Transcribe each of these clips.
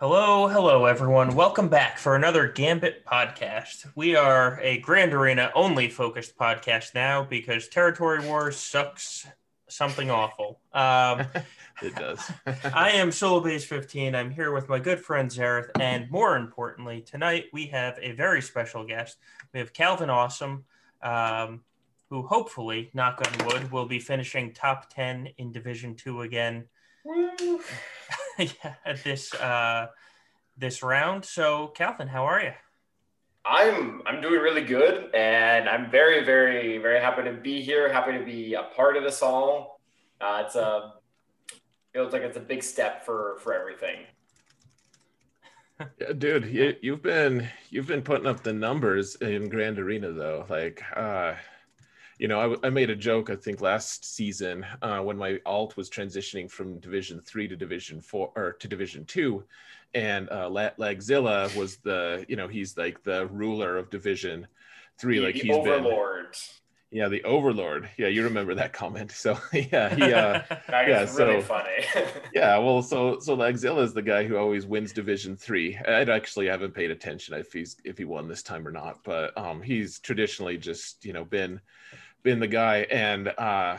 Hello, hello, everyone. Welcome back for another Gambit podcast. We are a Grand Arena only focused podcast now because Territory Wars sucks something awful. Um, it does. I am Solobass 15. I'm here with my good friend Xaereth, and more importantly, tonight we have a very special guest. We have Calvin Awesome, um, who hopefully, knock on wood, will be finishing top 10 in Division Two again. yeah, at this uh, this round. So, Calvin, how are you? I'm I'm doing really good, and I'm very very very happy to be here. Happy to be a part of this all. Uh, it's a feels like it's a big step for for everything. Yeah, dude, you, you've been you've been putting up the numbers in Grand Arena though. Like, uh, you know, I, I made a joke I think last season uh, when my alt was transitioning from Division Three to Division Four or to Division Two, and uh, Lagzilla was the you know he's like the ruler of Division Three. The, like the he's overlord. been yeah the overlord yeah you remember that comment so yeah he uh That yeah really so funny. yeah well so so Lagzilla is the guy who always wins division three i actually haven't paid attention if he's if he won this time or not but um he's traditionally just you know been been the guy and uh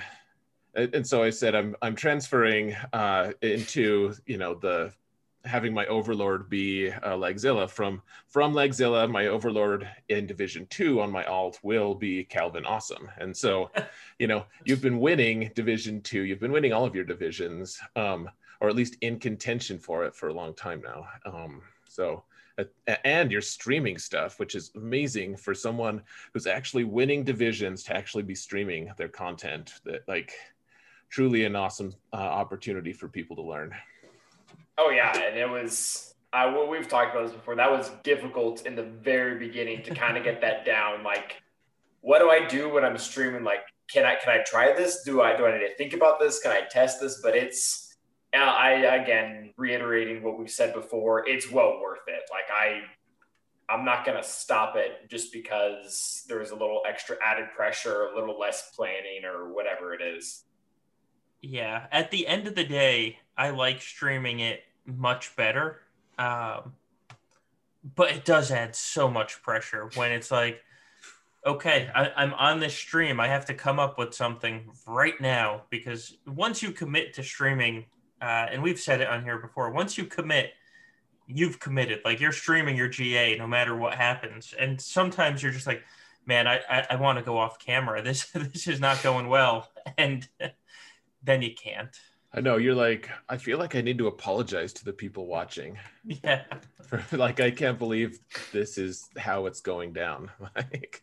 and so i said i'm i'm transferring uh into you know the having my overlord be uh, Lagzilla from from Lagzilla, my overlord in Division Two on my alt will be Calvin Awesome, and so, you know, you've been winning Division Two, you've been winning all of your divisions, um, or at least in contention for it for a long time now. Um, so, and you're streaming stuff, which is amazing for someone who's actually winning divisions to actually be streaming their content. That like, truly an awesome uh, opportunity for people to learn. oh yeah, and it was. I well, we've talked about this before. That was difficult in the very beginning to kind of get that down. Like, what do I do when I'm streaming? Like, can I can I try this? Do I do I need to think about this? Can I test this? But it's I again reiterating what we've said before. It's well worth it. Like I I'm not gonna stop it just because there's a little extra added pressure, a little less planning, or whatever it is. Yeah, at the end of the day, I like streaming it much better. Um, but it does add so much pressure when it's like, okay, I, I'm on this stream. I have to come up with something right now because once you commit to streaming, uh, and we've said it on here before, once you commit, you've committed. Like you're streaming your GA no matter what happens. And sometimes you're just like, man, I, I, I want to go off camera. This this is not going well. And then you can't. I know you're like, I feel like I need to apologize to the people watching. Yeah. Like, I can't believe this is how it's going down. Like,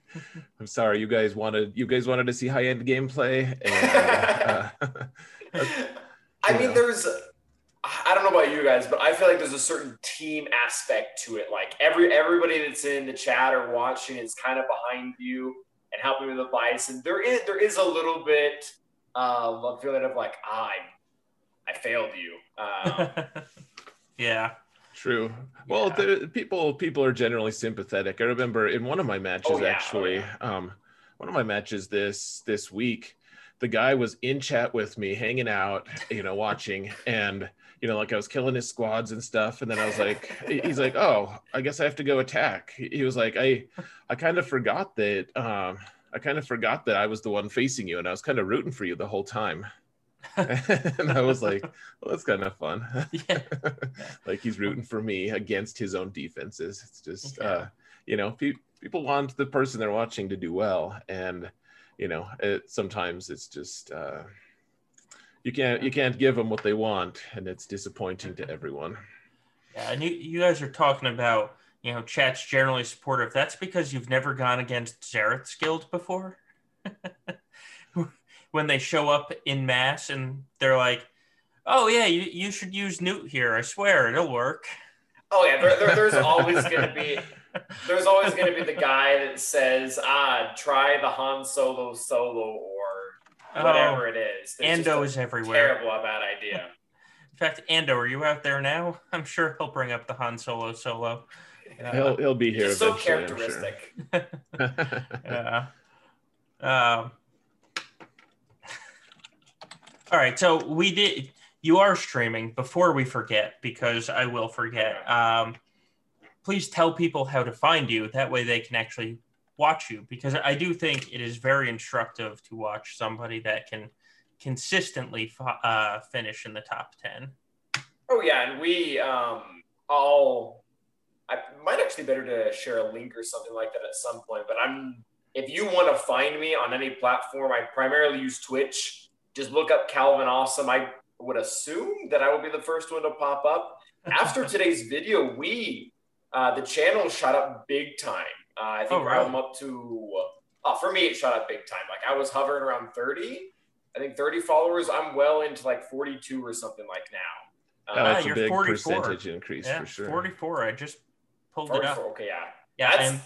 I'm sorry, you guys wanted, you guys wanted to see high end gameplay, and uh, I mean, know. there's, I don't know about you guys, but I feel like there's a certain team aspect to it. Like every everybody that's in the chat or watching is kind of behind you and helping with advice, and there is there is a little bit of a feeling of like I, I failed you. Um, yeah. True. Well, Yeah. the people people are generally sympathetic. I remember in one of my matches Oh, yeah. Oh, actually, yeah. um, one of my matches this this week, the guy was in chat with me, hanging out, you know, watching, and you know, like I was killing his squads and stuff, and then I was like, he's like, oh, I guess I have to go attack. He was like, I, I kind of forgot that, um, I kind of forgot that I was the one facing you, and I was kind of rooting for you the whole time. and I was like, well, that's kind of fun. Yeah. like he's rooting for me against his own defenses. It's just, Yeah. uh, you know, pe- people want the person they're watching to do well, and you know, it, sometimes it's just uh, you can't you can't give them what they want, and it's disappointing to everyone. Yeah, and you, you guys are talking about, you know, chat's generally supportive. That's because you've never gone against Xaereth's guild before. when they show up in mass and they're like, oh, yeah, you, you should use Newt here. I swear it'll work. oh yeah, there, there, there's always gonna be there's always gonna be the guy that says ah try the Han Solo solo or whatever it is. Oh, It's just Ando is everywhere. terrible bad idea. In fact, Ando, are you out there now? I'm sure he'll bring up the Han Solo solo. Uh, He'll he'll be here It's so eventually. I'm sure. characteristic. yeah. Um, all right. So we did. you are streaming, before we forget, because I will forget, um, please tell people how to find you. That way they can actually watch you, because I do think it is very instructive to watch somebody that can consistently uh, finish in the top 10. Oh, yeah. And we um, all, I might actually better to share a link or something like that at some point, but I'm, if you want to find me on any platform, I primarily use Twitch. Just look up Calvin Awesome. I would assume that I will be the first one to pop up. After today's video, we, uh, the channel shot up big time. Uh, I think oh, really? I'm up to, uh, for me, it shot up big time. Like I was hovering around 30. I think 30 followers. I'm well into like 42 or something like now. Uh, that's a big 44. percentage increase yeah, for sure. 44. I just pulled it up. Okay, yeah. Yeah, I'm,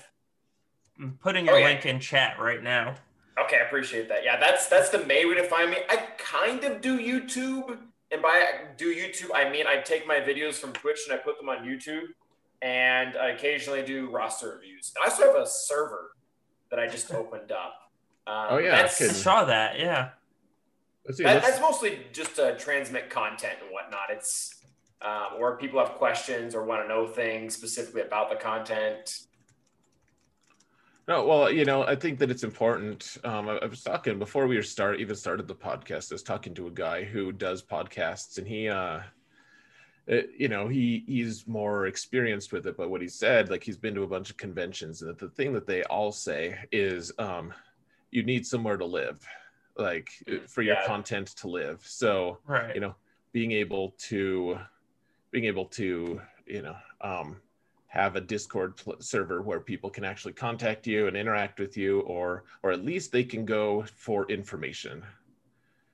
I'm, putting a oh, link yeah. in chat right now. Okay, I appreciate that. Yeah, that's that's the main way to find me. I kind of do YouTube, and by do YouTube, I mean I take my videos from Twitch and I put them on YouTube, and I occasionally do roster reviews. I also have a server that I just opened up. Um, oh yeah, I saw that. Yeah, see, that, that's mostly just to transmit content and whatnot. It's um, or people have questions or want to know things specifically about the content. No, well, you know, I think that it's important. Um, I, I, was talking before we start even started the podcast. I was talking to a guy who does podcasts, and he, uh, it, you know, he he's more experienced with it. But what he said, like he's been to a bunch of conventions, and that the thing that they all say is, um, you need somewhere to live, like uh, for your yeah. content to live. So, right. you know, being able to, being able to, you know, um, have a discord server where people can actually contact you and interact with you or or at least they can go for information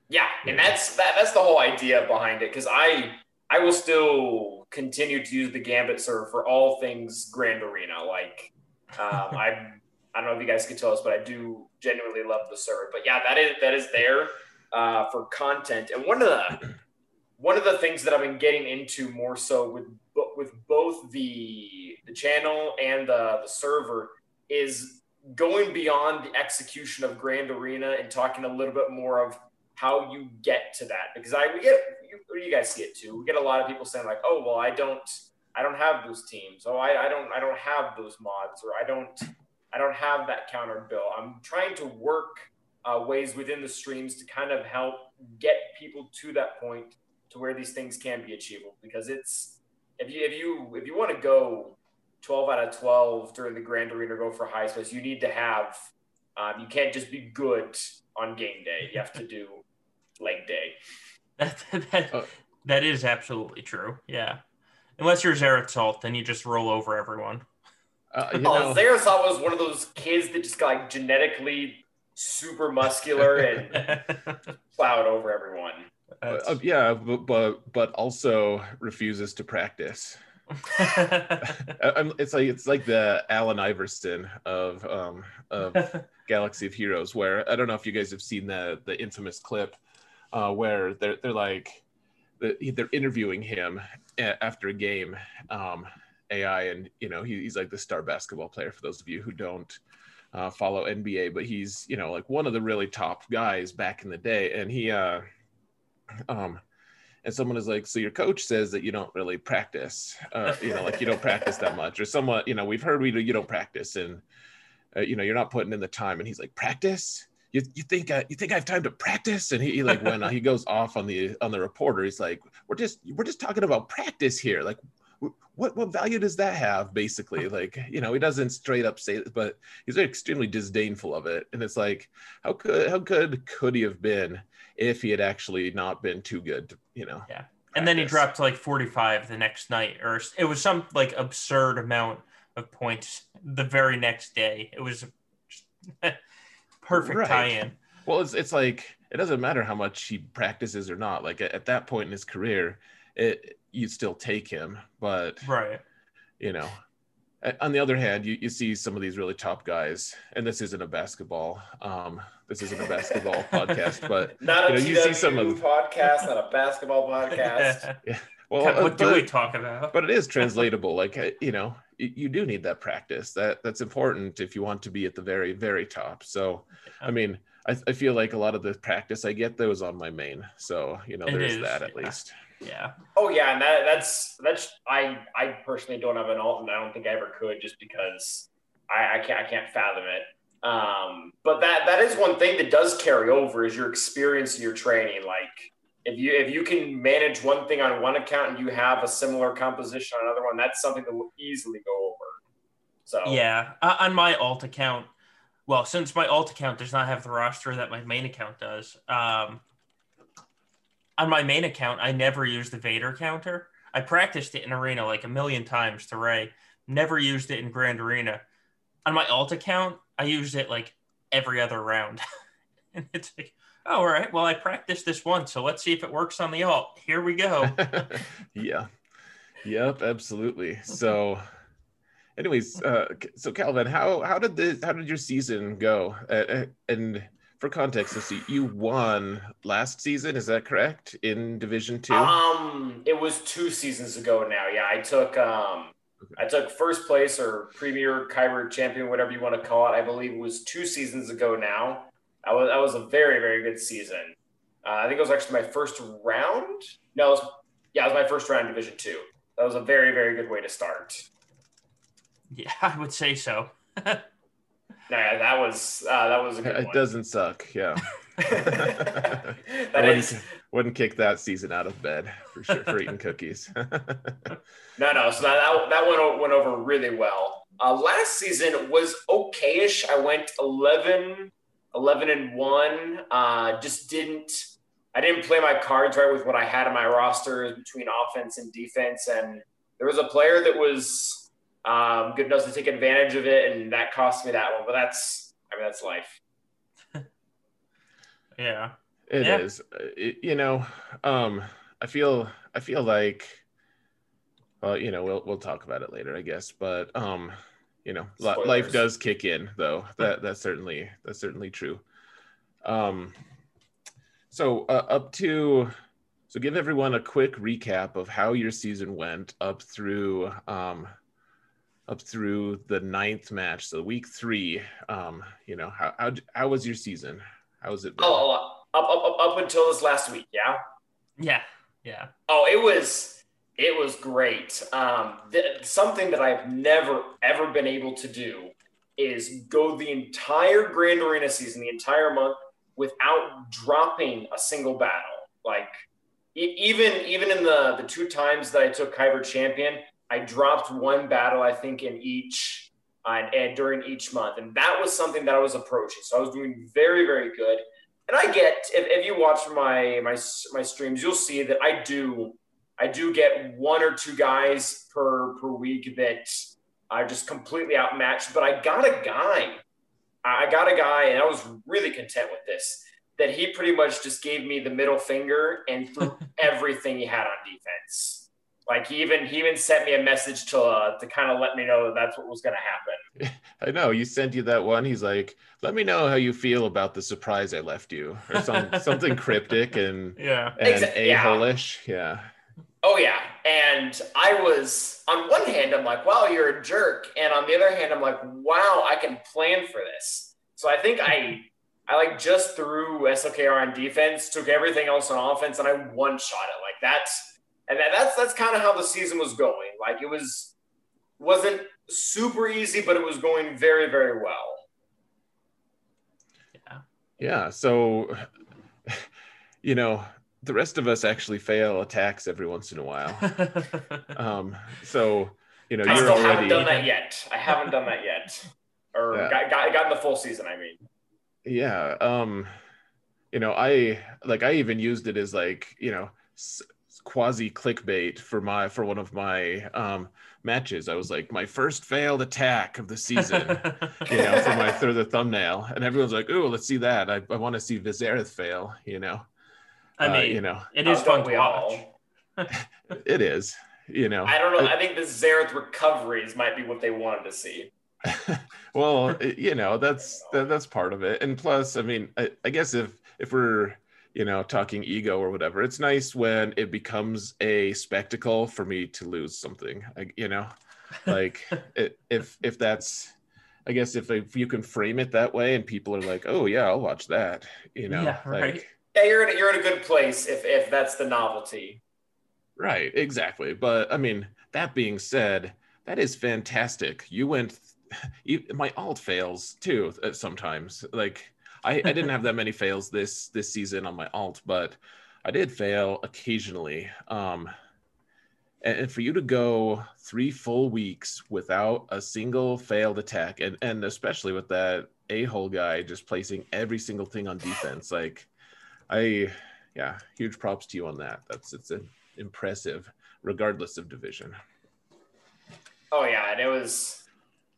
yeah and that's that, that's the whole idea behind it because i i will still continue to use the gambit server for all things grand arena like um, i i don't know if you guys can tell us but i do genuinely love the server. But yeah that is that is there uh, for content. And one of the one of the things that i've been getting into more so with with both the the channel and the, the server is going beyond the execution of Grand Arena and talking a little bit more of how you get to that. Because I we get you, you guys see it too. We get a lot of people saying like, "Oh, well, I don't I don't have those teams. Oh, I, I don't I don't have those mods or I don't I don't have that counter bill." I'm trying to work uh, ways within the streams to kind of help get people to that point to where these things can be achievable because it's if you if you if you want to go 12 out of 12 during the Grand Arena go for high space, you need to have um, you can't just be good on game day. You have to do leg day. That, that, uh, that is absolutely true. Yeah. Unless you're Xerath Salt, then you just roll over everyone. Uh, you oh, Xerath Salt was one of those kids that just got like genetically super muscular and plowed over everyone. Uh, yeah, but, but but also refuses to practice. it's like it's like the Allen Iverson of um, of Galaxy of Heroes, where I don't know if you guys have seen the the infamous clip uh, where they're they're like they're interviewing him after a game, um, AI, and you know he, he's like the star basketball player. For those of you who don't uh, follow NBA, but he's you know like one of the really top guys back in the day, and he. Uh, um, and someone is like, so your coach says that you don't really practice, uh, you know, like you don't practice that much, or somewhat, you know, we've heard we do, you don't practice, and uh, you know, you're not putting in the time. And he's like, practice? You, you think uh, you think I have time to practice? And he, he like when he goes off on the on the reporter, he's like, we're just we're just talking about practice here. Like, what what value does that have? Basically, like you know, he doesn't straight up say, it, but he's extremely disdainful of it. And it's like, how could how good could he have been? if he had actually not been too good, to, you know. Yeah. And then he dropped to like 45 the next night, or it was some like absurd amount of points the very next day. It was perfect right. tie-in. Well, it's it's like it doesn't matter how much he practices or not. Like at, at that point in his career, it you'd still take him, but right, you know, on the other hand, you, you see some of these really top guys, and this isn't a basketball. Um, this isn't a basketball podcast, but not a you, know, you see some of the podcast, not a basketball podcast. yeah. Well, what uh, do we talk about? But it is translatable. like uh, you know, you, you, do need that practice. That that's important if you want to be at the very very top. So, I mean, I, I feel like a lot of the practice I get though is on my main. So you know, It there's is, that at yeah. least. Yeah. Oh yeah, and that, that's that's I I personally don't have an alt, and I don't think I ever could, just because I, I can't I can't fathom it. Um, but that that is one thing that does carry over is your experience and your training. Like if you if you can manage one thing on one account and you have a similar composition on another one, that's something that will easily go over. So Yeah. Uh, on my alt account, well, since my alt account does not have the roster that my main account does, um, on my main account, I never use the Vader counter. I practiced it in Arena like a million times to Ray. Never used it in Grand Arena. On my alt account, I used it like every other round. and it's like, oh, all right, well, I practiced this once, so let's see if it works on the alt. Here we go. yeah. Yep, absolutely. So anyways, uh so Calvin, how how did the how did your season go? Uh, uh, and for context, let's see, you won last season, is that correct? In Division 2? Um, it was two seasons ago now. Yeah, I took um, I took first place or premier Kyber champion, whatever you want to call it. I believe it was two seasons ago now. That was that was a very very good season. Uh, I think it was actually my first round. No, it was, yeah, it was my first round in Division Two. That was a very very good way to start. yeah, I would say so. No, yeah, that was uh, that was a good it one. doesn't suck, yeah. that I wouldn't, is wouldn't kick that season out of bed for sure for eating cookies. No, no. So that that, that went, went over really well. Uh, last season was okayish. I went 11, 11 and one. Uh, just didn't. I didn't play my cards right with what I had in my roster between offense and defense, and there was a player that was um, good enough to take advantage of it, and that cost me that one. But that's, I mean, that's life. Yeah. It Yeah. is, Uh, it- you know. Um, I feel, I feel like, well, you know, we'll we'll talk about it later, I guess. But um, you know, li- life does kick in, though. That that's certainly that's certainly true. Um, so uh, up to, so give everyone a quick recap of how your season went up through um, up through the ninth match, so week three. Um, you know, how how how was your season? How was it? been? Oh, up, up, up, up until this last week, yeah. Yeah. Yeah. Oh, it was it was great. Um, th- something that I've never ever been able to do is go the entire Grand Arena season, the entire month, without dropping a single battle. Like e- even even in the the two times that I took Kyber Champion, I dropped one battle. I think in each uh, and during each month, and that was something that I was approaching. So I was doing very very good. And I get if, if you watch my my my streams, you'll see that I do I do get one or two guys per per week that are just completely outmatched. But I got a guy, I got a guy, and I was really content with this. That he pretty much just gave me the middle finger and threw everything he had on defense. Like he even he even sent me a message to uh, to kind of let me know that that's what was going to happen. I know you sent you that one. He's like, "Let me know how you feel about the surprise I left you," or some something cryptic and Yeah. and Exa- a yeah. Yeah, Oh yeah, and I was on one hand, I'm like, wow, you're a jerk, and on the other hand, I'm like, wow, I can plan for this. So I think I, I like just threw SLKR on defense, took everything else on offense, and I one shot it. Like that's, and that, that's that's kind of how the season was going. Like it was, wasn't super easy, but it was going very very well. yeah. Yeah. So, you know, the rest of us actually fail attacks every once in a while. Um, so you know, I you're still already haven't done that yet. I haven't done that yet, or Yeah. got, got gotten the full season. I mean. yeah um you know i like i even used it as like you know s- quasi clickbait for my for one of my um matches i was like my first failed attack of the season you know for my for the thumbnail and everyone's like oh let's see that i, I want to see Vizareth fail you know I Uh, mean, you know it Oh, fun to we watch. all? it is you know I don't know. I think the Xaereth recoveries might be what they wanted to see. well you know that's that, that's part of it and plus i mean I, I guess if if we're you know talking ego or whatever it's nice when it becomes a spectacle for me to lose something I, you know like it, if if that's I guess if if you can frame it that way and people are like, oh yeah, I'll watch that. You know, Yeah, right. like Yeah, you're in a, you're in a good place if if that's the novelty. right, exactly. But I mean, that being said, that is fantastic. You went. You, my alt fails too uh, sometimes. Like I, I didn't have that many fails this this season on my alt, but I did fail occasionally. Um, and, for you to go three full weeks without a single failed attack, and and especially with that a hole guy just placing every single thing on defense, like I, yeah, huge props to you on that. That's it's uh, impressive, regardless of division. Oh yeah, and it was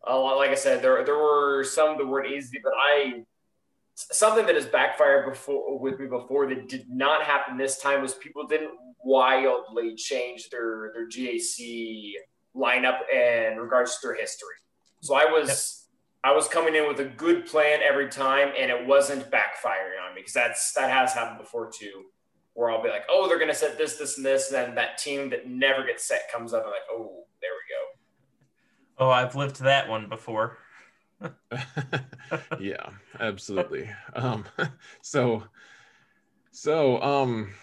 a lot. Like I said, there there were some that weren't easy, but I something that has backfired before with me before that did not happen this time was people didn't wildly change their their GAC lineup in regards to their history. So I was I was coming in with a good plan every time, and it wasn't backfiring on me because that's that has happened before too. Where I'll be like, oh, they're gonna set this, this, and this, and then that team that never gets set comes up and like, oh, there we go. Oh, I've lived that one before. yeah, absolutely. Um, so, so, um,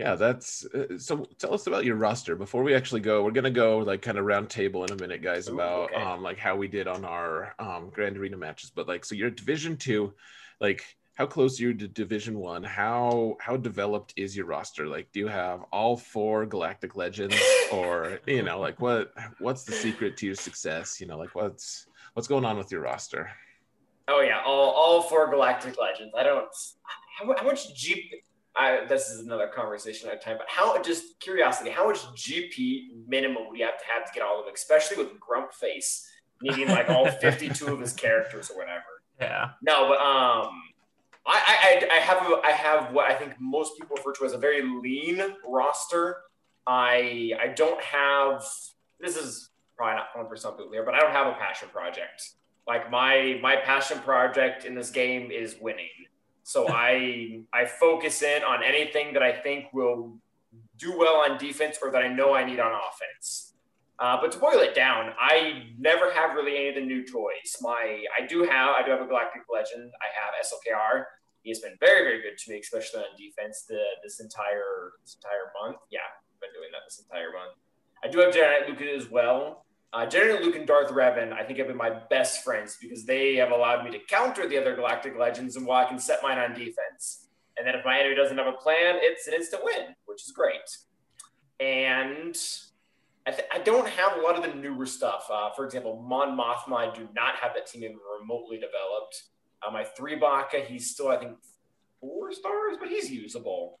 yeah, that's uh, so. Tell us about your roster before we actually go. We're gonna go like kind of round table in a minute, guys, Ooh, about okay. um like how we did on our um Grand Arena matches. But like, so you're Division Two, like how close are you to Division One? How how developed is your roster? Like, do you have all four Galactic Legends, or you know, like what what's the secret to your success? You know, like what's what's going on with your roster? Oh yeah, all, all four Galactic Legends. I don't. How, how much G? I, this is another conversation at a time. But how? Just curiosity. How much GP minimum would you have to have to get all of it? Especially with Grump Face needing like all fifty-two of his characters or whatever. Yeah. No, but um, I, I I have a, I have what I think most people refer to as a very lean roster. I I don't have. This is probably not fun for some people here, but I don't have a passion project. Like my my passion project in this game is winning. So I I focus in on anything that I think will do well on defense or that I know I need on offense. Uh, but to boil it down, I never have really any of the new toys. My I do have I do have a Galactic Legend. I have SLKR. He has been very very good to me, especially on defense. The this entire this entire month. Yeah, I've been doing that this entire month. I do have Jedi Knight Luke as well. Uh, Jedi Luke and Darth Revan, I think, have been my best friends because they have allowed me to counter the other Galactic Legends and while I can set mine on defense. And then if my enemy doesn't have a plan, it's an instant win, which is great. And I, th- I don't have a lot of the newer stuff. Uh, for example, Mon Mothma, I do not have that team even remotely developed. Uh, my three Baka, he's still, I think, four stars, but he's usable.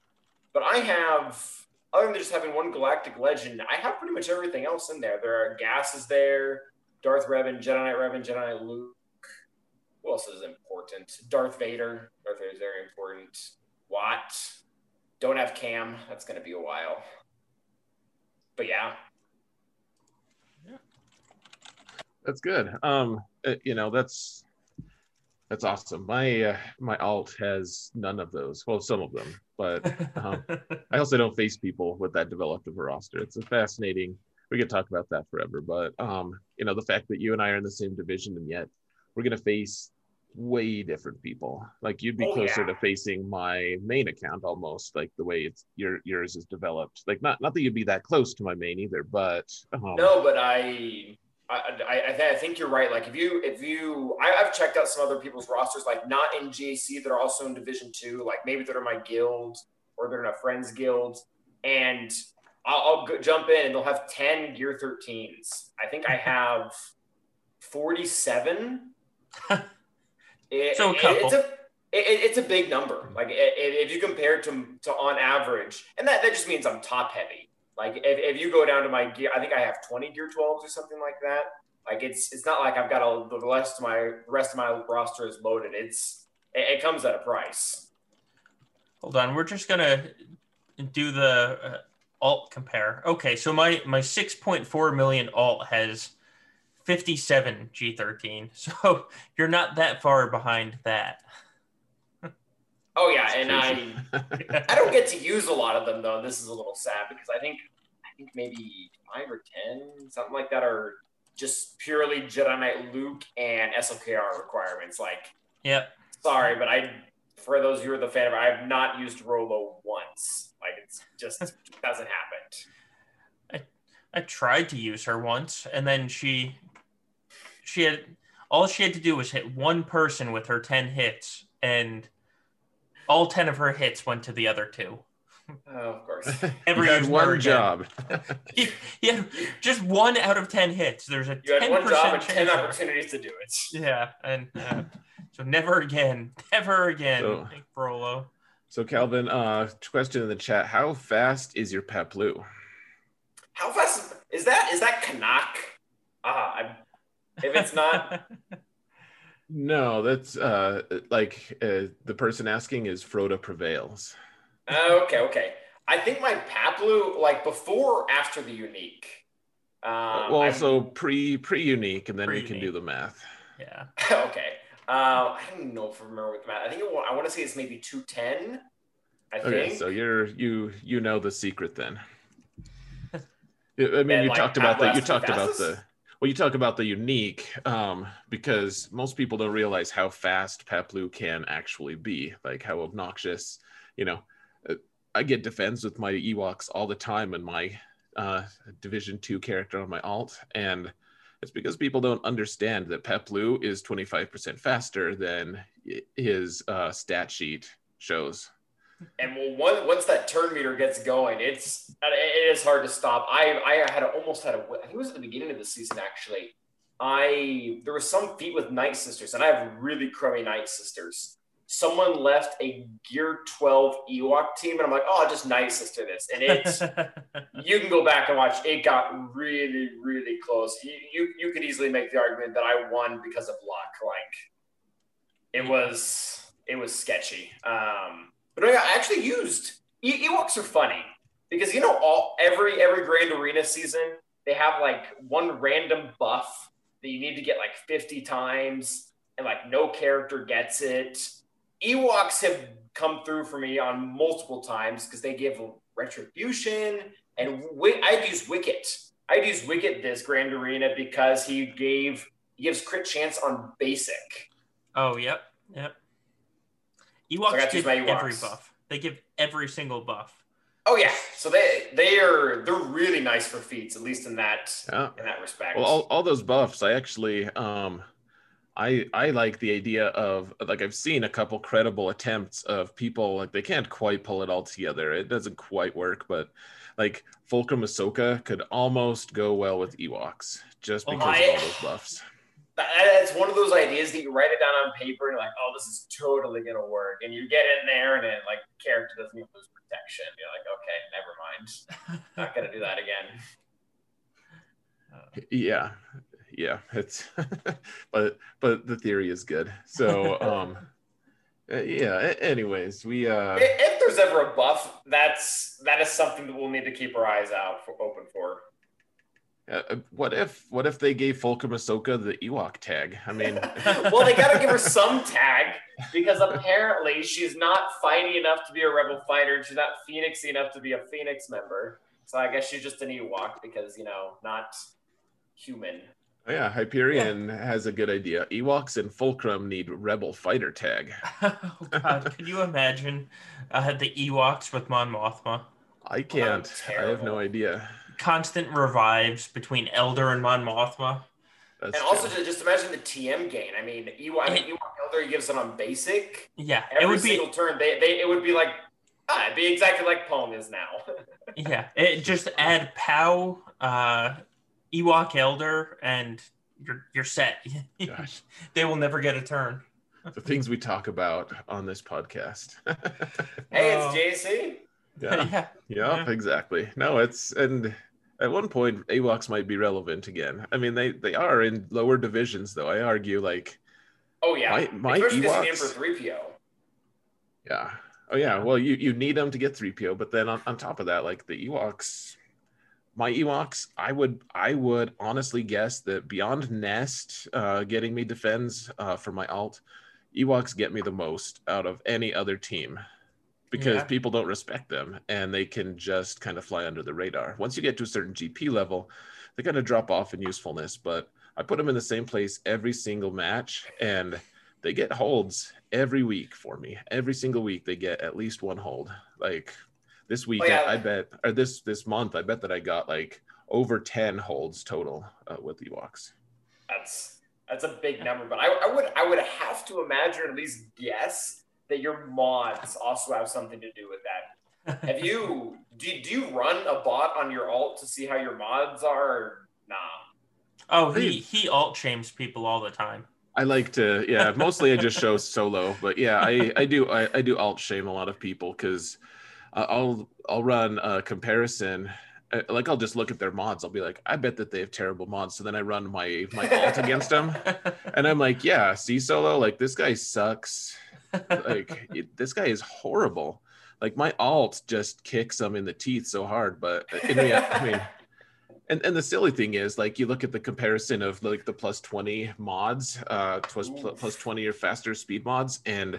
But I have, other than just having one Galactic Legend, I have pretty much everything else in there. There are gases there, Darth Revan, Jedi Knight Revan, Jedi Knight Luke. Who else is important? Darth Vader. Darth Vader is very important. Watt. Don't have Cam. That's going to be a while. But yeah, That's good. Um, uh, you know, that's that's awesome. My uh, my alt has none of those. Well, some of them, but um, I also don't face people with that developed of a roster. It's a fascinating. We could talk about that forever, but um, you know, the fact that you and I are in the same division and yet we're gonna face way different people. Like you'd be Oh, closer yeah. to facing my main account almost, like the way it's your yours is developed. Like not not that you'd be that close to my main either, but um, No, but I, I, I, I, think you're right. Like if you, if you, I, I've checked out some other people's rosters, like not in GAC, that are also in Division Two. Like maybe they're in my guild or they're in a friends guild, and I'll, I'll go, jump in and they'll have ten Gear 13s. I think I have 47. It- So a it- couple. it's a it, it- it's a big number. Like i- i- if you compare it to to on average, and that, that just means I'm top heavy. Like if, if you go down to my gear, I think I have 20 gear 12s or something like that. Like it's it's not like I've got all the rest of my the rest of my roster is loaded. It's it, it comes at a price. Hold on, we're just gonna do the uh, alt compare. Okay, so my my 6.4 million alt has 57 G13. So you're not that far behind that. Oh yeah, it's and I crazy. I don't get to use a lot of them though. This is a little sad because I think I think maybe five or ten something like that are just purely Jedi Knight Luke and SLKR requirements. Like, Yep. sorry, but I, for those who are the fan of, I have not used Rolo once. Like, it's just hasn't happened. I tried to use her once, and then she she had all she had to do was hit one person with her ten hits, and all ten of her hits went to the other two. Oh, of course. Ever you had one again. job. He, he had just one out of ten hits. There's a You had ten one job and percent ten chance. opportunities to do it. Yeah, and uh, so never again, never again. So- Thank Frollo. So Calvin, uh, question in the chat: How fast is your Paploo? How fast is that? Is that Canuck? Ah, I'm, if it's not, No, that's uh, like uh, the person asking is Froda prevails. Oh, okay, okay. I think my Paploo, like before after the unique. Um, well, I'm- so pre pre unique, and then we can do the math. Yeah. okay. Um, I don't know if I remember what the math. I think it, I want to say it's maybe two ten. I Okay, think. so you're you you know the secret then. I mean, And, you like, talked about Paploo the you has to talked about the well, you talk about the unique um, because most people don't realize how fast Paploo can actually be, like how obnoxious. You know, uh, I get defends with my Ewoks all the time in my uh, Division Two character on my alt, and it's because people don't understand that Paploo is 25% faster than his uh, stat sheet shows. And well, once that turn meter gets going, it's it is hard to stop. I I had almost had a I think it was at the beginning of the season actually. I there was some feat with Night Sisters, and I have really crummy Night Sisters. Someone left a Gear 12 Ewok team, and I'm like, oh, just Night Sister this, and it's you can go back and watch. It got really really close. You you, you could easily make the argument that I won because of luck. Like it was it was sketchy. Um, but I actually used E- Ewoks are funny because you know all every every Grand Arena season they have like one random buff that you need to get like 50 times and like no character gets it. Ewoks have come through for me on multiple times because they give retribution and Wi- I'd use Wicket. I'd use Wicket this Grand Arena because he gave he gives crit chance on basic. oh, yep, yep. Ewoks got to use give my every buff. They give every single buff. Oh yeah, so they they are they're really nice for feats, at least in that Yeah. in that respect. Well, all, all those buffs, I actually, um, I I like the idea of like I've seen a couple credible attempts of people like they can't quite pull it all together. It doesn't quite work, but like Fulcrum Ahsoka could almost go well with Ewoks just Oh, because of all those buffs. That- That's one of those ideas that you write it down on paper and you're like, oh, this is totally gonna work, and you get in there and then like character doesn't even lose protection. You're like, okay, never mind, not gonna do that again. Yeah, yeah, it's but but the theory is good. So um, uh, yeah. Anyways, we uh. If, if there's ever a buff, that's that is something that we'll need to keep our eyes out for open for. Uh, what if what if they gave Fulcrum Ahsoka the Ewok tag? I mean, well, they got to give her some tag because apparently she's not fighty enough to be a rebel fighter. She's not phoenixy enough to be a phoenix member. So I guess she's just an Ewok because you know not human. Oh yeah, Hyperion has a good idea. Ewoks and Fulcrum need Rebel fighter tag. oh God, could you imagine I uh, the Ewoks with Mon Mothma? I can't. I have no idea. Constant revives between Elder and Mon Mothma. That's and also true. to just imagine the TM gain. I mean, Ewok, I mean, Ewok Elder gives it on basic. Yeah, Every it would be. single turn, they, they it would be like ah, it'd be exactly like Pong is now. Yeah, it just add Pow, uh, Ewok Elder, and you're you're set. Gosh. they will never get a turn. the things we talk about on this podcast. hey, Oh. it's JC. yeah. yeah. Yep, exactly. No, it's and at one point Ewoks might be relevant again. I mean, they they are in lower divisions, though. I argue, like, Oh yeah, My- my especially because you Ewoks- for three PO. yeah, oh yeah. Well, you you need them to get three PO, but then on, on top of that, like the Ewoks, my Ewoks, I would I would honestly guess that beyond Nest, uh, getting me defends uh, for my alt, Ewoks get me the most out of any other team. Because Yeah. people don't respect them and they can just kind of fly under the radar. Once you get to a certain GP level, they kind of drop off in usefulness. But I put them in the same place every single match, and they get holds every week for me. Every single week they get at least one hold. Like this week, Oh, yeah. I, I bet, or this this month, I bet that I got like over ten holds total uh, with Ewoks. That's that's a big number, but I, I would I would have to imagine at least guess that your mods also have something to do with that. Have you do, do you run a bot on your alt to see how your mods are? Or nah. oh, he he alt shames people all the time. I like to, yeah. Mostly I just show solo, but yeah, I I do I, I do alt shame a lot of people because I'll I'll run a comparison. uh, Like I'll just look at their mods. I'll be like, I bet that they have terrible mods. So then I run my my alt against them, and I'm like, yeah, see solo, like this guy sucks. Like it- this guy is horrible. Like my alt just kicks him in the teeth so hard, but in rea- I mean. And, and the silly thing is, like, you look at the comparison of like the plus 20 mods, uh, plus 20 or faster speed mods. And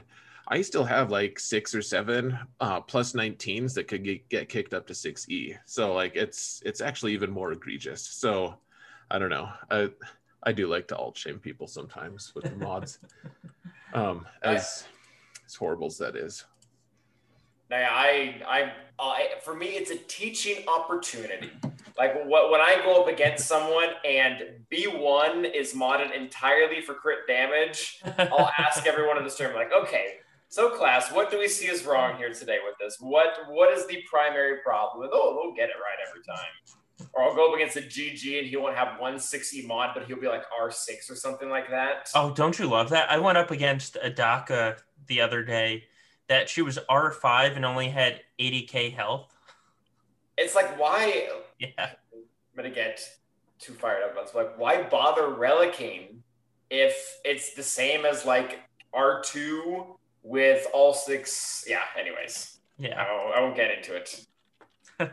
I still have like six or seven uh, plus 19s that could get, get kicked up to 6E. So, like, it's it's actually even more egregious. So, I don't know. I, I do like to alt shame people sometimes with the mods, um, as, as horrible as that is. Now, I, I, I, for me, it's a teaching opportunity. Like what, when I go up against someone and B1 is modded entirely for crit damage, I'll ask everyone in the stream, like, okay, so class, what do we see as wrong here today with this? What, what is the primary problem? And oh, they'll get it right every time. Or I'll go up against a GG and he won't have 160 mod, but he'll be like R6 or something like that. Oh, don't you love that? I went up against a Adaka the other day that she was R5 and only had 80k health. It's like, why? Yeah. I'm gonna get too fired up. It's like, why bother relicking if it's the same as like R2 with all six? Yeah. Anyways, I Yeah. won't, I won't get into it.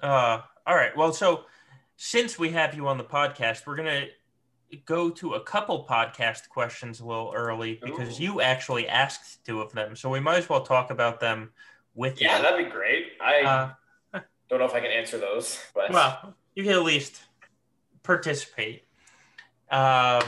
Uh, all right. Well, so since we have you on the podcast, we're going to go to a couple podcast questions a little early because Ooh. you actually asked two of them. So we might as well talk about them with Yeah, you. Yeah, that'd be great. I Uh, don't know if I can answer those, but Well, you can at least participate. Uh,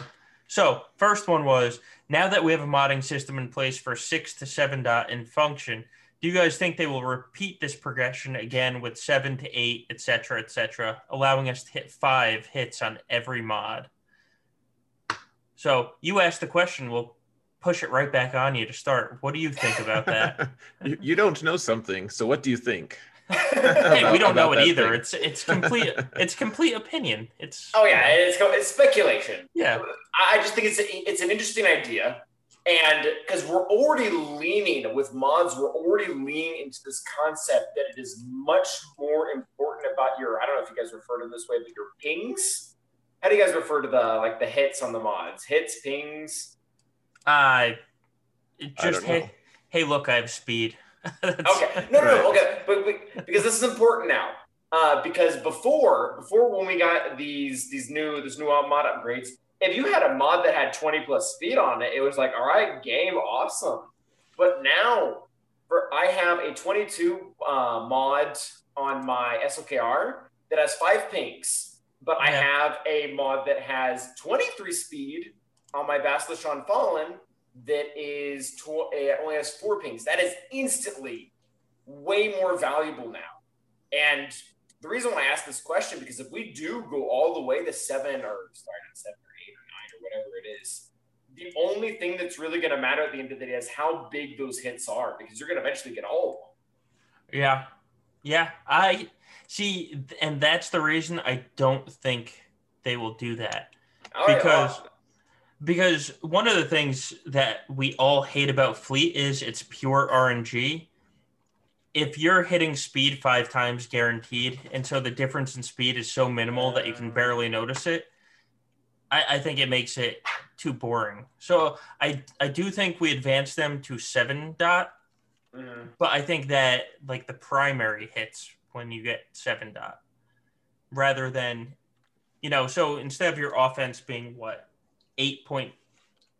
so, first one was now that we have a modding system in place for six to seven dot in function, do you guys think they will repeat this progression again with seven to eight, et cetera, et cetera, allowing us to hit five hits on every mod? So, you asked the question, we'll push it right back on you to start. What do you think about that? you, you don't know something, so what do you think? Hey, About- we don't know it either. thing. It's it's complete it's complete opinion. It's oh yeah, it's it's speculation. yeah. I I just think it's a, it's an interesting idea, and because we're already leaning with mods, we're already leaning into this concept that it is much more important about your. I don't know if you guys refer to it this way, but your pings. How do you guys refer to the like the hits on the mods? Hits, pings. Uh, I I just hey, know. hey, look, I have speed. Okay, no, no, no. Okay, but, but because this is important now. Uh, because before, before when we got these these new this new mod upgrades, if you had a mod that had 20 plus speed on it, it was like, all right, game, awesome. But now, for I have a 22 uh, mod on my SLKR that has five pinks, but I have a mod that has 23 speed on my Basilisk Fallen that is tw- uh, only has four pings. That is instantly way more valuable now. And the reason why I ask this question because if we do go all the way to seven or sorry, not seven or eight or nine or whatever it is, the only thing that's really going to matter at the end of the day is how big those hits are because you're going to eventually get all of them. yeah, yeah. I see, and that's the reason I don't think they will do that All right, because well, because one of the things that we all hate about Fleet is it's pure RNG. If you're hitting speed five times guaranteed, and so the difference in speed is so minimal that you can barely notice it, I, I think it makes it too boring. So I I do think we advance them to seven dot, mhm. but I think that like the primary hits when you get seven dot, rather than, you know, so instead of your offense being what eight point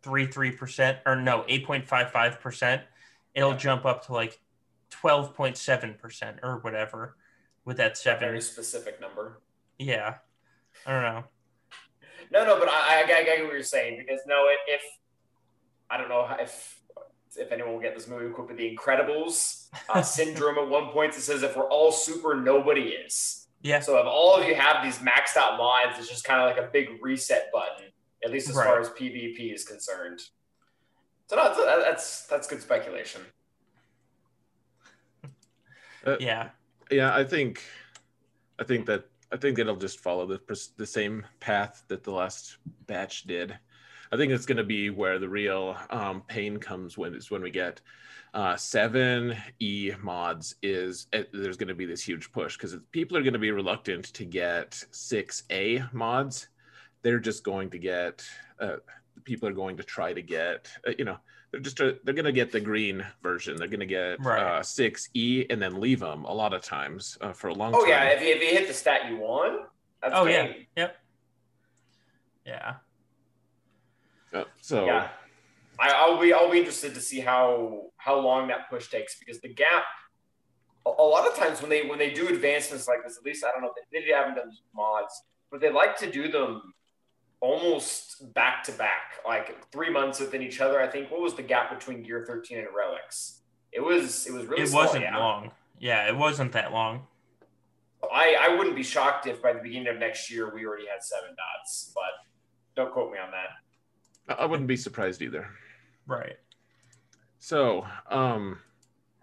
three three percent or no eight point five five percent, it'll Yeah. jump up to like twelve point seven percent or whatever with that seven. very specific number. Yeah, I don't know. No, no, but I, I, I get what you're saying because no, if I don't know if if anyone will get this movie equipped with the Incredibles uh, syndrome at one point that says if we're all super, nobody is. Yeah. So if all of you have these maxed out mods, it's just kind of like a big reset button, at least as Right. far as PvP is concerned. So no, that's that's, that's good speculation. Yeah. Yeah, I think, I think that I think it'll just follow the the same path that the last batch did. I think it's going to be where the real um, pain comes when is when we get uh, seven E mods. Is uh, there's going to be this huge push because people are going to be reluctant to get six A mods. They're just going to get. Uh, people are going to try to get. Uh, you know, they're just uh, they're going to get the green version. They're going to get Right. uh, six E and then leave them a lot of times uh, for a long Oh time. yeah, if you, if you hit the stat you want, that's Oh, great. yeah. Yep. Yeah. Uh, so Yeah. I, I'll be I'll be interested to see how how long that push takes because the gap. A, a lot of times when they when they do advancements like this, at least I don't know they, they haven't done mods, but they like to do them almost back to back, like three months within each other. I think what was the gap between Gear 13 and Relics? It was it was really it small, wasn't yeah. long. Yeah, it wasn't that long. I I wouldn't be shocked if by the beginning of next year we already had seven dots, but don't quote me on that. I I wouldn't be surprised either. Right. So, um,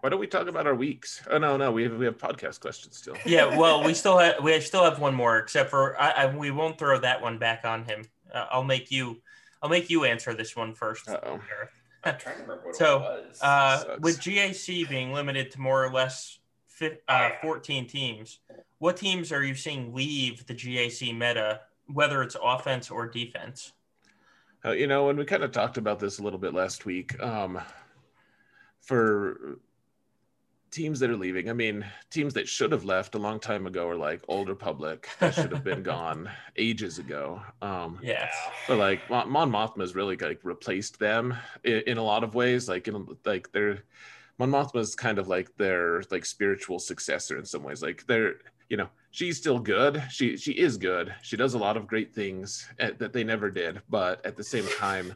why don't we talk about our weeks? Oh no, no, we have we have podcast questions still. Yeah. Well, we still have we still have one more, except for I, I we won't throw that one back on him. Uh, I'll make you I'll make you answer this one first. Uh oh. Gareth. I'm trying to remember what So, it was. Uh, Sucks. with GAC being limited to more or less fi- uh, 14 teams, what teams are you seeing leave the GAC meta, whether it's offense or defense? Uh, you know, and we kind of talked about this a little bit last week. Um, for teams that are leaving, I mean, teams that should have left a long time ago are like Old Republic that should have been gone ages ago. Um, Yeah. but like Mon, Mon Mothma's really like replaced them in, in a lot of ways. Like in like they're Mon Mothma's kind of like their like spiritual successor in some ways. Like they're you know she's still good. She she is good. She does a lot of great things at, that they never did. But at the same time,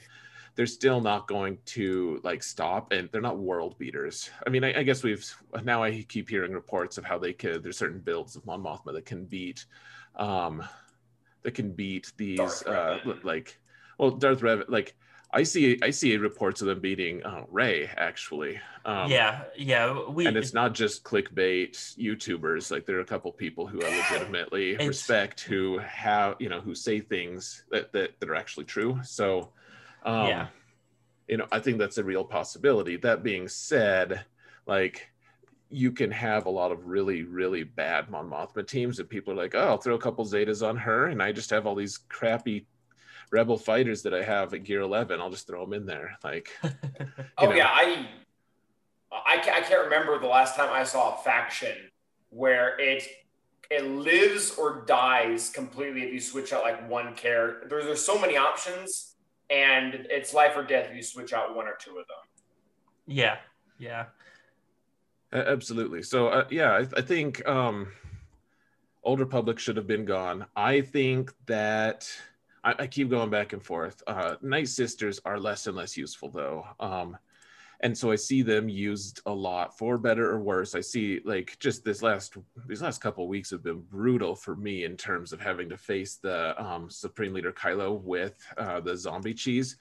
they're still not going to like stop, and they're not world beaters. I mean, I, I guess we've now I keep hearing reports of how they could. There's certain builds of Mon Mothma that can beat. Um, that can beat these uh like well Darth Revan like I see I see reports of them beating uh, Rey actually um yeah. Yeah. We, and it's not just clickbait YouTubers like there are a couple people who I legitimately respect who have you know who say things that that, that are actually true so um Yeah. you know I think that's a real possibility that being said like you can have a lot of really, really bad Mon Mothma teams, and people are like, "Oh, I'll throw a couple Zetas on her," and I just have all these crappy Rebel fighters that I have at Gear Eleven. I'll just throw them in there. Like, Oh know. yeah, I, I I can't remember the last time I saw a faction where it it lives or dies completely if you switch out like one character. There's there's so many options, and it's life or death if you switch out one or two of them. yeah. Yeah. a- absolutely. So, uh, yeah, I, I think um, Old Republic should have been gone. I think that I, I keep going back and forth. Uh, Night Sisters are less and less useful, though. Um, and so I see them used a lot for better or worse. I see like just this last these last couple weeks have been brutal for me in terms of having to face the um, Supreme Leader Kylo with uh, the zombie cheese.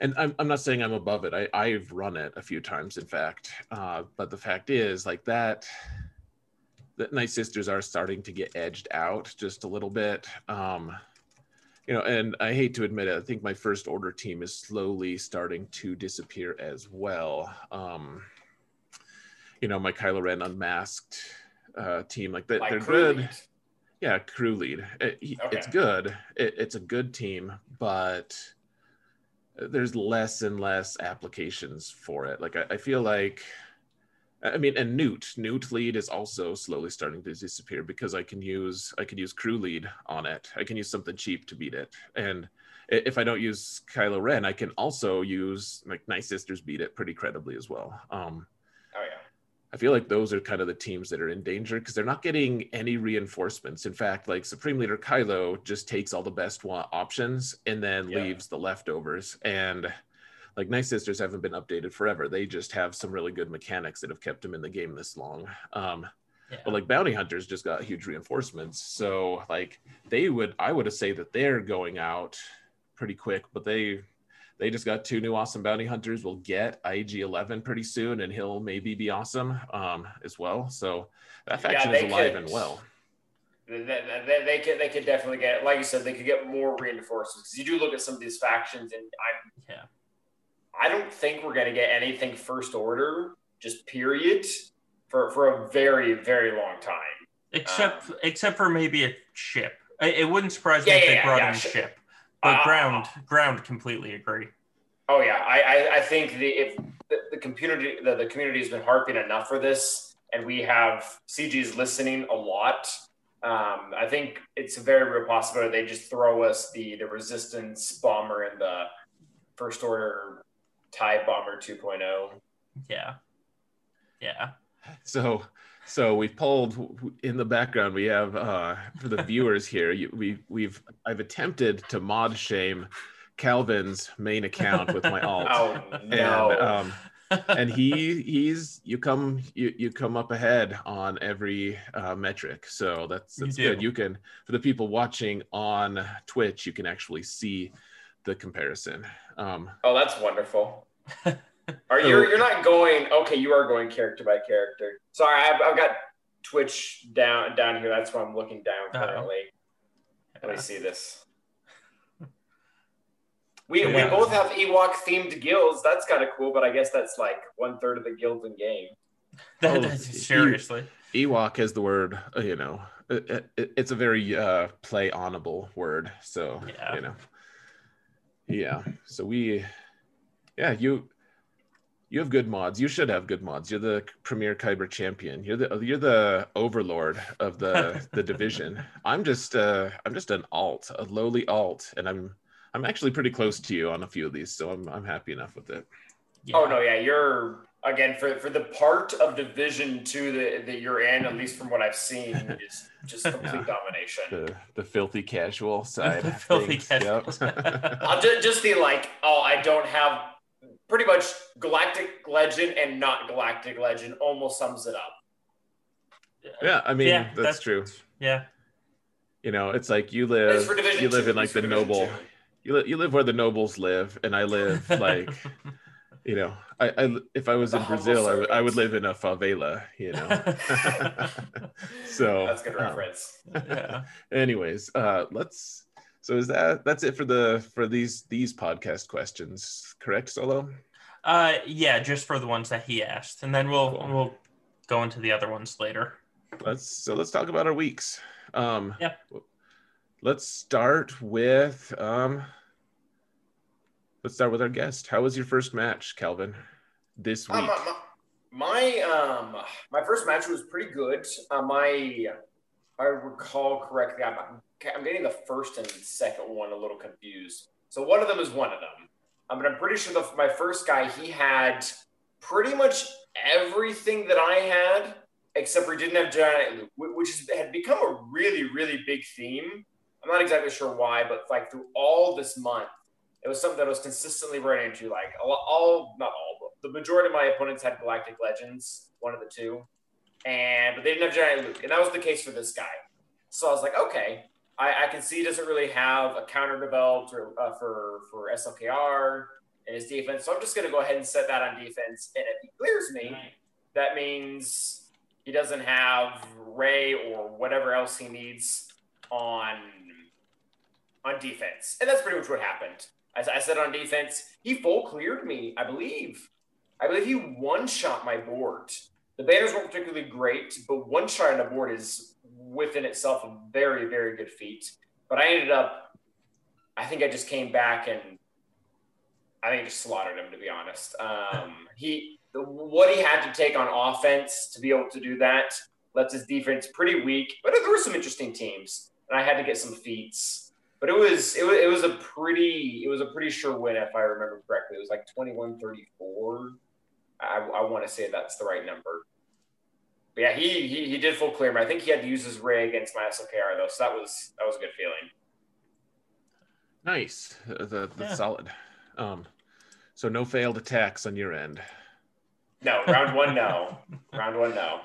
And I'm, I'm not saying I'm above it. I, I've run it a few times, in fact. Uh, but the fact is, like that, that Night Sisters are starting to get edged out just a little bit. Um, you know, and I hate to admit it, I think my first order team is slowly starting to disappear as well. Um, you know, my Kylo Ren unmasked uh, team, like that, Like they're good. lead. Yeah, crew lead. It, he- It's good. It, it's a good team, but there's less and less applications for it. Like I, I feel like, I mean, and Nute, Nute lead is also slowly starting to disappear because I can use I can use crew lead on it. I can use something cheap to beat it, and if I don't use Kylo Ren, I can also use like Night Sisters beat it pretty credibly as well. Um, Oh yeah. I feel like those are kind of the teams that are in danger because they're not getting any reinforcements. In fact, like Supreme Leader Kylo just takes all the best options and then yeah. leaves the leftovers. And like Night Sisters haven't been updated forever. They just have some really good mechanics that have kept them in the game this long. Um, yeah. But like bounty hunters just got huge reinforcements. So like they would, I would say that they're going out pretty quick, but they they just got two new awesome bounty hunters. We'll get IG Eleven pretty soon, and he'll maybe be awesome um, as well. So that faction yeah, is alive could, and well. They, they, they, could they could definitely get like you said they could get more reinforcements because you do look at some of these factions and I yeah I don't think we're gonna get anything first order just period for for a very very long time. Except um, except for maybe a ship. It wouldn't surprise me yeah, if they yeah, brought in a ship. But uh, ground, ground, completely agree. Oh yeah, I, I, I think the if the, the community the, the community has been harping enough for this, and we have CG's listening a lot. Um, I think it's a very real possibility they just throw us the the resistance bomber and the first order TIE bomber 2.0. Yeah, yeah. So so we've pulled in the background. We have uh, for the viewers here. You, we we've I've attempted to mod shame Calvin's main account with my alt, oh, no. and um, and he he's you come you, you come up ahead on every uh, metric. So that's that's you good. You can for the people watching on Twitch, you can actually see the comparison. Um, oh, that's wonderful. Are you? You're not going. Okay, you are going character by character. Sorry, I've, I've got Twitch down down here. That's why I'm looking down currently. Uh-oh. Let me see this. We, yeah. we both have Ewok themed guilds. That's kind of cool, but I guess that's like one third of the guilds in game. that, oh, seriously. Ewok is the word, uh, you know, it, it, it's a very uh, play onable word. So, yeah. you know, yeah. So we, yeah, you, you have good mods. You should have good mods. You're the premier Kyber champion. You're the you're the overlord of the the division. I'm just uh I'm just an alt, a lowly alt, and I'm I'm actually pretty close to you on a few of these, so I'm I'm happy enough with it. Yeah. Oh no, yeah, you're again for for the part of division two that, that you're in, at least from what I've seen, is just complete yeah. domination. The the filthy casual side. the filthy casual. Yep. I'll just, just be like, oh, I don't have pretty much Galactic Legend and not Galactic Legend almost sums it up. Yeah, I mean yeah, that's, that's, true. Yeah. You know, it's like you live you live two, in like the noble two. you live you live where the nobles live and I live like you know, I, I if I was the in Brazil, I, w- I would live in a favela, you know. so that's good um, reference. Um, yeah. Anyways, uh let's so is that that's it for the for these these podcast questions, correct, Solo? Uh yeah, just for the ones that he asked. And then we'll cool. we'll go into the other ones later. Let's so let's talk about our weeks. Um yeah. Let's start with um let's start with our guest. How was your first match, Calvin? This week. my, my, um my first match was pretty good. Uh, my I recall correctly, I'm, I'm getting the first and second one a little confused. So one of them is one of them. Um, but I'm pretty sure the, my first guy, he had pretty much everything that I had, except for he didn't have giant Luke, which had become a really, really big theme. I'm not exactly sure why, but like through all this month, it was something that I was consistently running into. Like all, all not all, but the majority of my opponents had Galactic Legends, one of the two and but they didn't have giant Luke, and that was the case for this guy. So I was like, okay, I, I can see he doesn't really have a counter developed or, uh, for for SLKR in his defense. So I'm just going to go ahead and set that on defense, and if he clears me, that means he doesn't have Rey or whatever else he needs on on defense, and that's pretty much what happened. I, I said on defense, he full cleared me, I believe. I believe he one shot my board the banners weren't particularly great, but one shot on the board is within itself a very, very good feat. But I ended up, I think I just came back and I think I just slaughtered him, to be honest. Um, he, what he had to take on offense to be able to do that left his defense pretty weak. But there were some interesting teams, and I had to get some feats. But it was it was it was a pretty it was a pretty sure win if I remember correctly. It was like 21-34. I, I want to say that's the right number. but yeah, he, he he did full clear him. I think he had to use his Rey against my SLKR though, so that was that was a good feeling. Nice. Uh, the, that's Yeah. solid. Um, so no failed attacks on your end. No, round one, no. round one, no.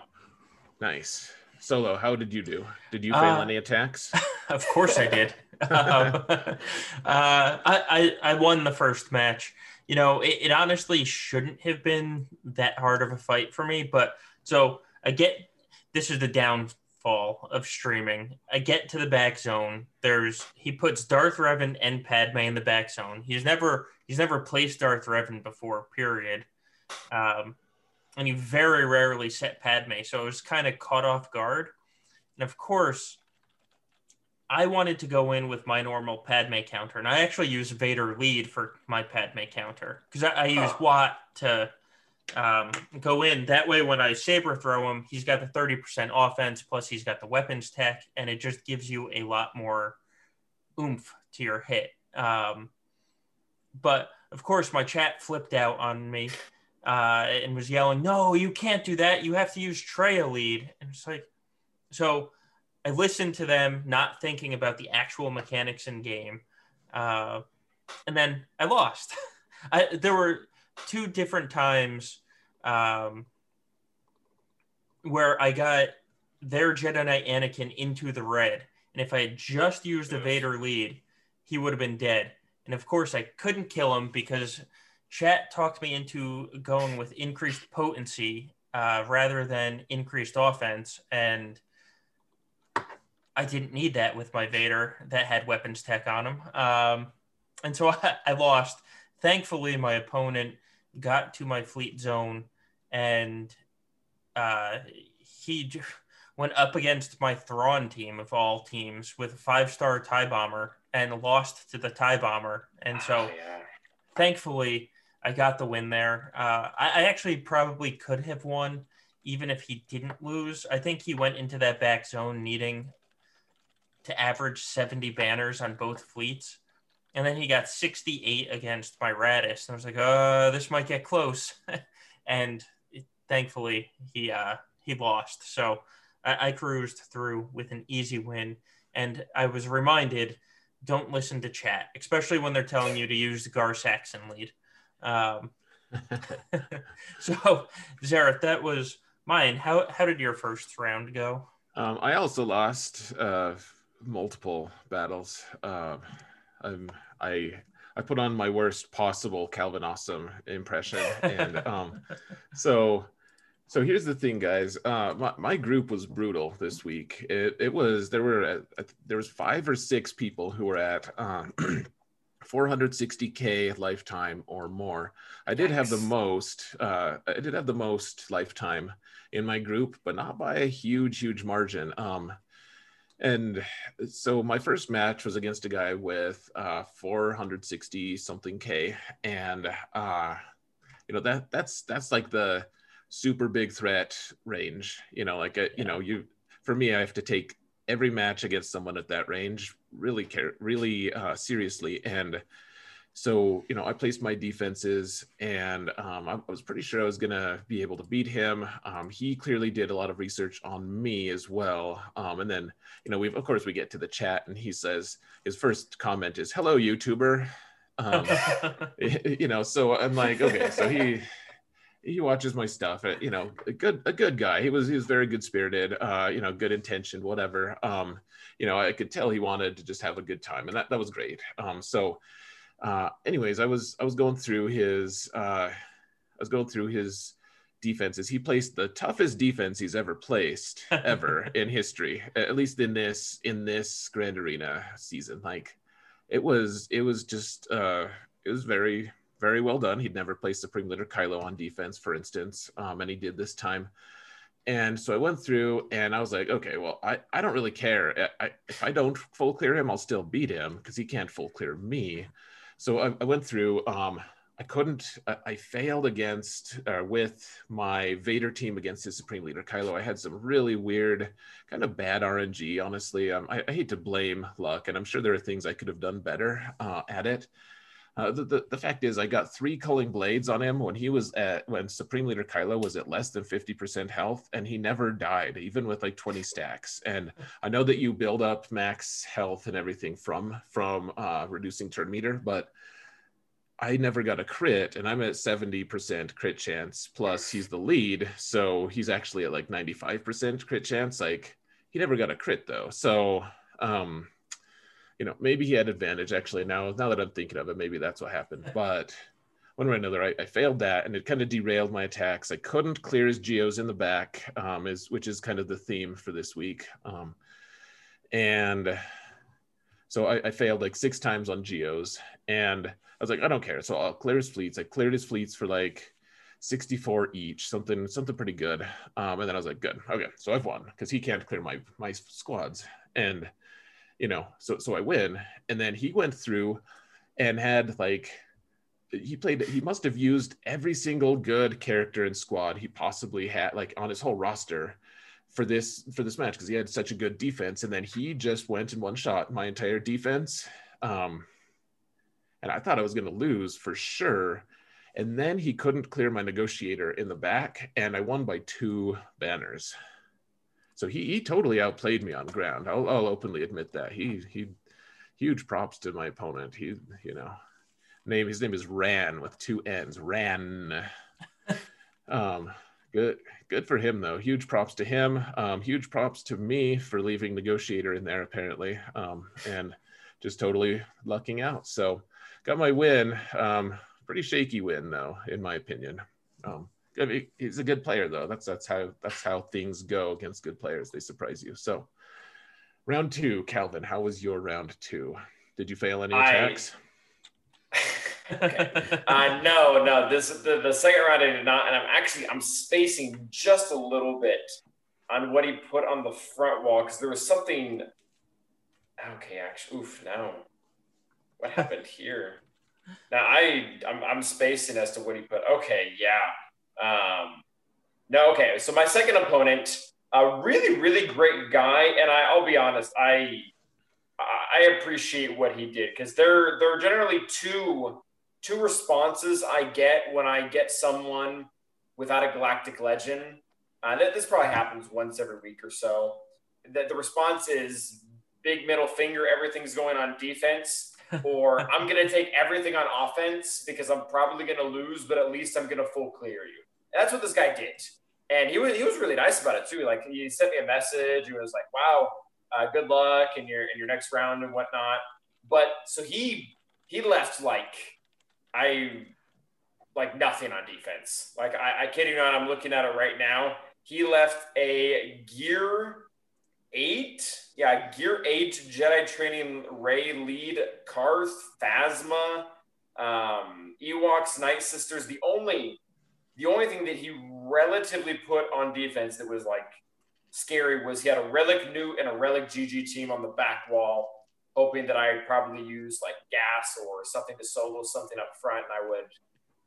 Nice. Solo, how did you do? Did you fail Uh, any attacks? of course I did. Um, uh, I, I I won the first match. You know, it, it honestly shouldn't have been that hard of a fight for me. But so I get this is the downfall of streaming. I get to the back zone. There's he puts Darth Revan and Padme in the back zone. He's never he's never placed Darth Revan before. Period. Um, and he very rarely set Padme, so I was kind of caught off guard. And of course, I wanted to go in with my normal Padme counter, and I actually use Vader lead for my Padme counter because I, I use Oh. Watt to um, go in. That way, when I saber throw him, he's got the thirty percent offense plus he's got the weapons tech, and it just gives you a lot more oomph to your hit. Um, but of course, my chat flipped out on me uh, and was yelling, "No, you can't do that. You have to use Traya lead." And it's like, so I listened to them, not thinking about the actual mechanics in game, uh, and then I lost. I, there were two different times um, where I got their Jedi Knight Anakin into the red, and if I had just used the. Vader lead, he would have been dead. And of course, I couldn't kill him because chat talked me into going with increased potency uh, rather than increased offense, and I didn't need that with my Vader that had weapons tech on him. Um, and so I, I lost. Thankfully, my opponent got to my fleet zone and uh, he j- went up against my Thrawn team of all teams with a five star TIE bomber and lost to the TIE bomber. And so Ah, yeah. thankfully, I got the win there. Uh, I, I actually probably could have won even if he didn't lose. I think he went into that back zone needing to average 70 banners on both fleets. And then he got 68 against my Raddus. And I was like, uh, this might get close. and it, thankfully, he uh, he lost. So I, I cruised through with an easy win. And I was reminded don't listen to chat, especially when they're telling you to use the Gar Saxon lead. Um, so, Xaereth, that was mine. How, how did your first round go? Um, I also lost uh, multiple battles. Um, I'm, I I put on my worst possible Calvin Awesome impression, and um, so so here's the thing, guys. Uh, my, my group was brutal this week. It, it was there were uh, there was five or six people who were at. Um, 460k lifetime or more. I did have the most. Uh, I did have the most lifetime in my group, but not by a huge, huge margin. Um, and so my first match was against a guy with uh, 460 something k, and uh, you know that that's that's like the super big threat range. You know, like a, you know you for me, I have to take every match against someone at that range really care really uh, seriously and so you know i placed my defenses and um, I, I was pretty sure i was going to be able to beat him. Um, he clearly did a lot of research on me as well. Um, and then you know we've of course we get to the chat and he says his first comment is hello youtuber. Um, you know so i'm like okay so he he watches my stuff. Uh, you know a good a good guy. He was he was very good spirited uh you know good intentioned whatever. Um you know i could tell he wanted to just have a good time and that that was great. Um so uh anyways i was i was going through his uh i was going through his defenses. He placed the toughest defense he's ever placed ever in history at least in this in this grand arena season. Like it was it was just uh it was very very well done. He'd never placed supreme leader kylo on defense for instance um, and he did this time. And so i went through and i was like okay well i, I don't really care. I, I, if i don't full clear him i'll still beat him because he can't full clear me so i, I went through um, i couldn't I, I failed against uh, with my vader team against his supreme leader kylo. I had some really weird kind of bad rng honestly. Um, I, I hate to blame luck and i'm sure there are things i could have done better uh, at it Uh, the, the, the fact is, I got three culling blades on him when he was at when Supreme Leader Kylo was at less than 50% health, and he never died, even with like 20 stacks. And I know that you build up max health and everything from from uh, reducing turn meter, but I never got a crit, and I'm at 70% crit chance. Plus, he's the lead, so he's actually at like 95% crit chance. Like he never got a crit though, so um, you know, maybe he had advantage actually. Now, now that I'm thinking of it, maybe that's what happened. But one way or another, I, I failed that, and it kind of derailed my attacks. I couldn't clear his geos in the back, um, is which is kind of the theme for this week. Um, and so I, I failed like six times on geos, and I was like, I don't care. So I'll clear his fleets. I cleared his fleets for like 64 each, something something pretty good. Um, and then I was like, good, okay, so I've won because he can't clear my my squads. And you know, so so I win. And then he went through and had like he played he must have used every single good character and squad he possibly had like on his whole roster for this for this match because he had such a good defense. And then he just went in one shot my entire defense. Um and i thought i was going to lose for sure. And then he couldn't clear my negotiator in the back and i won by two banners so he, he totally outplayed me on ground. I'll, I'll openly admit that. He he huge props to my opponent. He you know name his name is Ran with two N's. Ran. um, good good for him though. Huge props to him. Um, huge props to me for leaving negotiator in there apparently. Um, and just totally lucking out. So got my win. Um, pretty shaky win though, in my opinion. Um, I mean, he's a good player though. That's that's how that's how things go against good players. They surprise you. So, round two, Calvin. How was your round two? Did you fail any attacks? okay. Uh, no, no. This the, the second round I did not, and I'm actually I'm spacing just a little bit on what he put on the front wall because there was something. Okay, actually, oof. Now, what happened here? Now I I'm, I'm spacing as to what he put. Okay, yeah. Um, no, okay. So my second opponent, a really, really great guy, and I, I'll be honest, I I appreciate what he did because there there are generally two two responses I get when I get someone without a galactic legend. Uh, this probably happens once every week or so. That the response is big middle finger, everything's going on defense, or I'm going to take everything on offense because I'm probably going to lose, but at least I'm going to full clear you. And that's what this guy did. And he was he was really nice about it too. Like he sent me a message. He was like, "Wow, uh, good luck in your in your next round and whatnot." But so he he left like I like nothing on defense. Like I, I kid you not, I'm looking at it right now. He left a gear eight, yeah, gear eight Jedi training Rey lead Carth Phasma, um, Ewoks, Night Sisters. The only the only thing that he relatively put on defense that was like scary was he had a relic Nute and a relic GG team on the back wall, hoping that I'd probably use like gas or something to solo something up front, and I would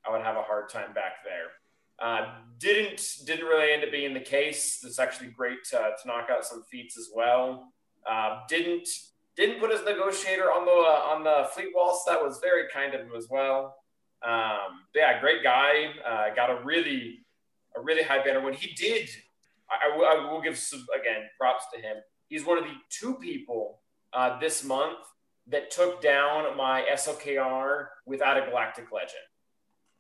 I would have a hard time back there. Uh, didn't didn't really end up being the case. It's actually great to, to knock out some feats as well. Uh, didn't didn't put his negotiator on the uh, on the fleet wall, so that was very kind of him as well. Um, yeah, great guy. Uh, got a really, a really high banner. When he did, I, I, I will give some, again props to him. He's one of the two people uh, this month that took down my SLKR without a Galactic Legend.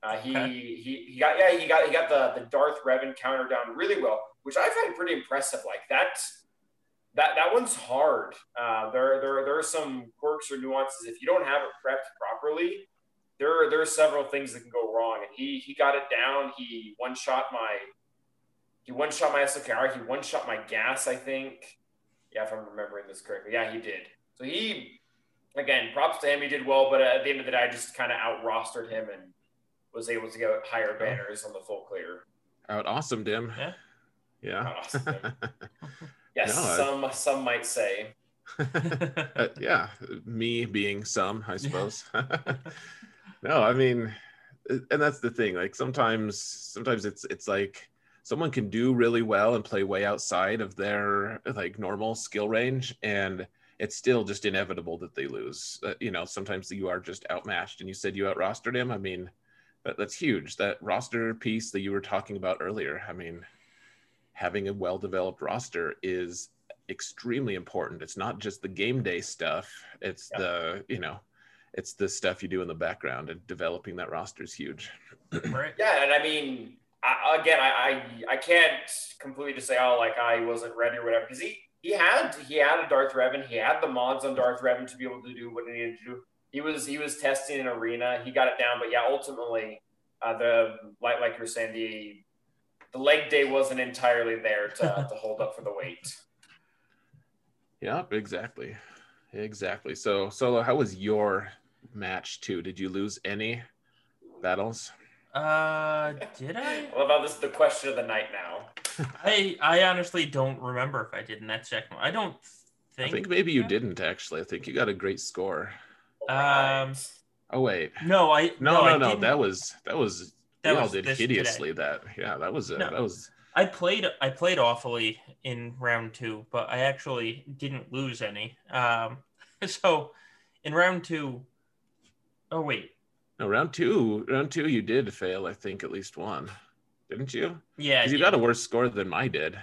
Uh, he, okay. he he got yeah he got he got the the Darth Revan counter down really well, which I find pretty impressive. Like that that that one's hard. Uh, there there there are some quirks or nuances if you don't have it prepped properly there are there are several things that can go wrong, and he he got it down. He one shot my he one shot my SLKR. He one shot my gas. I think. Yeah, if I'm remembering this correctly. Yeah, he did. So he again, props to him. He did well, but at the end of the day, I just kind of out rostered him and was able to get higher banners on the full clear. Out awesome, Dim. Yeah. Yeah. Awesome, yes, no, some I... some might say. uh, yeah, me being some, I suppose no i mean and that's the thing like sometimes sometimes it's it's like someone can do really well and play way outside of their like normal skill range and it's still just inevitable that they lose. Uh, you know, sometimes you are just outmatched. And you said you out rostered him. I mean, that, that's huge. That roster piece that you were talking about earlier. I mean, having a well developed roster is extremely important. It's not just the game day stuff. It's yeah. the you know, it's the stuff you do in the background, and developing that roster is huge. right. Yeah, and I mean, I, again, I, I I can't completely just say, oh, like I wasn't ready or whatever, because he he had he had a Darth Revan, he had the mods on Darth Revan to be able to do what he needed to do. He was he was testing an arena, he got it down, but yeah, ultimately, uh, the like like you're saying, the the leg day wasn't entirely there to, to hold up for the weight. Yeah, exactly. Exactly. So, Solo, how was your match too? Did you lose any battles? Uh, did I? What about this? The question of the night now. I I honestly don't remember if I did in that second. I don't think. I think maybe you didn't actually. I think you got a great score. Um. Oh wait. No, I. No, no, no. no that was that was. That we all did hideously. Today. That yeah, that was a, no. that was. I played I played awfully in round two, but I actually didn't lose any. Um, so in round two, oh wait, no, round two, round two, you did fail. I think at least one, didn't you? Yeah, you got a worse score than I did.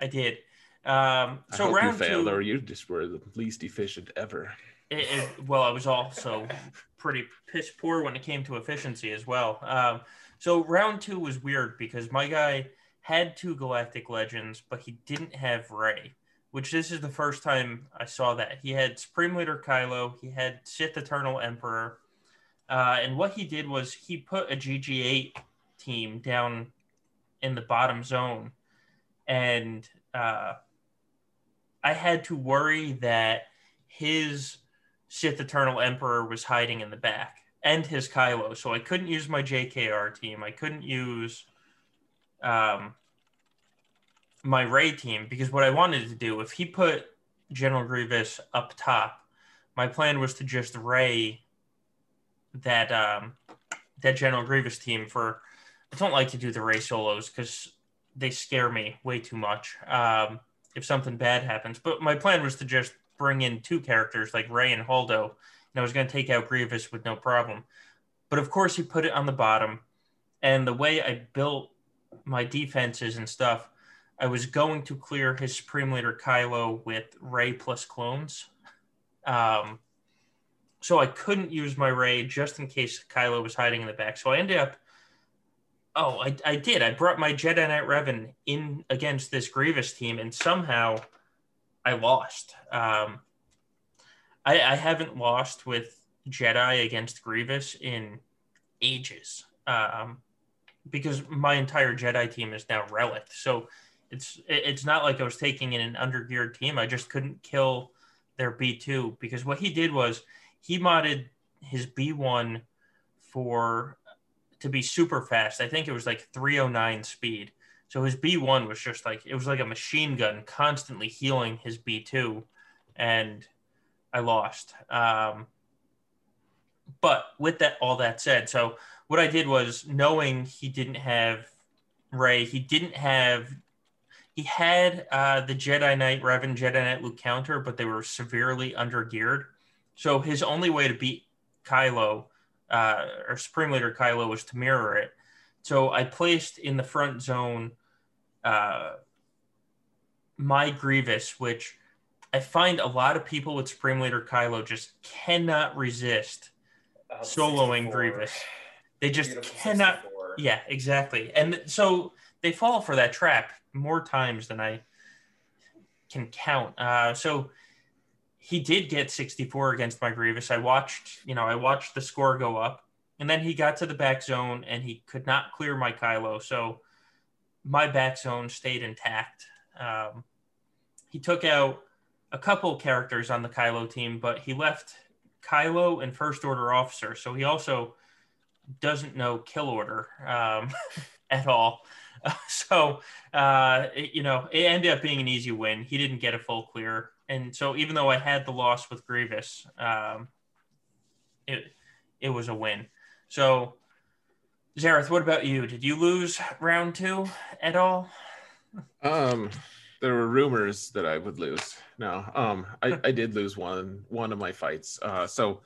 I did. Um, so I hope round you failed, two, or you just were the least efficient ever. It, it, well, I was also pretty piss poor when it came to efficiency as well. Um, so round two was weird because my guy had two Galactic Legends, but he didn't have Ray, which this is the first time I saw that. He had Supreme Leader Kylo, he had Sith Eternal Emperor, uh, and what he did was he put a GG8 team down in the bottom zone. And uh, I had to worry that his Sith Eternal Emperor was hiding in the back and his Kylo. So I couldn't use my JKR team. I couldn't use um, my Rey team because what I wanted to do, if he put General Grievous up top, my plan was to just Rey that um, that General Grievous team for. I don't like to do the Rey solos because they scare me way too much. Um, if something bad happens, but my plan was to just bring in two characters like Rey and Holdo, and I was going to take out Grievous with no problem. But of course, he put it on the bottom, and the way I built my defenses and stuff, I was going to clear his Supreme Leader Kylo with Rey plus clones. Um, so I couldn't use my Rey just in case Kylo was hiding in the back. So I ended up. Oh, I, I did. I brought my Jedi Knight Revan in against this Grievous team, and somehow I lost. Um, I, I haven't lost with Jedi against Grievous in ages. Um, because my entire Jedi team is now relic. So it's it's not like I was taking in an undergeared team. I just couldn't kill their B two because what he did was he modded his B1 for to be super fast. I think it was like 309 speed. So his B1 was just like it was like a machine gun constantly healing his B2 and I lost. Um, but with that all that said, so what I did was knowing he didn't have Rey, he didn't have he had uh, the Jedi Knight Revan Jedi Knight Luke counter, but they were severely under geared. So his only way to beat Kylo uh, or Supreme Leader Kylo was to mirror it. So I placed in the front zone uh, my Grievous, which I find a lot of people with Supreme Leader Kylo just cannot resist uh, soloing 64. Grievous. They just Beautiful cannot. 64. Yeah, exactly. And so they fall for that trap more times than I can count. Uh, so he did get 64 against my Grievous. I watched, you know, I watched the score go up, and then he got to the back zone and he could not clear my Kylo. So my back zone stayed intact. Um, he took out a couple characters on the Kylo team, but he left Kylo and First Order Officer. So he also doesn't know kill order um, at all. so, uh, it, you know, it ended up being an easy win. He didn't get a full clear and so even though I had the loss with Grievous, um, it it was a win. So, Xaereth, what about you? Did you lose round two at all? Um, there were rumors that I would lose. No, um, I, I did lose one one of my fights. Uh, so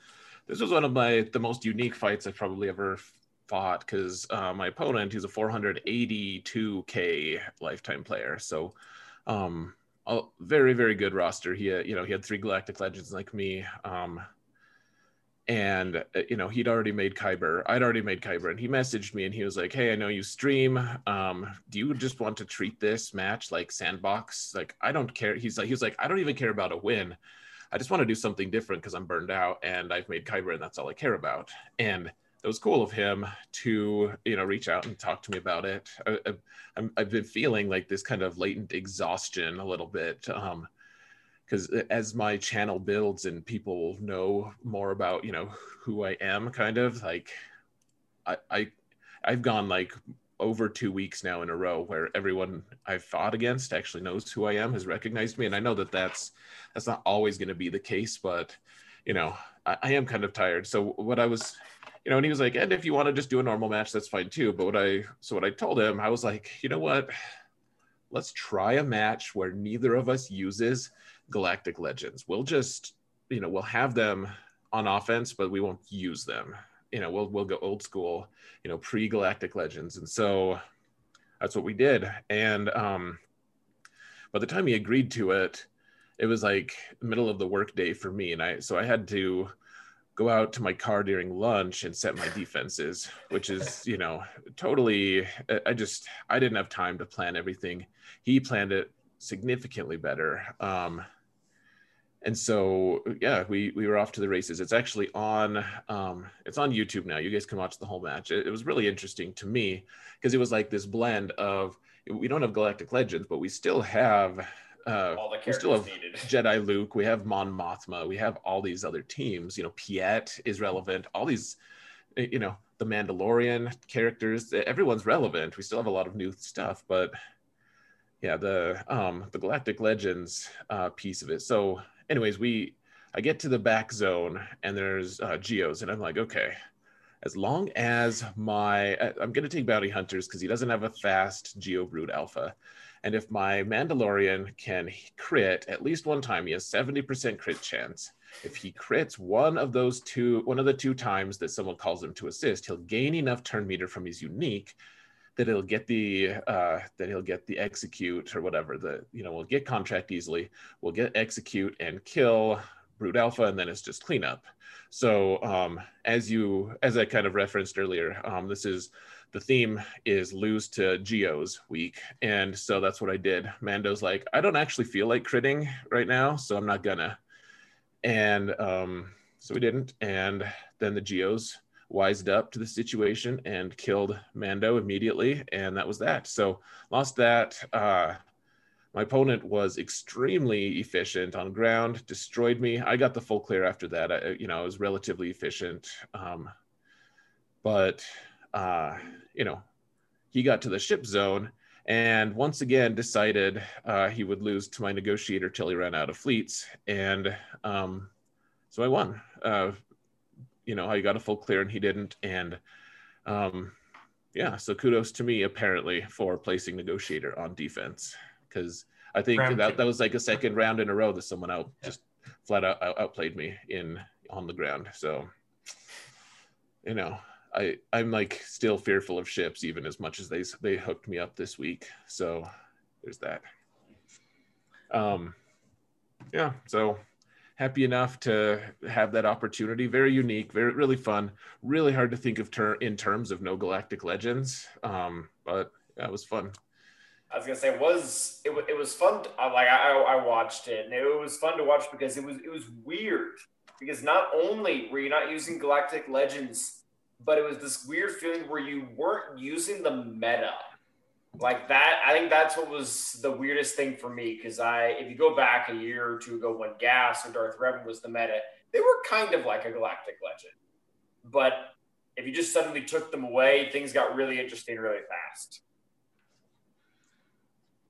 this was one of my the most unique fights I've probably ever fought because uh, my opponent he's a 482k lifetime player. So um, a very very good roster. He had, you know he had three Galactic Legends like me. Um, and uh, you know he'd already made Kyber. I'd already made Kyber, and he messaged me and he was like, "Hey, I know you stream. Um, do you just want to treat this match like sandbox? Like I don't care." He's like, he was like, "I don't even care about a win. I just want to do something different because I'm burned out and I've made Kyber, and that's all I care about." And it was cool of him to you know reach out and talk to me about it. I, have been feeling like this kind of latent exhaustion a little bit. Um, because uh, as my channel builds and people know more about you know who i am kind of like i i i've gone like over two weeks now in a row where everyone i've fought against actually knows who i am has recognized me and i know that that's that's not always going to be the case but you know I, I am kind of tired. So what i was you know and he was like and if you want to just do a normal match that's fine too. But what i so what i told him i was like you know what? Let's try a match where neither of us uses galactic legends. We'll just you know we'll have them on offense but we won't use them. You know we'll we'll go old school you know pre galactic legends. And so that's what we did. And um by the time he agreed to it it was like middle of the workday for me. And i so i had to go out to my car during lunch and set my defenses which is you know totally i just i didn't have time to plan everything. He planned it significantly better. Um and so yeah we we were off to the races. It's actually on um it's on youtube now. You guys can watch the whole match. It, it was really interesting to me because it was like this blend of we don't have galactic legends but we still have uh we still have needed. jedi luke we have mon mothma we have all these other teams you know Piett is relevant all these you know the mandalorian characters everyone's relevant. We still have a lot of new stuff but yeah the um the galactic legends uh piece of it. So anyways, we I get to the back zone and there's uh, geos, and I'm like, okay, as long as my I'm gonna take bounty hunters because he doesn't have a fast geo brood alpha. And if my Mandalorian can crit at least one time, he has 70% crit chance. If he crits one of those two, one of the two times that someone calls him to assist, he'll gain enough turn meter from his unique that he'll get the uh, that he'll get the execute or whatever the you know we'll get contract easily we'll get execute and kill brood alpha and then it's just cleanup. So um, as you as i kind of referenced earlier um, this is the theme is lose to geos week and so that's what i did. Mando's like i don't actually feel like critting right now so i'm not gonna. And um, so we didn't. And then the geos wised up to the situation and killed Mando immediately, and that was that. So lost that. Uh, my opponent was extremely efficient on ground, destroyed me. I got the full clear after that. I, you know, I was relatively efficient, um, but uh, you know, he got to the ship zone and once again decided uh, he would lose to my negotiator till he ran out of fleets, and um, so I won. Uh, you know, I got a full clear and he didn't. And um, yeah, so kudos to me apparently for placing negotiator on defense because I think that, that was like a second round in a row that someone out yeah. just flat out, out outplayed me in on the ground. So you know, I I'm like still fearful of ships even as much as they they hooked me up this week. So there's that. Um, yeah. So happy enough to have that opportunity. Very unique, very really fun. Really hard to think of ter- in terms of no Galactic Legends, um, but yeah, was fun. I was gonna say it was it, it was fun. To, like I, I watched it and it was fun to watch because it was it was weird because not only were you not using Galactic Legends, but it was this weird feeling where you weren't using the meta like that i think that's what was the weirdest thing for me because i if you go back a year or two ago when gas or darth revan was the meta they were kind of like a galactic legend. But if you just suddenly took them away things got really interesting really fast.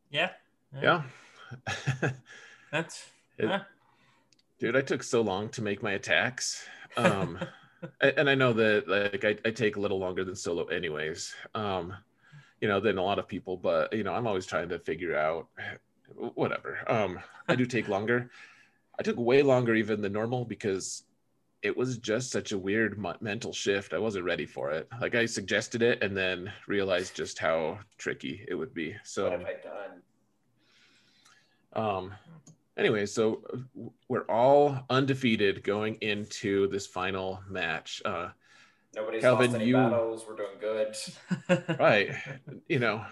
Yeah. Yeah, yeah. that's it, huh. dude i took so long to make my attacks. Um and i know that like I, I take a little longer than solo anyways. Um you know, than a lot of people. But you know, I'm always trying to figure out, whatever. Um, I do take longer. I took way longer even than normal because it was just such a weird mental shift. I wasn't ready for it. Like I suggested it and then realized just how tricky it would be. So what have I done? Um, anyway, so we're all undefeated going into this final match. Uh, Nobody's Calvin, lost any you, battles. We're doing good. right. You know,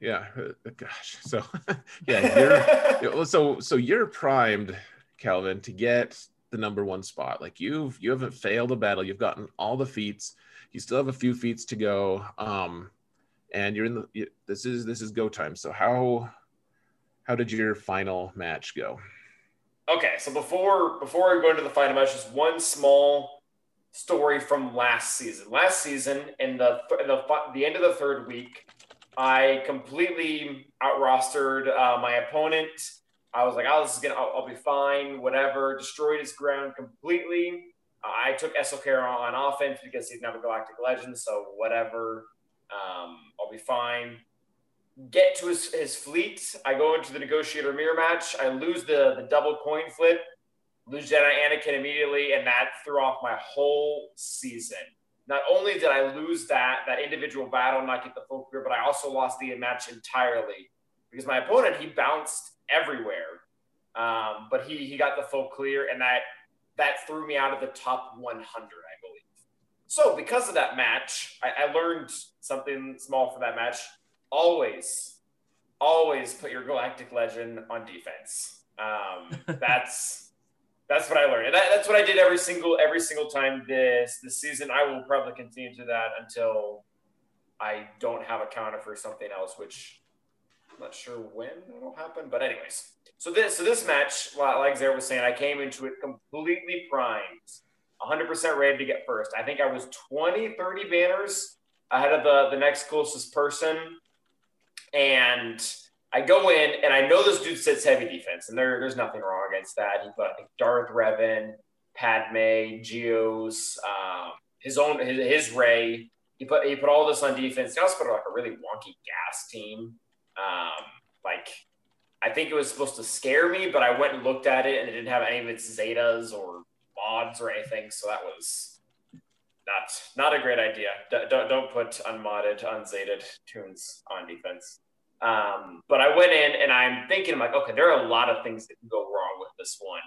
yeah. Uh, gosh. So, yeah. You're, so, so you're primed, Calvin, to get the number one spot. Like you've you haven't failed a battle. You've gotten all the feats. You still have a few feats to go. Um, and you're in the. This is this is go time. So how how did your final match go? Okay, so before before I go into the final match, just one small story from last season. Last season, in the in the the end of the third week, I completely out rostered uh, my opponent. I was like, I was gonna, I'll, I'll, be fine, whatever. Destroyed his ground completely. Uh, I took SLKR on, offense because he's not a Galactic Legend, so whatever. Um, I'll be fine get to his, his fleet. I go into the negotiator mirror match. I lose the, the double coin flip, lose Jedi Anakin immediately, and that threw off my whole season. Not only did I lose that that individual battle, not get the full clear, but I also lost the match entirely because my opponent he bounced everywhere, um, but he he got the full clear, and that that threw me out of the top 100, I believe. So because of that match, I, I learned something small for that match always, always put your Galactic Legend on defense. Um, that's that's what I learned. That, that's what I did every single every single time this this season. I will probably continue to that until I don't have a counter for something else, which I'm not sure when that'll happen. But anyways, so this so this match, like Zara was saying, I came into it completely primed, 100% ready to get first. I think I was 20, 30 banners ahead of the the next closest person. And I go in and I know this dude sits heavy defense, and there, there's nothing wrong against that. He put think Darth Revan, Padme, Geos, um, his own his, his Rey. He put he put all this on defense. He also put like a really wonky gas team. Um, like I think it was supposed to scare me, but I went and looked at it and it didn't have any of its zetas or mods or anything. So that was not not a great idea. D- don't don't put unmodded, unzated toons on defense. Um, but I went in and I'm thinking, I'm like, okay, there are a lot of things that can go wrong with this one.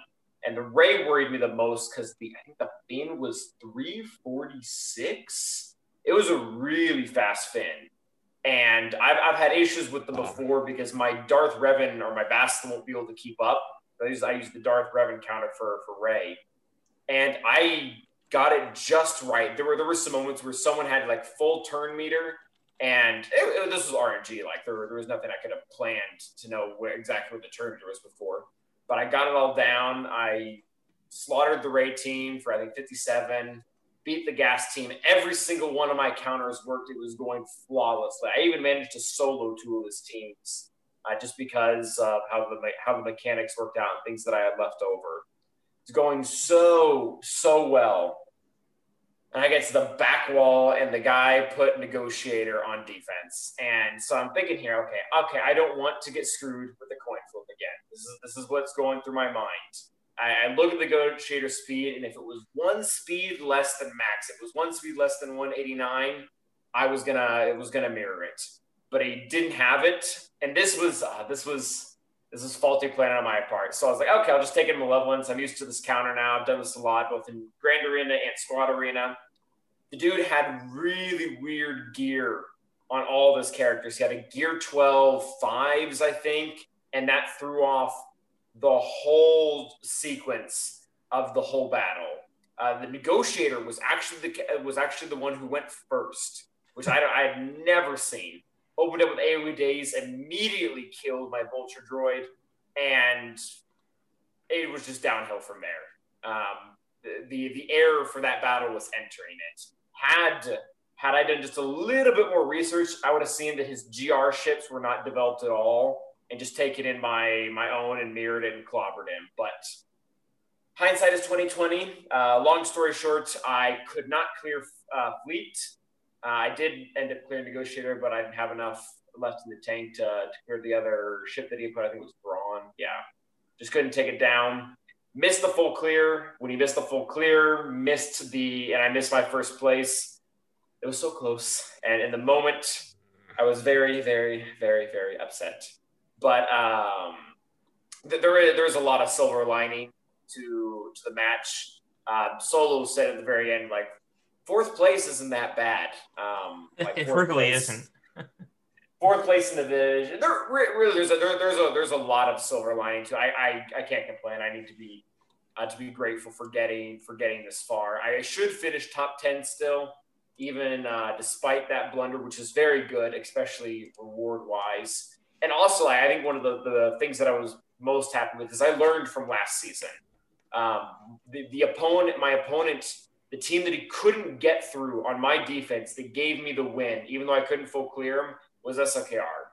And the Rey worried me the most because the I think the Finn was 346. It was a really fast Finn. And I've, I've had issues with them before because my Darth Revan or my Bastila won't be able to keep up. I use, I use the Darth Revan counter for, for Rey. And I got it just right. There were there were some moments where someone had like full turn meter and it, it, this was RNG. Like there, there was nothing I could have planned to know where exactly what the turn meter was before. But I got it all down. I slaughtered the Rey team for I think 57. Beat the gas team. Every single one of my counters worked. It was going flawlessly. I even managed to solo two of his teams, uh, just because of how the how the mechanics worked out and things that I had left over. It's going so so well and I get to the back wall, and the guy put negotiator on defense. And so I'm thinking here, okay, okay, I don't want to get screwed with the coin flip again. This is this is what's going through my mind. I, I look at the negotiator speed, and if it was one speed less than max, it was one speed less than 189, I was gonna it was gonna mirror it. But he didn't have it, and this was uh, this was this is faulty planning on my part. So I was like, okay, I'll just take in Malevolence. I'm used to this counter now. I've done this a lot, both in Grand Arena and Squad Arena. The dude had really weird gear on all of his characters. He had a gear 12 fives, I think, and that threw off the whole sequence of the whole battle. Uh, the negotiator was actually the was actually the one who went first, which I, I had never seen opened up with AoE days, immediately killed my vulture droid, and it was just downhill from there. Um, the, the, the error for that battle was entering it. Had had I done just a little bit more research, I would have seen that his GR ships were not developed at all, and just taken in my my own and mirrored it and clobbered him. But hindsight is twenty twenty. Uh, long story short, I could not clear uh, fleet uh, I did end up clearing negotiator, but I didn't have enough left in the tank to, to clear the other ship that he put. I think it was Braun. Yeah, just couldn't take it down. Missed the full clear. When he missed the full clear, missed the and I missed my first place. It was so close, and in the moment, I was very, very, very, very upset. But um, th- there is there's a lot of silver lining to to the match. Um, Solo said at the very end, like fourth place isn't that bad. Um, like it fourth really place- isn't. fourth place in the division. There really there's a there, there's a there's a lot of silver lining to. I I, I can't complain. I need to be uh, to be grateful for getting for getting this far. I should finish top ten still, even uh, despite that blunder, which is very good, especially reward wise. And also, I I think one of the, the things that I was most happy with is I learned from last season. Um, the, the opponent, my opponent, the team that he couldn't get through on my defense that gave me the win, even though I couldn't full clear him, was SLKR.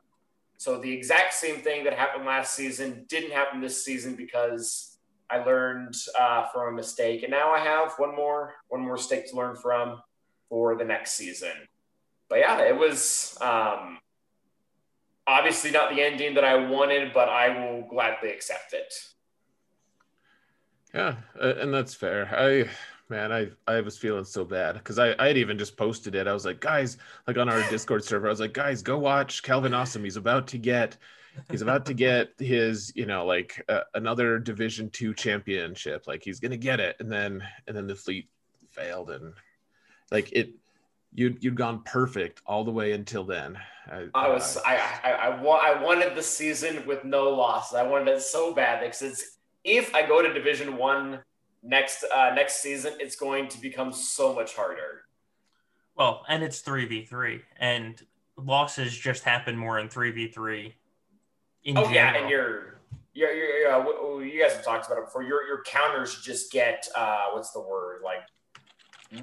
So the exact same thing that happened last season didn't happen this season because I learned uh, from a mistake, and now I have one more one more mistake to learn from for the next season. But yeah, it was um, obviously not the ending that I wanted, but I will gladly accept it. Yeah, and that's fair. I man, I I was feeling so bad because I I had even just posted it. I was like, guys, like on our Discord server, I was like, guys, go watch Calvin Awesome. He's about to get he's about to get his you know like uh, another Division two championship. Like he's gonna get it, and then and then the fleet failed, and like it. You'd, you'd gone perfect all the way until then. I, I was uh, I I I, wa- I wanted the season with no losses. I wanted it so bad because it's if I go to Division One next uh, next season, it's going to become so much harder. Well, and it's three v three, and losses just happen more in three v three. In Oh general. yeah, and your your Yeah, uh, w- w- you guys have talked about it before. Your your counters just get uh, what's the word like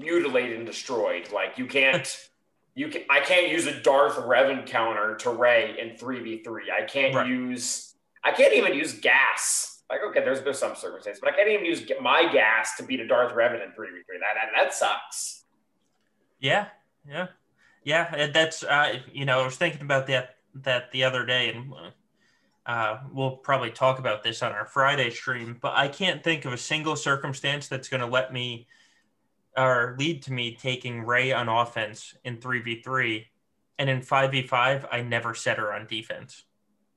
mutilated and destroyed. Like you can't. You can, I can't use a Darth Revan counter to Rey in three v three. I can't Right. use. I can't even use gas. Like okay, there's there's some circumstances, but I can't even use my gas to beat a Darth Revan in three v three. That, that that sucks. Yeah, yeah, yeah. That's uh, you know, I was thinking about that that the other day, and uh, we'll probably talk about this on our Friday stream. But I can't think of a single circumstance that's going to let me or lead to me taking Rey on offense in three v three, and in five v five, I never set her on defense.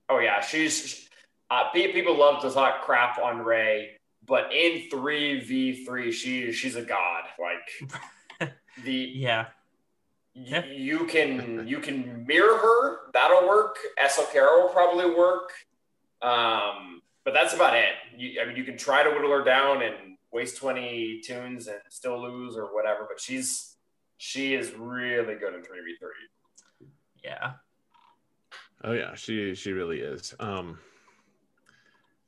Oh yeah, she's. Uh, people love to talk crap on Rey, but in three v three, she she's a god. Like the Yeah, y- Yeah. you can you can mirror her. That'll work. SLKR will probably work. Um, but that's about it. You, I mean, you can try to whittle her down and waste twenty toons and still lose or whatever. But she's she is really good in three v three. yeah. Oh yeah, she she really is. Um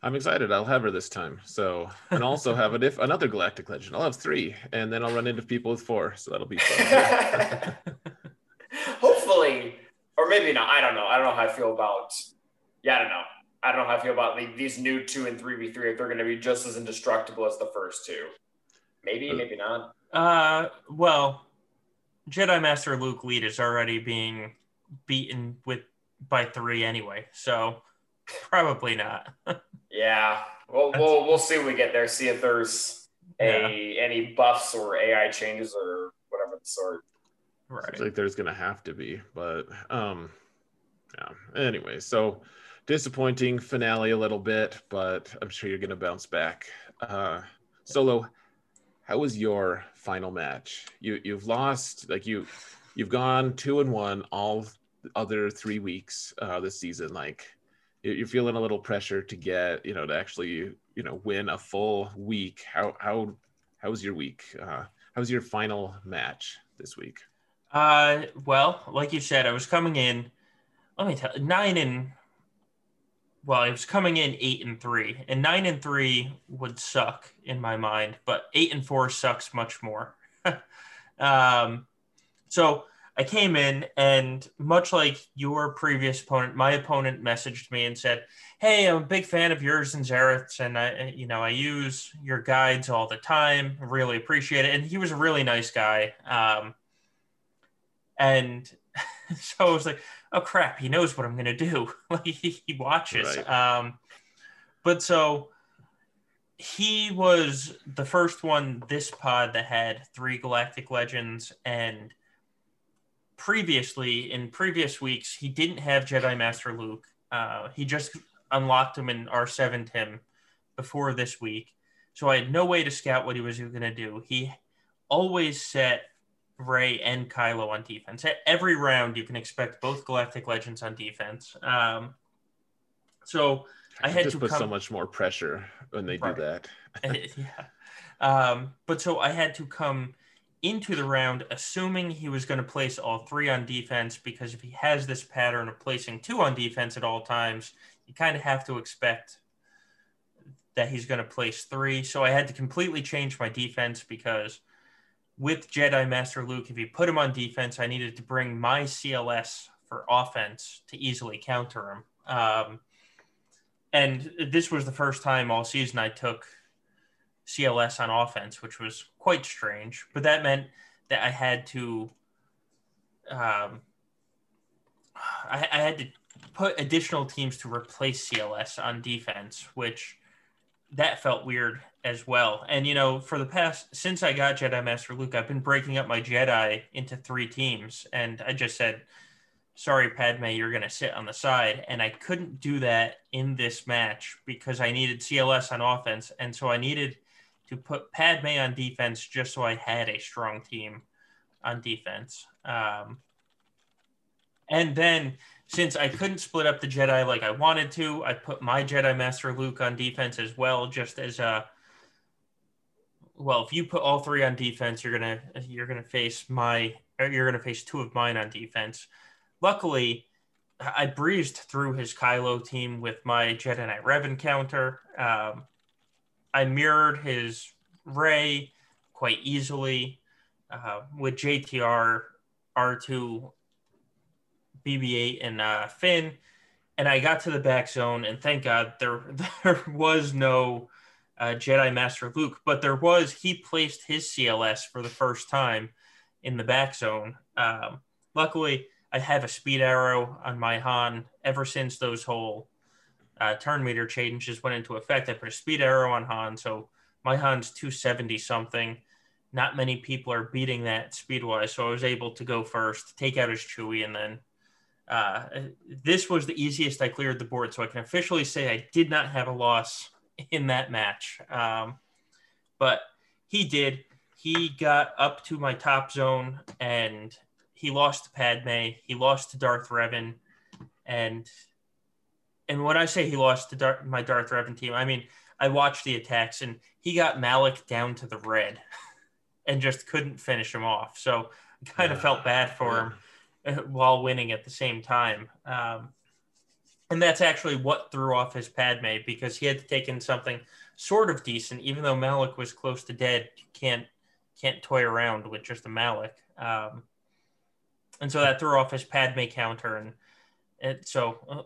I'm excited. I'll have her this time. So and also have a diff- another galactic legend. I'll have three, and then I'll run into people with four. So that'll be fun. Hopefully, or maybe not. I don't know. I don't know how I feel about. Yeah, I don't know. I don't know how I feel about the, these new two and three v three. If they're going to be just as indestructible as the first two, maybe, maybe not. Uh, well, Jedi Master Luke Lead is already being beaten with by three anyway, so probably not. Yeah, we'll we'll we'll see when we get there. See if there's a any buffs or AI changes or whatever the sort. Seems right. like there's gonna have to be, but um yeah. Anyway, so disappointing finale a little bit, but I'm sure you're gonna bounce back. Uh Solo, how was your final match? You you've lost like you you've gone two and one all other three weeks uh this season. Like you- you're feeling a little pressure to get, you know, to actually, you know, win a full week. How how how was your week? Uh how was your final match this week? Uh, well, like you said, I was coming in. Let me tell nine and well, I was coming in eight and three, and nine and three would suck in my mind, but eight and four sucks much more. um, so I came in, and much like your previous opponent, my opponent messaged me and said, "Hey, I'm a big fan of yours and Xaereth's, and I, you know, I use your guides all the time. Really appreciate it." And he was a really nice guy. Um, and so I was like, oh crap, he knows what I'm gonna do. like he, he watches. Right. Um, but so he was the first one this pod that had three Galactic Legends, and previously in previous weeks he didn't have Jedi Master Luke. Uh, he just unlocked him in R7 Tim before this week, so I had no way to scout what he was going to do. He always set Rey and Kylo on defense. At every round, you can expect both Galactic Legends on defense. Um, so I had to put come, so much more pressure when they Right. do that. yeah. Um, but so I had to come into the round assuming he was going to place all three on defense because if he has this pattern of placing two on defense at all times, you kind of have to expect that he's going to place three. So I had to completely change my defense because with Jedi Master Luke, if you put him on defense, I needed to bring my CLS for offense to easily counter him. Um, and this was the first time all season I took CLS on offense, which was quite strange. But that meant that I had to, um, I, I had to put additional teams to replace CLS on defense, which that felt weird as well. And you know, for the past since I got Jedi Master Luke, I've been breaking up my Jedi into three teams, and I just said, "Sorry, Padme, you're going to sit on the side." And I couldn't do that in this match because I needed CLS on offense, and so I needed to put Padme on defense just so I had a strong team on defense. Um, and then since I couldn't split up the Jedi like I wanted to, I put my Jedi Master Luke on defense as well, just as a well, if you put all three on defense, you're gonna you're gonna face my you're gonna face two of mine on defense. Luckily, I breezed through his Kylo team with my Jedi Knight Revan counter. Um, I mirrored his Rey quite easily uh, with JTR R2 BB-8 and uh, Finn, and I got to the back zone, and thank God there there was no uh, Jedi Master Luke, but there was he placed his CLS for the first time in the back zone. Um, luckily, I have a speed arrow on my Han ever since those whole uh, turn meter changes went into effect. I put a speed arrow on Han, so my Han's 270 something. Not many people are beating that speed wise, so I was able to go first, take out his Chewie, and then uh, this was the easiest I cleared the board. So I can officially say I did not have a loss in that match. Um, but he did. He got up to my top zone and he lost to Padme. He lost to Darth Revan. And and when I say he lost to Dar- my Darth Revan team, I mean I watched the attacks and he got Malak down to the red and just couldn't finish him off. So I kind of felt bad for him uh, while winning at the same time. Um, and that's actually what threw off his Padme because he had to take in something sort of decent, even though Malak was close to dead. You can't can't toy around with just a Malak. Um, and so that threw off his Padme counter, and, and so uh,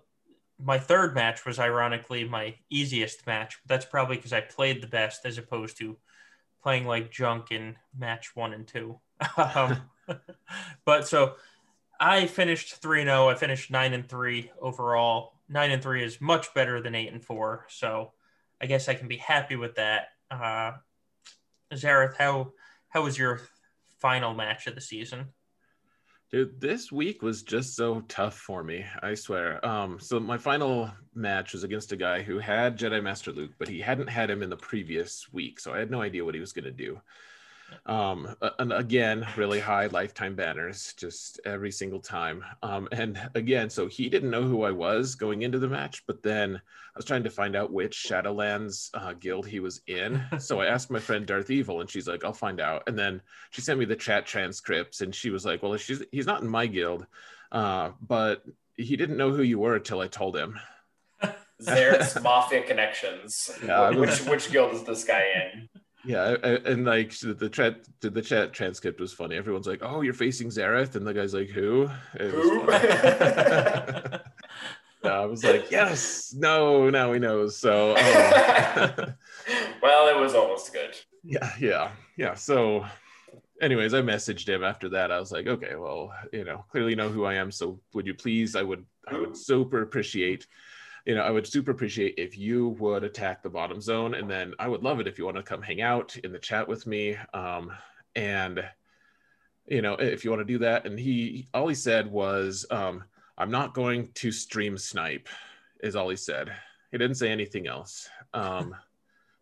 my third match was ironically my easiest match. That's probably because I played the best as opposed to playing like junk in match one and two. um, but so I finished 3 0. I finished 9 and 3 overall. 9 and 3 is much better than 8 and 4. So I guess I can be happy with that. Uh, Xaereth, how, how was your final match of the season? Dude, this week was just so tough for me. I swear. Um, so my final match was against a guy who had Jedi Master Luke, but he hadn't had him in the previous week, so I had no idea what he was to do. Um, and again, really high lifetime banners, just every single time. Um, and again, so he didn't know who I was going into the match, but then I was trying to find out which Shadowlands uh, guild he was in. So I asked my friend Darth Evil, and she's like, "I'll find out." And then she sent me the chat transcripts, and she was like, "Well, she's he's not in my guild, uh, but he didn't know who you were until I told him." Xaereth's Mafia connections. Yeah, which which guild is this guy in? Yeah, and like the the chat, the chat transcript was funny. Everyone's like, "Oh, you're facing Xaereth," and the guy's like, "Who?" Who? I was like, "Yes, no, now he knows." So, um, well, it was almost good. yeah, yeah, yeah. So, anyways, I messaged him after that. I was like, okay, well, you know, clearly know who I am. So would you please? I would, I would super appreciate, you know, I would super appreciate if you would attack the bottom zone, and then I would love it if you want to come hang out in the chat with me. Um, and you know, if you want to do that. And he, all he said was, um, I'm not going to stream snipe, is all he said. He didn't say anything else. Um,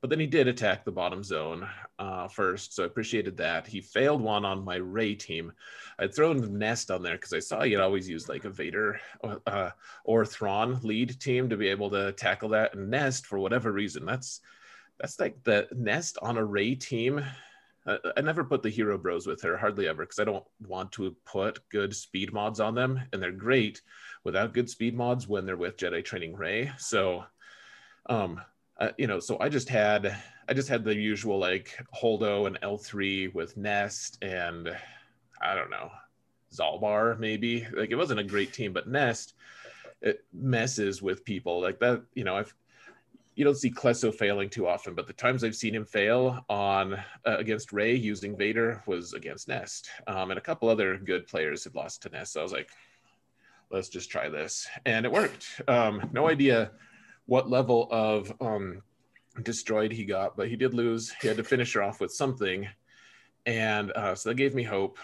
but then he did attack the bottom zone uh, first, so I appreciated that. He failed one on my Rey team. I'd thrown the Nest on there because I saw he'd always use like a Vader uh, or Thrawn lead team to be able to tackle that. And Nest, for whatever reason, that's that's like the Nest on a Rey team. I, I never put the hero bros with her, hardly ever, because I don't want to put good speed mods on them, and they're great without good speed mods when they're with Jedi Training Rey. So, um, uh, you know, so I just had I just had the usual like Holdo and L3 with Nest and I don't know Zaalbar maybe. Like it wasn't a great team, but Nest it messes with people like that. You know, I've you don't see Klesso failing too often, but the times I've seen him fail on uh, against Rey using Vader was against Nest, um, and a couple other good players had lost to Nest. So I was like, let's just try this, and it worked. Um, no idea what level of um, destroyed he got, but he did lose. He had to finish her off with something, and uh, so that gave me hope.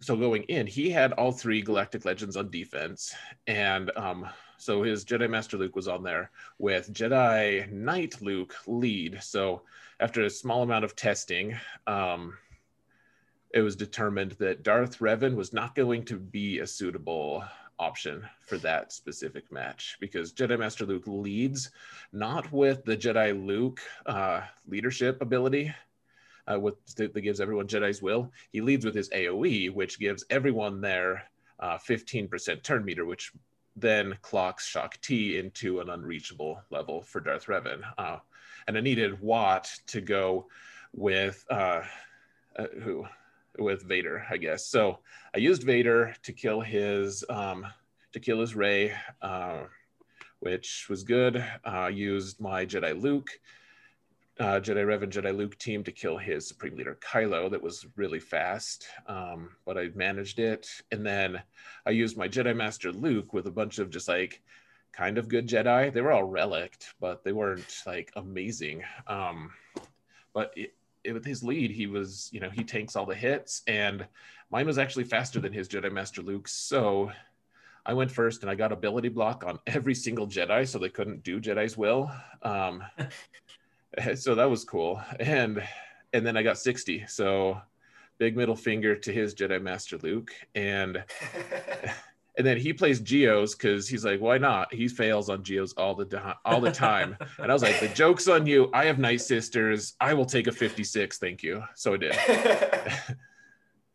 So going in, he had all three Galactic Legends on defense, and um, so his Jedi Master Luke was on there with Jedi Knight Luke lead. So after a small amount of testing, um, it was determined that Darth Revan was not going to be a suitable option for that specific match because Jedi Master Luke leads not with the Jedi Luke uh, leadership ability, uh, with that gives everyone Jedi's will. He leads with his AOE, which gives everyone their uh, 15% turn meter, which then clocks Shaak Ti into an unreachable level for Darth Revan. Uh, and I needed Watt to go with uh, uh, who with Vader, I guess. So I used Vader to kill his um, to kill his Rey, uh, which was good. Uh, used my Jedi Luke, uh, Jedi Revan, Jedi Luke team to kill his Supreme Leader Kylo. That was really fast, um, but I managed it. And then I used my Jedi Master Luke with a bunch of just like kind of good Jedi. They were all relict, but they weren't like amazing. Um, but it, with his lead, he was, you know, he tanks all the hits, and mine was actually faster than his Jedi Master Luke. So I went first, and I got ability block on every single Jedi, so they couldn't do Jedi's will. Um, so that was cool, and and then I got sixty. So big middle finger to his Jedi Master Luke, and. and then he plays geos because he's like, why not? He fails on geos all the time, all the time. and I was like, the joke's on you. I have night sisters. I will take a 56, thank you. So I did.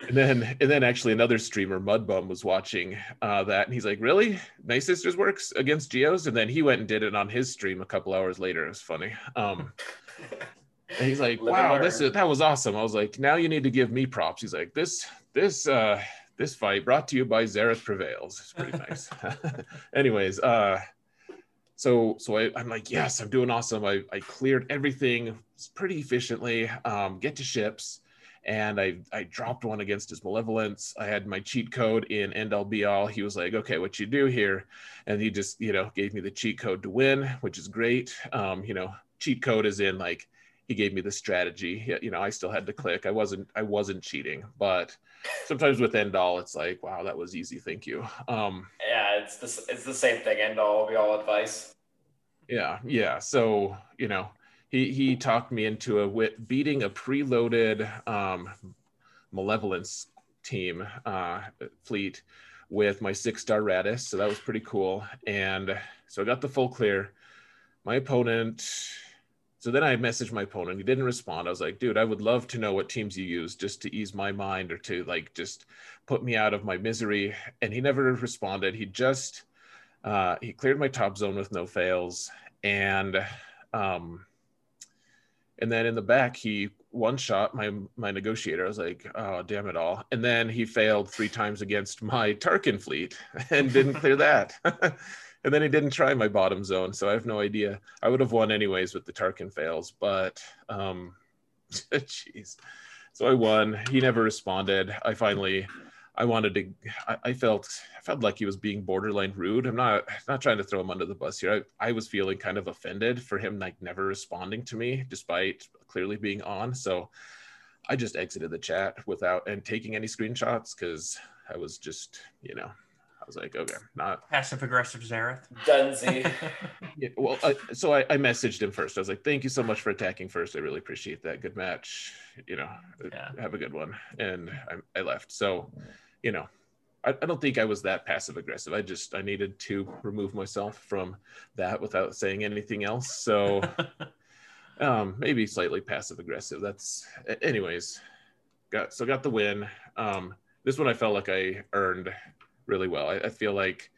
and then and then actually another streamer, Mudbum, was watching uh, that, and he's like, really? Night sisters works against geos? And then he went and did it on his stream a couple hours later. It was funny. Um, and he's like, wow, this is that was awesome. I was like, now you need to give me props. He's like, this this uh this fight brought to you by Xaereth Prevails. It's pretty nice. Anyways, uh, so so I, am like, yes, I'm doing awesome. I, I cleared everything pretty efficiently. Um, get to ships, and I I dropped one against his malevolence. I had my cheat code in end all be all. He was like, okay, what you do here, and he just you know gave me the cheat code to win, which is great. Um, you know, cheat code is in like he gave me the strategy. You know, I still had to click. I wasn't I wasn't cheating, but sometimes with end all, it's like, wow, that was easy. Thank you. Um, yeah, it's the it's the same thing. End all be all advice. Yeah, yeah. So you know, he he talked me into a beating a preloaded um, malevolence team uh, fleet with my six star Raddus So that was pretty cool. And so I got the full clear. My opponent so then I messaged my opponent. He didn't respond. I was like, dude, I would love to know what teams you use just to ease my mind or to like just put me out of my misery. And he never responded. He just uh, he cleared my top zone with no fails. And um and then in the back he one shot my my negotiator. I was like, oh damn it all. And then he failed three times against my Tarkin fleet and didn't clear that. and then he didn't try my bottom zone, so I have no idea. I would have won anyways with the Tarkin fails, but um, jeez. so I won. He never responded. I finally, I wanted to. I, I felt, I felt like he was being borderline rude. I'm not, not trying to throw him under the bus here. I, I was feeling kind of offended for him like never responding to me, despite clearly being on. So, I just exited the chat without and taking any screenshots because I was just, you know, I was like, okay, not passive aggressive Xaereth. Dunsey. yeah, well, I, so I, I messaged him first. I was like, "Thank you so much for attacking first. I really appreciate that. Good match. You know, Yeah. have a good one." And I, I left. So, you know, I, I don't think I was that passive aggressive. I just I needed to remove myself from that without saying anything else. So, um, maybe slightly passive aggressive. That's, anyways, got so got the win. Um, this one I felt like I earned really well. I, I feel like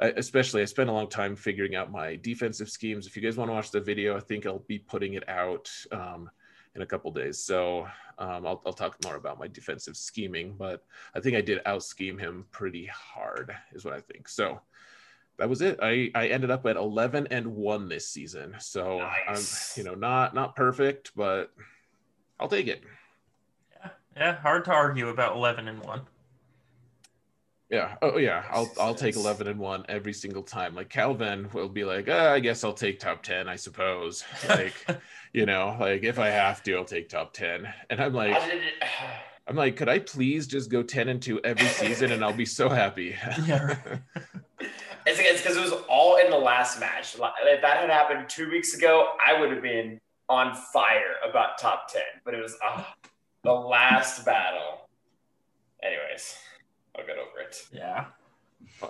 I, especially I spent a long time figuring out my defensive schemes. If you guys want to watch the video, I think I'll be putting it out um, in a couple days. So um, I'll, I'll talk more about my defensive scheming, but I think I did out scheme him pretty hard, is what I think. So that was it. I, I ended up at 11 and one this season. So Nice. I'm, you know, not, not perfect, but I'll take it. yeah, yeah, hard to argue about eleven and one. Yeah. Oh, yeah. I'll I'll take eleven and one every single time. Like Calvin will be like, uh, I guess I'll take top ten. I suppose. Like, you know, like if I have to, I'll take top ten. And I'm like, I'm like, could I please just go ten and two every season, and I'll be so happy. Yeah, right. It's it's because it was all in the last match. If that had happened two weeks ago, I would have been on fire about top ten. But it was ah, the last battle. Anyways, I'll get over it. yeah.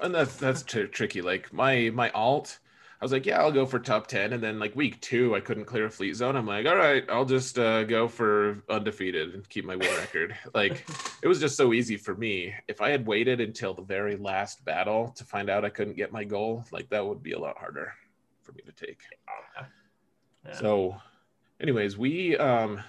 and that's that's tr- tricky. Like my my alt, I was like, yeah, I'll go for top ten, and then like week two, I couldn't clear a fleet zone. I'm like, all right, I'll just uh, go for undefeated and keep my win record. Like it was just so easy for me. If I had waited until the very last battle to find out I couldn't get my goal, like that would be a lot harder for me to take. Yeah. So, anyways, we um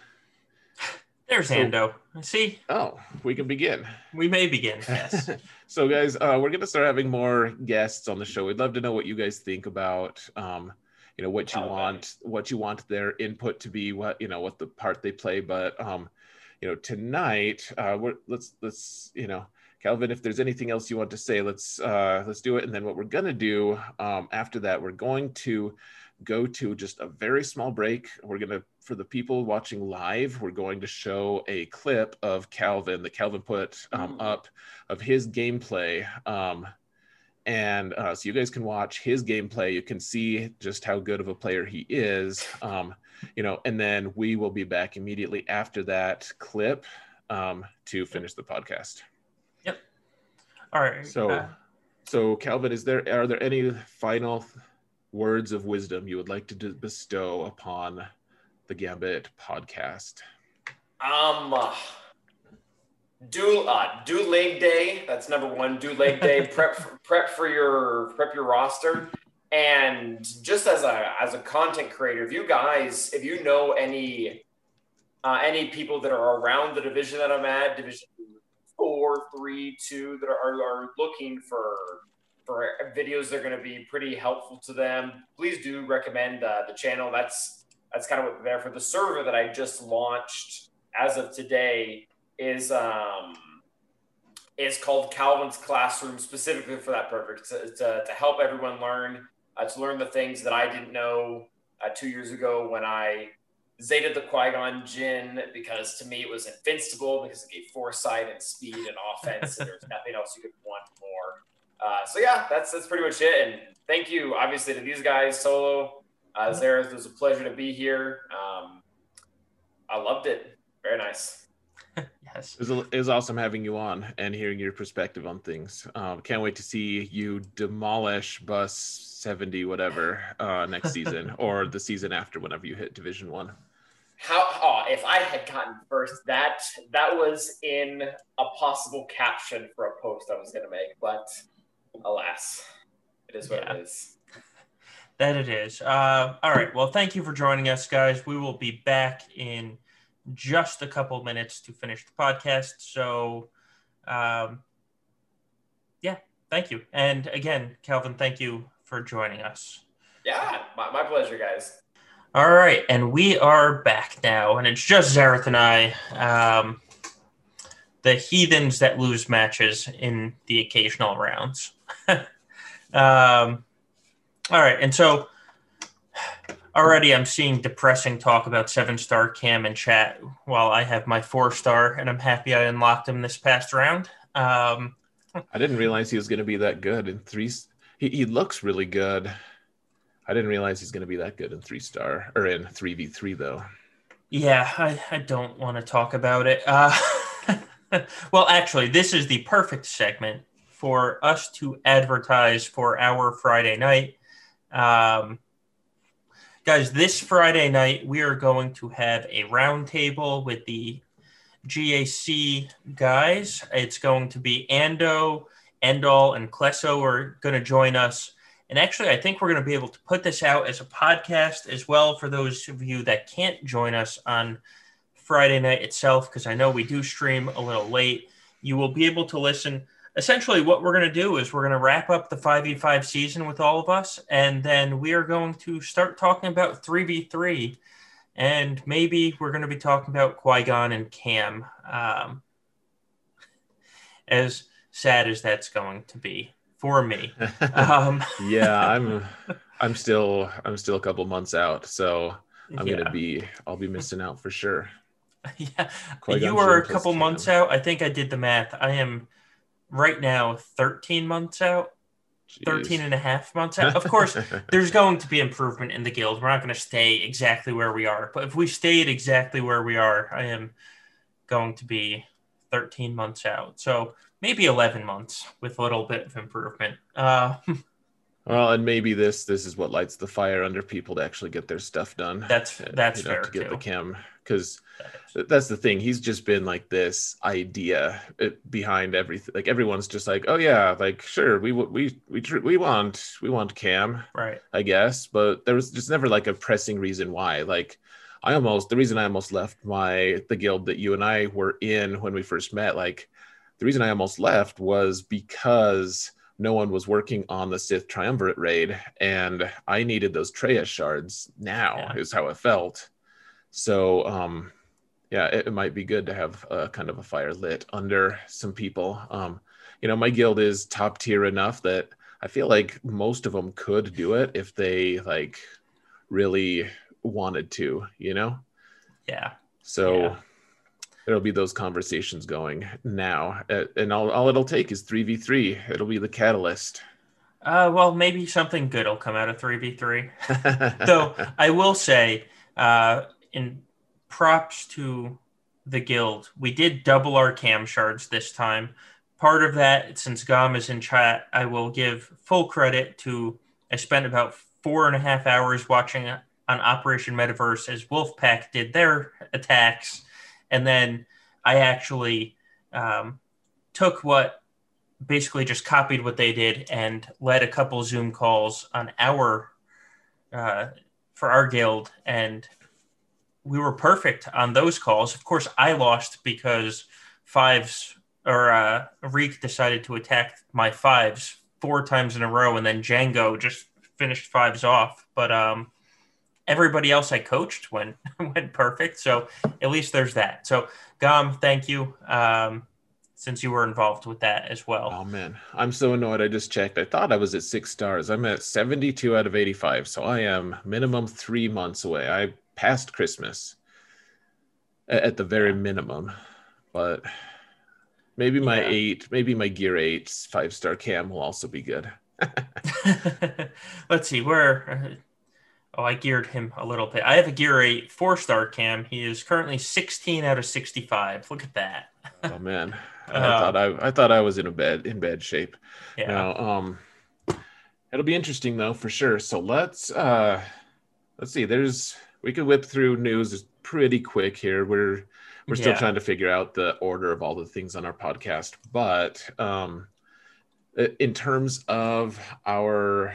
There's So- Ando. See, oh we can begin. we may begin. Yes. so guys uh, we're gonna start having more guests on the show we'd love to know what you guys think about um, you know what you Calvin. want what you want their input to be what you know what the part they play but um, you know tonight uh, we're, let's let's you know calvin if there's anything else you want to say let's uh, let's do it and then what we're gonna do um, after that we're going to go to just a very small break we're gonna for the people watching live we're going to show a clip of calvin that calvin put um, Mm. up of his gameplay. Um, and uh, so you guys can watch his gameplay. You can see just how good of a player he is. Um, you know, and then we will be back immediately after that clip um, to finish the podcast. Yep. All right. So, uh, so Calvin, is there are there any final words of wisdom you would like to bestow upon the Gambit podcast? Um, uh, do uh, do leg day. That's number one. Do leg day. prep for, prep for your prep your roster. And just as a as a content creator, if you guys, if you know any uh, any people that are around the division that I'm at, division four, three, two, that are, are looking for for videos that are going to be pretty helpful to them, please do recommend uh, the channel. That's that's kind of what there for. The server that I just launched as of today is um is called Calvin's Classroom specifically for that purpose to, to, to help everyone learn uh, to learn the things that I didn't know uh, two years ago when I Zeta the Qui Gon Jinn because to me it was invincible because it gave foresight and speed and offense and there's nothing else you could want more. Uh, so yeah, that's that's pretty much it. And thank you, obviously, to these guys, Solo, uh, Zara. It was a pleasure to be here. Um, I loved it. Very nice. yes. It was, it was awesome having you on and hearing your perspective on things. Um, can't wait to see you demolish Bus 70, whatever, uh, next season or the season after, whenever you hit Division One. How? Oh, if I had gotten first, that that was in a possible caption for a post I was going to make, but alas, it is what Yeah. it is. That it is. Uh, all right. Well, thank you for joining us, guys. We will be back in just a couple minutes to finish the podcast. So, um, yeah, thank you. And again, Calvin, thank you for joining us. Yeah, my, my pleasure, guys. All right, and we are back now, and it's just Xaereth and I. Um, the heathens that lose matches in the occasional rounds. Um, all right, and so already I'm seeing depressing talk about seven star KAM in chat while I have my four star, and I'm happy I unlocked him this past round. Um, I didn't realize he was going to be that good in three. He, he looks really good. I didn't realize he's going to be that good in three star or in 3v3 though. Yeah, I, I don't want to talk about it. Uh, well, actually, this is the perfect segment for us to advertise for our Friday night. Um, guys, this Friday night, we are going to have a roundtable with the GAC guys. It's going to be Ando, Endall, and Klesso are going to join us. And actually, I think we're going to be able to put this out as a podcast as well for those of you that can't join us on Friday night itself, because I know we do stream a little late. You will be able to listen. Essentially, what we're going to do is we're going to wrap up the 5v5 season with all of us, and then we are going to start talking about 3v3. And maybe we're going to be talking about Qui Gon and KAM. Um, as sad as that's going to be for me. Um, yeah, I'm I'm still I'm still a couple months out, so I'm yeah. gonna be I'll be missing out for sure. Yeah, Qui-Gon you were a couple KAM. months out. I think I did the math. I am right now 13 months out, Jeez. 13 and a half months out. Of course, there's going to be improvement in the guild. We're not going to stay exactly where we are, but if we stayed exactly where we are, I am going to be 13 months out. So maybe 11 months with a little bit of improvement. Uh, well, and maybe this this is what lights the fire under people to actually get their stuff done. that's Uh, that's you know, fair to get too. the KAM because That that's the thing. He's just been like this idea uh, behind everything. Like everyone's just like, oh yeah, like sure, we we we we want we want KAM, Right. I guess, but there was just never like a pressing reason why. Like I almost the reason I almost left my the guild that you and I were in when we first met. Like the reason I almost left was because no one was working on the Sith Triumvirate raid, and I needed those Traya shards now. Yeah. Is how it felt. So um, yeah, it, it might be good to have a kind of a fire lit under some people. Um, you know, my guild is top tier enough that I feel like most of them could do it if they like really wanted to, you know? Yeah. So Yeah. There'll be those conversations going now. Uh, And all, all it'll take is 3v3. It'll be the catalyst. Uh, well, maybe something good will come out of 3v3. Though I will say, uh, in props to the guild, we did double our KAM shards this time. Part of that, since Gom is in chat, I will give full credit to. I spent about four and a half hours watching on Operation Metaverse as Wolfpack did their attacks, and then I actually um, took what basically just copied what they did and led a couple Zoom calls on our uh, for our guild, and we were perfect on those calls. Of course, I lost because fives or uh, Reek decided to attack my fives four times in a row, and then Jango just finished fives off. But um, everybody else I coached went went perfect, so at least there's that. So Gom, thank you. Um, since you were involved with that as well. Oh man, I'm so annoyed. I just checked. I thought I was at six stars. I'm at 72 out of 85. So I am minimum three months away. I passed Christmas at the very minimum, but maybe my Yeah. eight, maybe my gear eight five star KAM will also be good. Let's see where. Oh, I geared him a little bit. I have a gear eight four star KAM. He is currently 16 out of 65. Look at that. Oh man, I thought I, I thought I was in a bad in bad shape. Yeah. Now, um, it'll be interesting though for sure. So let's uh, let's see. There's we could whip through news pretty quick here. We're we're still Yeah. trying to figure out the order of all the things on our podcast, but um, in terms of our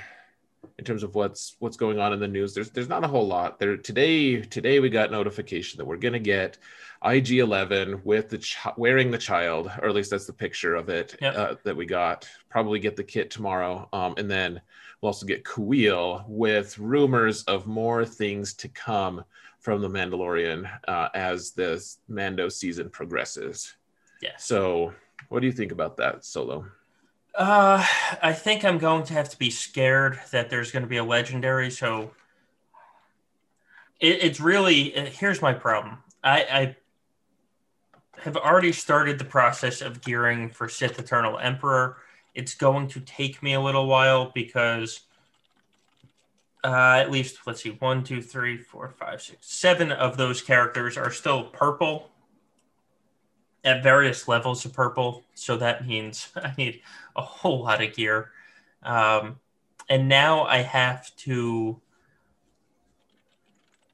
in terms of what's what's going on in the news there's there's not a whole lot there today today we got notification that we're going to get ig11 with the ch- wearing the child or at least that's the picture of it Yep. uh, that we got probably get the kit tomorrow um, and then we'll also get Kuil with rumors of more things to come from the mandalorian uh, as this mando season progresses Yeah. So, what do you think about that solo? Uh, I think I'm going to have to be scared that there's going to be a legendary. So it, it's really uh, here's my problem. I, I have already started the process of gearing for Sith Eternal Emperor. It's going to take me a little while because uh, at least let's see, one, two, three, four, five, six, seven of those characters are still purple at various levels of purple. So that means I need a whole lot of gear. Um, and now I have to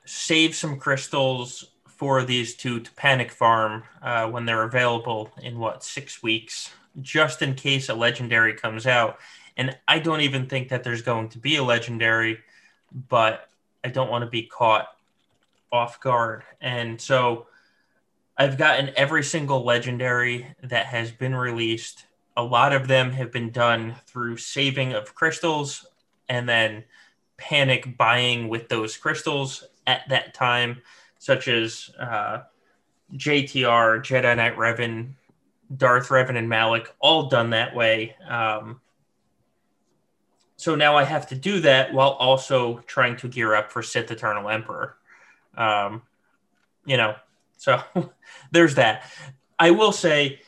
save some crystals for these two to panic farm uh, when they're available in what six weeks, just in case a legendary comes out. And I don't even think that there's going to be a legendary, but I don't want to be caught off guard. And so I've gotten every single legendary that has been released. A lot of them have been done through saving of crystals and then panic buying with those crystals at that time, such as uh, JTR, Jedi Knight Revan, Darth Revan, and Malak, all done that way. Um, so now I have to do that while also trying to gear up for Sith Eternal Emperor. Um, you know, so there's that. I will say,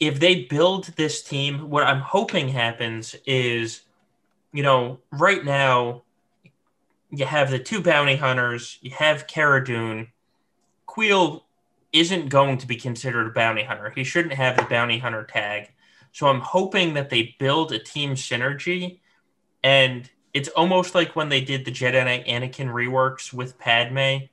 if they build this team, what I'm hoping happens is, you know, right now you have the two bounty hunters, you have Cara Dune. Kuiil isn't going to be considered a bounty hunter. He shouldn't have the bounty hunter tag. So I'm hoping that they build a team synergy and it's almost like when they did the Jedi Anakin reworks with Padme.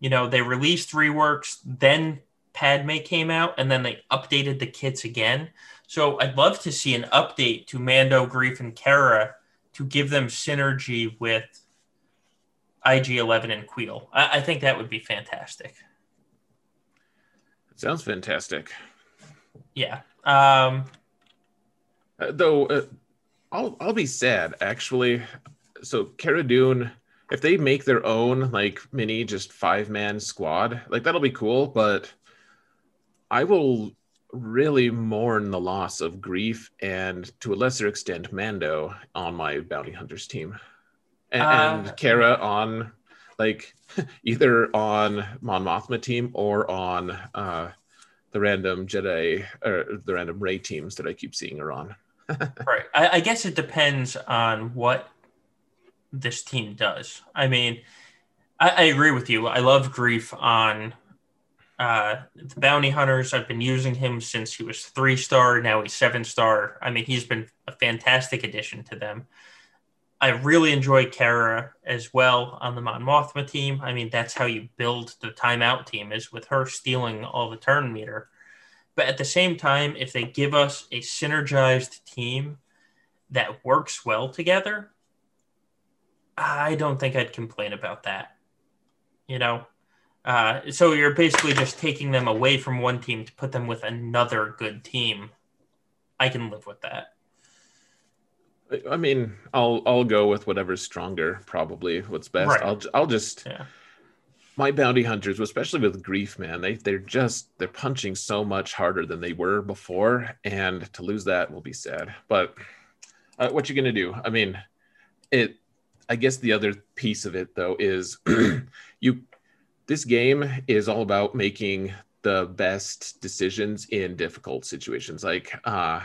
You know, they released reworks, then Padme came out, and then they updated the kits again. So I'd love to see an update to Mando, Greef, and Cara to give them synergy with IG11 and Kuiil. I, I think that would be fantastic. Sounds fantastic. Yeah. Um, uh, though, uh, I'll I'll be sad actually. So Cara Dune, if they make their own like mini just five man squad, like that'll be cool. But I will really mourn the loss of Greef and to a lesser extent Mando on my bounty hunters team, and, uh, and Cara on like either on Mon Mothma team or on uh, the random Jedi or the random Rey teams that I keep seeing her on. right. I, I, guess it depends on what this team does. I mean, I, I agree with you. I love Greef on uh, the bounty hunters. I've been using him since he was three star. Now he's seven star. I mean, he's been a fantastic addition to them. I really enjoy Cara as well on the Mon Mothma team. I mean, that's how you build the timeout team is with her stealing all the turn meter. But at the same time, if they give us a synergized team that works well together, I don't think I'd complain about that. You know, uh, so you're basically just taking them away from one team to put them with another good team. I can live with that. I mean, I'll I'll go with whatever's stronger. Probably what's best. Right. I'll I'll just yeah my bounty hunters, especially with greef, man, they they're just they're punching so much harder than they were before, and to lose that will be sad. But uh, what you gonna do? I mean, it. I guess the other piece of it though is you. This game is all about making the best decisions in difficult situations. Like, uh,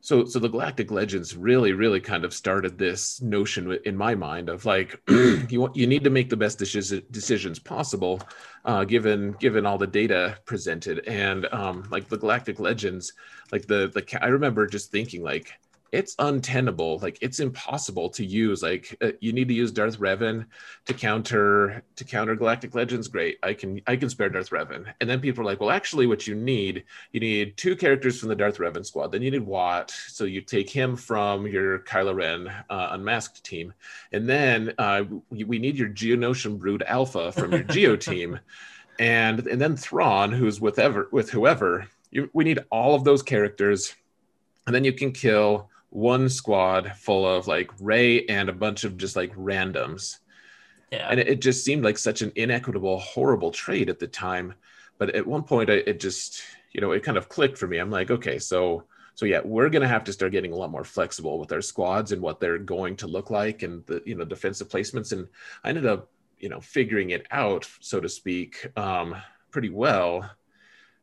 so so the galactic legends really really kind of started this notion in my mind of like you want you need to make the best decisions possible uh, given given all the data presented and um, like the galactic legends like the the i remember just thinking like it's untenable like it's impossible to use like uh, you need to use darth revan to counter to counter galactic legends. Great i can i can spare darth revan. And then people are like well actually what you need you need two characters from the darth revan squad. Then you need wat so you take him from your kylo ren uh, unmasked team. And then uh, we, we need your geonosian brood alpha from your geo team. And and then thrawn who's with ever with whoever you, we need all of those characters. And then you can kill one squad full of like Rey and a bunch of just like randoms. Yeah. And it, it just seemed like such an inequitable, horrible trade at the time. but at one point, I, it just you know it kind of clicked for me. I'm like, okay, so so yeah, we're going to have to start getting a lot more flexible with our squads and what they're going to look like and the you know defensive placements. And I ended up you know figuring it out, so to speak, um, pretty well.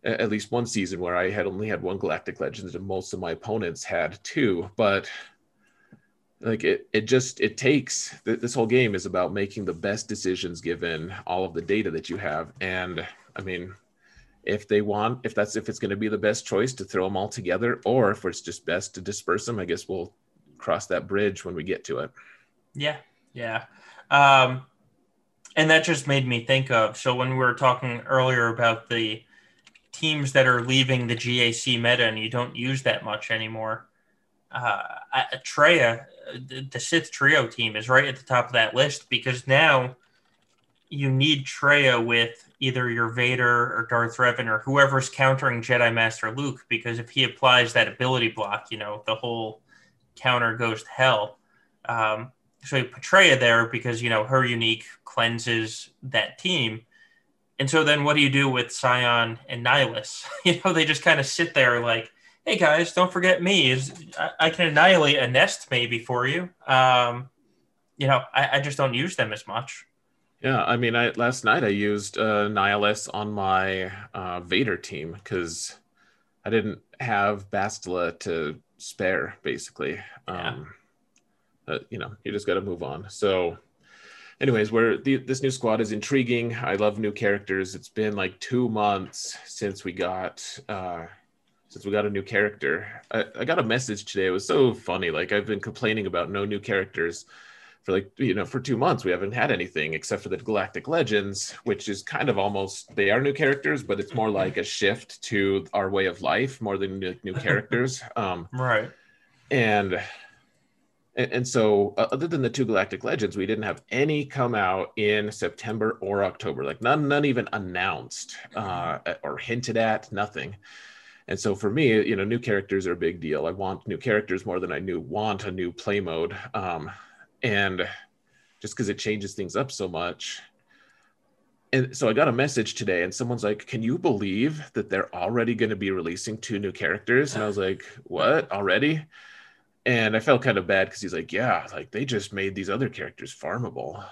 At least one season where I had only had one Galactic Legends and most of my opponents had two, but like it it just it takes this whole game is about making the best decisions given all of the data that you have. And i mean if they want if that's if it's going to be the best choice to throw them all together or if it's just best to disperse them i guess we'll cross that bridge when we get to it. Yeah yeah. Um and that just made me think of so when we were talking earlier about the teams that are leaving the gac meta and you don't use that much anymore uh Traya, the Sith trio team is right at the top of that list because now you need Traya with either your Vader or Darth Revan or whoever's countering Jedi Master Luke because if he applies that ability block, you know, the whole counter goes to hell. Um, so you put Traya there because, you know, her unique cleanses that team. And so then what do you do with Scion and Nihilus? you know, they just kind of sit there like, hey guys, don't forget me. Is I, I can annihilate a nest maybe for you. Um, you know, I, I just don't use them as much. Yeah, I mean, I last night I used uh, Nihilus on my uh, Vader team because I didn't have Bastila to spare, basically. Yeah. Um, but, you know, you just got to move on. So, anyways, where this new squad is intriguing. I love new characters. It's been like two months since we got uh, since we got a new character. I, I got a message today. It was so funny. Like I've been complaining about no new characters for like you know for two months we haven't had anything except for the galactic legends which is kind of almost they are new characters but it's more like a shift to our way of life more than new, new characters um right and and, so uh, other than the two galactic legends we didn't have any come out in september or october like none none even announced uh or hinted at nothing. And so for me you know new characters are a big deal. I want new characters more than i knew want a new play mode um and just because it changes things up so much. And so i got a message today and someone's like can you believe that they're already going to be releasing two new characters? And i was like what? Already and i felt kind of bad because he's like yeah like they just made these other characters farmable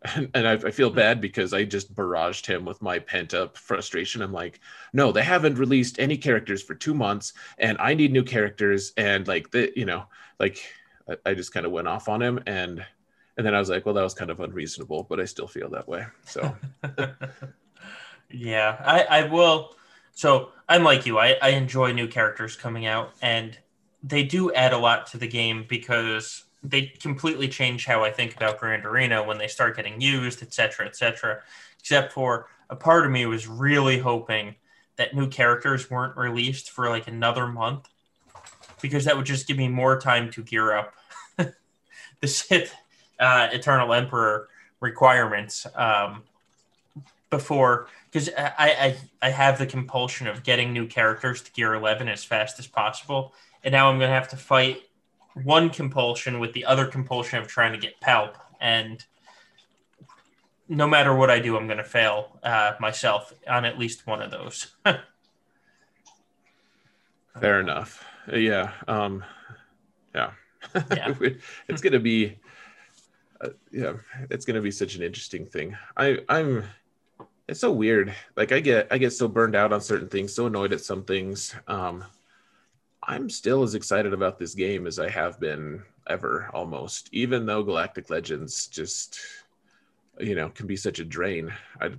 and, and I, I, feel hmm. bad because i just barraged him with my pent up frustration i'm like no they haven't released any characters for two months and i need new characters and like the you know like I, just kind of went off on him and and then I was like, well, that was kind of unreasonable, but I still feel that way. So yeah, I, I will. So I'm like you. I, I enjoy new characters coming out, and they do add a lot to the game because they completely change how I think about Grand Arena when they start getting used, etc., etc. Except for a part of me was really hoping that new characters weren't released for like another month because that would just give me more time to gear up the Sith uh, Eternal Emperor requirements um, before because I, I I have the compulsion of getting new characters to Gear 11 as fast as possible, and now I'm going to have to fight one compulsion with the other compulsion of trying to get Palp, and no matter what I do, I'm going to fail uh, myself on at least one of those. Fair enough. Yeah. Um, yeah. Yeah. it's gonna be, uh, yeah, it's gonna be such an interesting thing. I I'm. It's so weird. Like I get I get so burned out on certain things, so annoyed at some things. Um, I'm still as excited about this game as I have been ever, almost. Even though Galactic Legends just, you know, can be such a drain. I,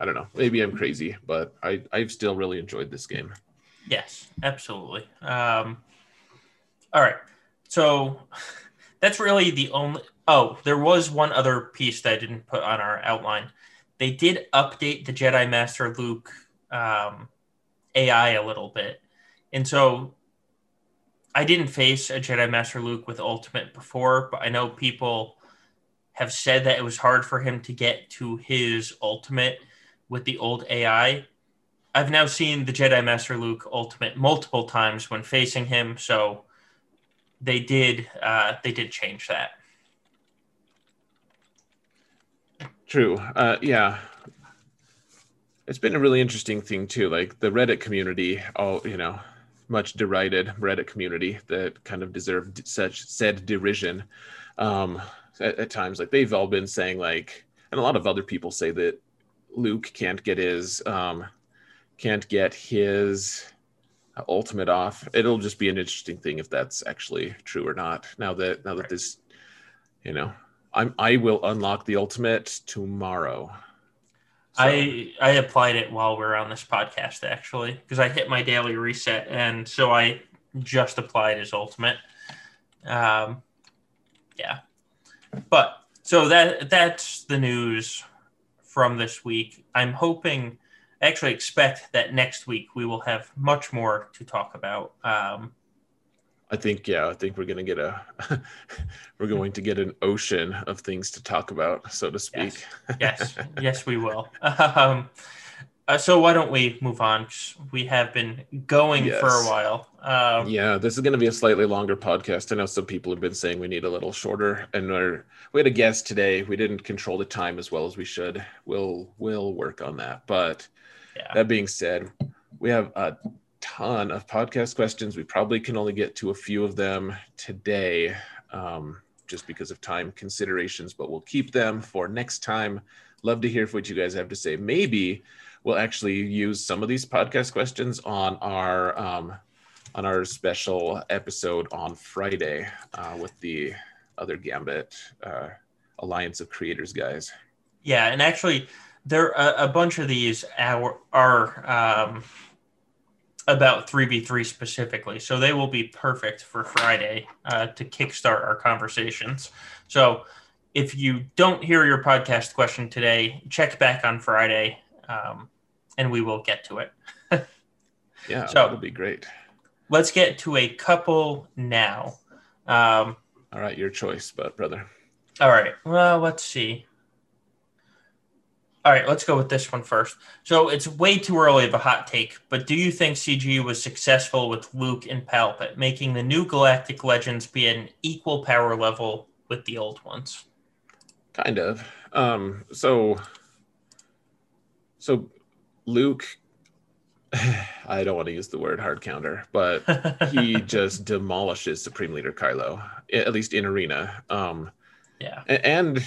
I don't know. Maybe I'm crazy, but I I've still really enjoyed this game. Yes, absolutely. Um, all right. So that's really the only. Oh, there was one other piece that I didn't put on our outline. They did update the Jedi Master Luke um, AI a little bit. And so I didn't face a Jedi Master Luke with Ultimate before, but I know people have said that it was hard for him to get to his Ultimate with the old AI. I've now seen the Jedi Master Luke Ultimate multiple times when facing him, so they did uh, they did change that. True. Uh, yeah. it's been a really interesting thing too. Like the Reddit community, all you know, much derided Reddit community that kind of deserved such said derision. Um, at, at times, like they've all been saying like, and a lot of other people say that Luke can't get his um, can't get his ultimate off. It'll just be an interesting thing if that's actually true or not. Now that now that this, you know, I'm I will unlock the ultimate tomorrow. So. I I applied it while we are on this podcast actually because I hit my daily reset and so I just applied his ultimate. Um, yeah, but so that that's the news from this week. I'm hoping, actually expect that next week we will have much more to talk about. Um, I think yeah, I think we're gonna get a we're going to get an ocean of things to talk about, so to speak. Yes, yes, yes we will. Um, uh, so why don't we move on? We have been going yes. for a while. Um, yeah, this is going to be a slightly longer podcast. I know some people have been saying we need a little shorter, and we had a guest today. We didn't control the time as well as we should. We'll we'll work on that. But yeah. that being said, we have a ton of podcast questions. We probably can only get to a few of them today, um, just because of time considerations. But we'll keep them for next time. Love to hear what you guys have to say. Maybe we'll actually use some of these podcast questions on our um, on our special episode on Friday uh, with the other Gambit uh, Alliance of Creators guys. Yeah, and actually, there a, a bunch of these are, are um, about 3v3 specifically, so they will be perfect for Friday uh, to kickstart our conversations. So. If you don't hear your podcast question today, check back on Friday. Um, and we will get to it. yeah, so that'll be great. Let's get to a couple now. Um, all right, your choice, but brother. All right. Well, let's see. All right, let's go with this one first. So it's way too early of a hot take, but do you think CG was successful with Luke and Palp at making the new Galactic Legends be an equal power level with the old ones? Kind of. Um, so, so Luke, I don't want to use the word hard counter, but he just demolishes Supreme Leader Kylo, at least in arena. Um, yeah, and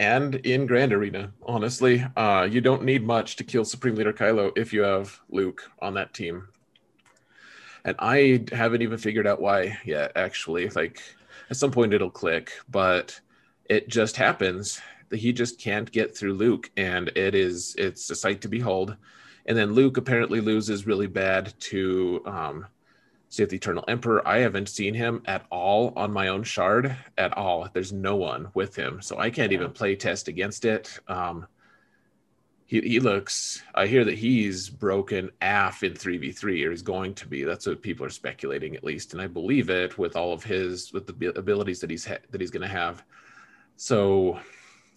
and in Grand Arena, honestly, uh, you don't need much to kill Supreme Leader Kylo if you have Luke on that team. And I haven't even figured out why yet. Actually, like at some point it'll click, but it just happens that he just can't get through Luke, and it is it's a sight to behold. And then Luke apparently loses really bad to um, Sith the Eternal Emperor. I haven't seen him at all on my own shard at all. There's no one with him, so I can't yeah. even play test against it. Um, he, he looks. I hear that he's broken AF in three v three, or he's going to be. That's what people are speculating, at least, and I believe it with all of his with the abilities that he's ha- that he's going to have. So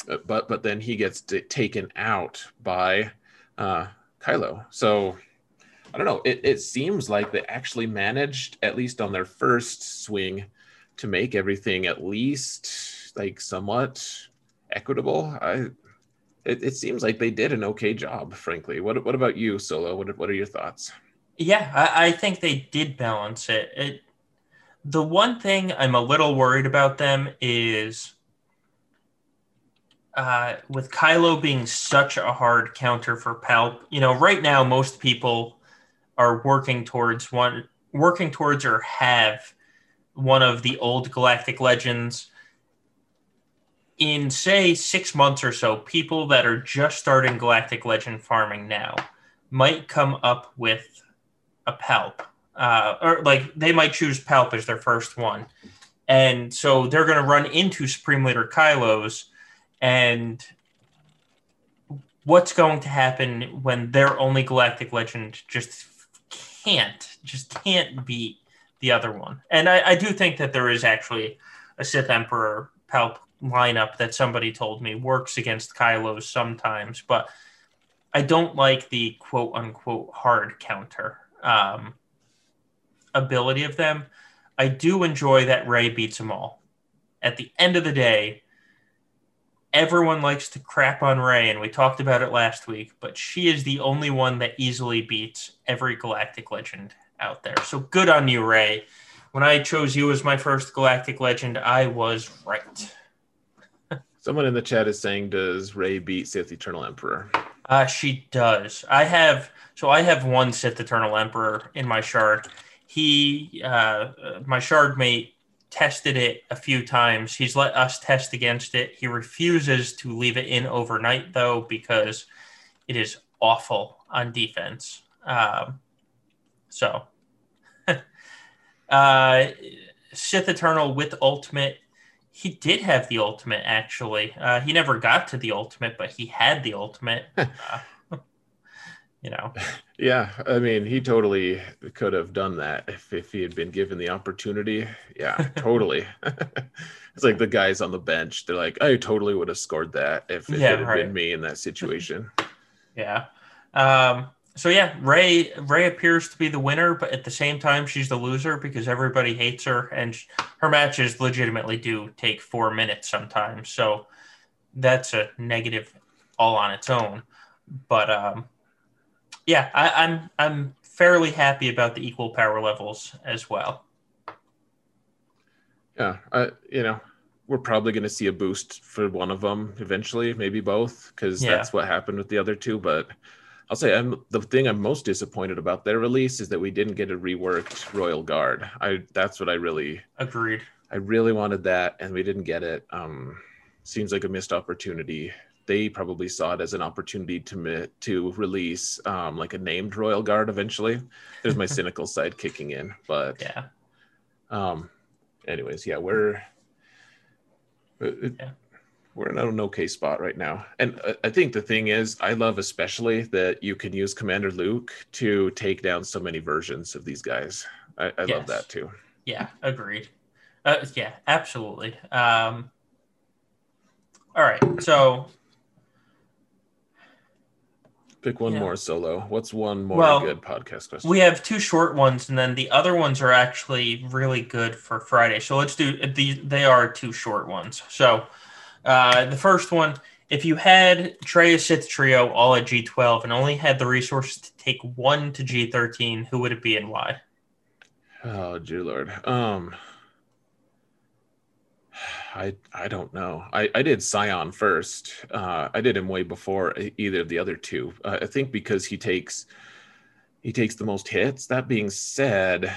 uh, but but then he gets t- taken out by uh, Kylo. So I don't know. It, it seems like they actually managed, at least on their first swing, to make everything at least like somewhat equitable. I it, it seems like they did an okay job, frankly. What what about you, Solo? What what are your thoughts? Yeah, I, I think they did balance it. It the one thing I'm a little worried about them is uh, with Kylo being such a hard counter for Palp, you know, right now most people are working towards one, working towards or have one of the old Galactic Legends. In say six months or so, people that are just starting Galactic Legend farming now might come up with a Palp, uh, or like they might choose Palp as their first one, and so they're going to run into Supreme Leader Kylo's and what's going to happen when their only galactic legend just can't just can't beat the other one. And i, I do think that there is actually a sith emperor palp lineup that somebody told me works against kylo sometimes but i don't like the quote unquote hard counter um, ability of them. I do enjoy that rey beats them all. At the end of the day everyone likes to crap on Rey, and we talked about it last week, but she is the only one that easily beats every Galactic Legend out there. So good on you, Rey. When I chose you as my first Galactic Legend, I was right. Someone in the chat is saying, "Does Rey beat Sith Eternal Emperor?" Uh, she does. I have so I have one Sith Eternal Emperor in my shard. He, uh, my shard mate, tested it a few times. He's let us test against it. He refuses to leave it in overnight though because it is awful on defense. Um, so, uh, Sith Eternal with ultimate he did have the ultimate actually. Uh, he never got to the ultimate, but he had the ultimate. uh, you know. Yeah, I mean, he totally could have done that if, if he had been given the opportunity. Yeah, totally. it's like the guys on the bench. They're like, I totally would have scored that if, if Yeah, it had right. been me in that situation. Yeah. Um, so yeah, Rey Rey appears to be the winner, but at the same time, she's the loser because everybody hates her, and sh- her matches legitimately do take four minutes sometimes. So that's a negative all on its own. But um, yeah, I, I'm I'm fairly happy about the equal power levels as well. Yeah, I, you know, we're probably going to see a boost for one of them eventually, maybe both, because Yeah. that's what happened with the other two. But I'll say, I'm the thing I'm most disappointed about their release is that we didn't get a reworked Royal Guard. I that's what I really, Agreed. I really wanted that, and we didn't get it. Um, seems like a missed opportunity. They probably saw it as an opportunity to to release um, like a named Royal Guard eventually. There's my cynical side kicking in, but Yeah. um, anyways, yeah, we're it- Yeah. we're in an okay spot right now, and uh, I think the thing is, I love especially that you can use Commander Luke to take down so many versions of these guys. I, I Yes. love that too. Yeah, agreed. Uh, yeah, absolutely. Um, all right, so Pick one Yeah. more solo. What's one more Well, good podcast question? we have two short ones, and then the other ones are actually really good for Friday. So let's do the. They are two short ones. So uh, the first one, if you had Traya Sith Trio all at G12 and only had the resources to take one to G13, who would it be and why? Oh, dear lord. Um, I I don't know. I I did Scion first. Uh, I did him way before either of the other two. Uh, I think because he takes he takes the most hits. That being said,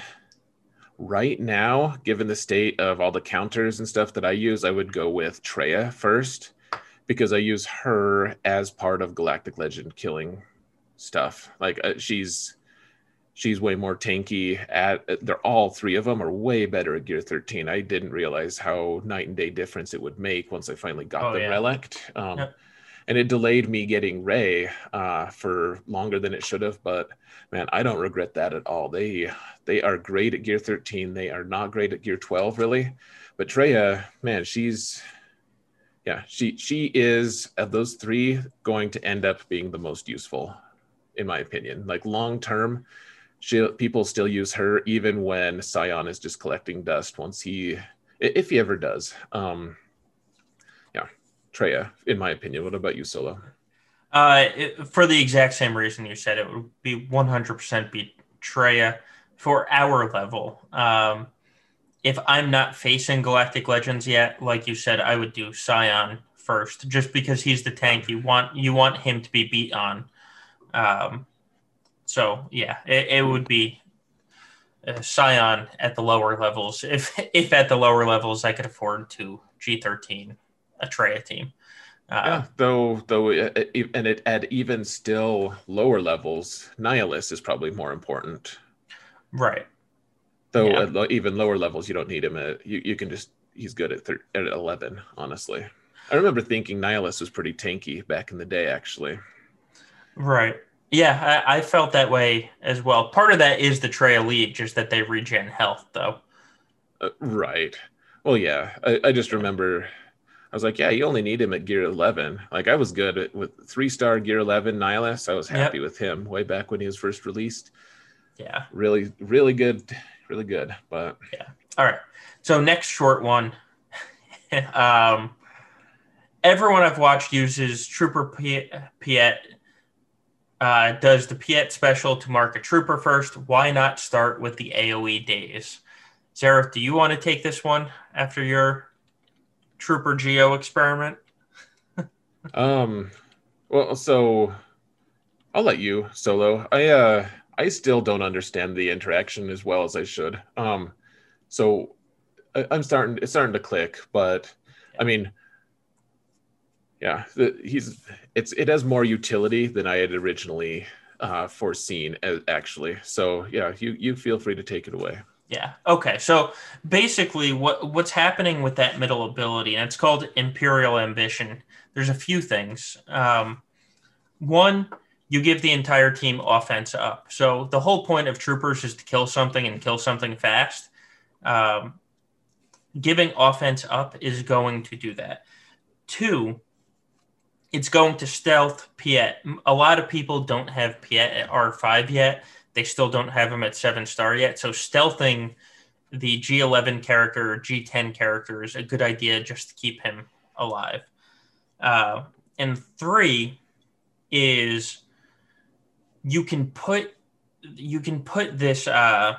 right now, given the state of all the counters and stuff that I use, I would go with Traya first because I use her as part of Galactic Legend killing stuff. Like uh, she's she's way more tanky at they're all three of them are way better at gear 13 i didn't realize how night and day difference it would make once i finally got Oh, the yeah. relict um, Yep. and it delayed me getting rey uh, for longer than it should have but man i don't regret that at all they they are great at gear 13 they are not great at gear 12 really but traya man she's yeah she she is of those three going to end up being the most useful in my opinion like long term she people still use her even when Scion is just collecting dust once he if he ever does. Um yeah, Traya, in my opinion. What about you, Solo? Uh, it, for the exact same reason you said, it would be 100% be Traya for our level. Um, if I'm not facing Galactic Legends yet, like you said, I would do Scion first, just because he's the tank you want. You want him to be beat on. Um, so yeah, it, it would be uh, Scion at the lower levels. If if at the lower levels, I could afford to G13 a Traya team. Uh, yeah, though though uh, uh, and it at even still lower levels, Nihilus is probably more important. Right. Though Yeah. at lo- even lower levels, you don't need him. At, you you can just he's good at thir- at eleven. Honestly, I remember thinking Nihilus was pretty tanky back in the day. Actually, Right. Yeah, I, I felt that way as well. Part of that is the Traya lead, just that they regen health, though. Uh, right. Well, yeah. I, I just remember I was like, yeah, you only need him at gear 11. Like, I was good at, with three star gear 11 Nihilus. I was Yep. happy with him way back when he was first released. Yeah. Really, really good. Really good. But yeah. All right. So next short one. um, everyone I've watched uses Trooper Piett. Uh, does the Piett special to mark a trooper first? Why not start with the AOE days? Xaereth, do you want to take this one after your Trooper Geo experiment? um, well, so I'll let you solo. I uh, I still don't understand the interaction as well as I should. Um, so I, am starting. It's starting to click, but I mean, yeah, he's it's it has more utility than I had originally uh, foreseen. Actually, so yeah, you you feel free to take it away. Yeah. Okay. So basically, what what's happening with that middle ability, and it's called Imperial Ambition. There's a few things. Um, one, you give the entire team offense up. So the whole point of troopers is to kill something and kill something fast. Um, giving offense up is going to do that. Two, it's going to stealth Piett. A lot of people don't have Piett at R5 yet. They still don't have him at seven star yet. So stealthing the G11 character or G10 character is a good idea just to keep him alive. Uh, and three is you can put you can put this uh,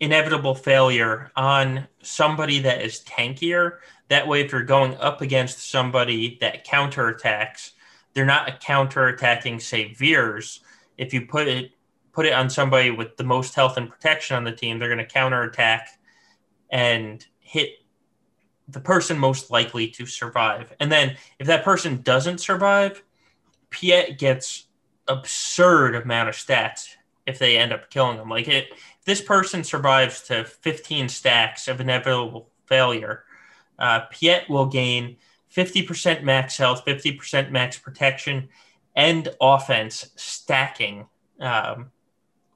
inevitable failure on somebody that is tankier. That way, if you're going up against somebody that counterattacks, they're not counterattacking, say, Veers. If you put it put it on somebody with the most health and protection on the team, they're going to counterattack and hit the person most likely to survive. And then if that person doesn't survive, Piett gets absurd amount of stats if they end up killing them. Like it, this person survives to 15 stacks of inevitable failure, uh, Piett will gain 50% max health, 50% max protection, and offense stacking um,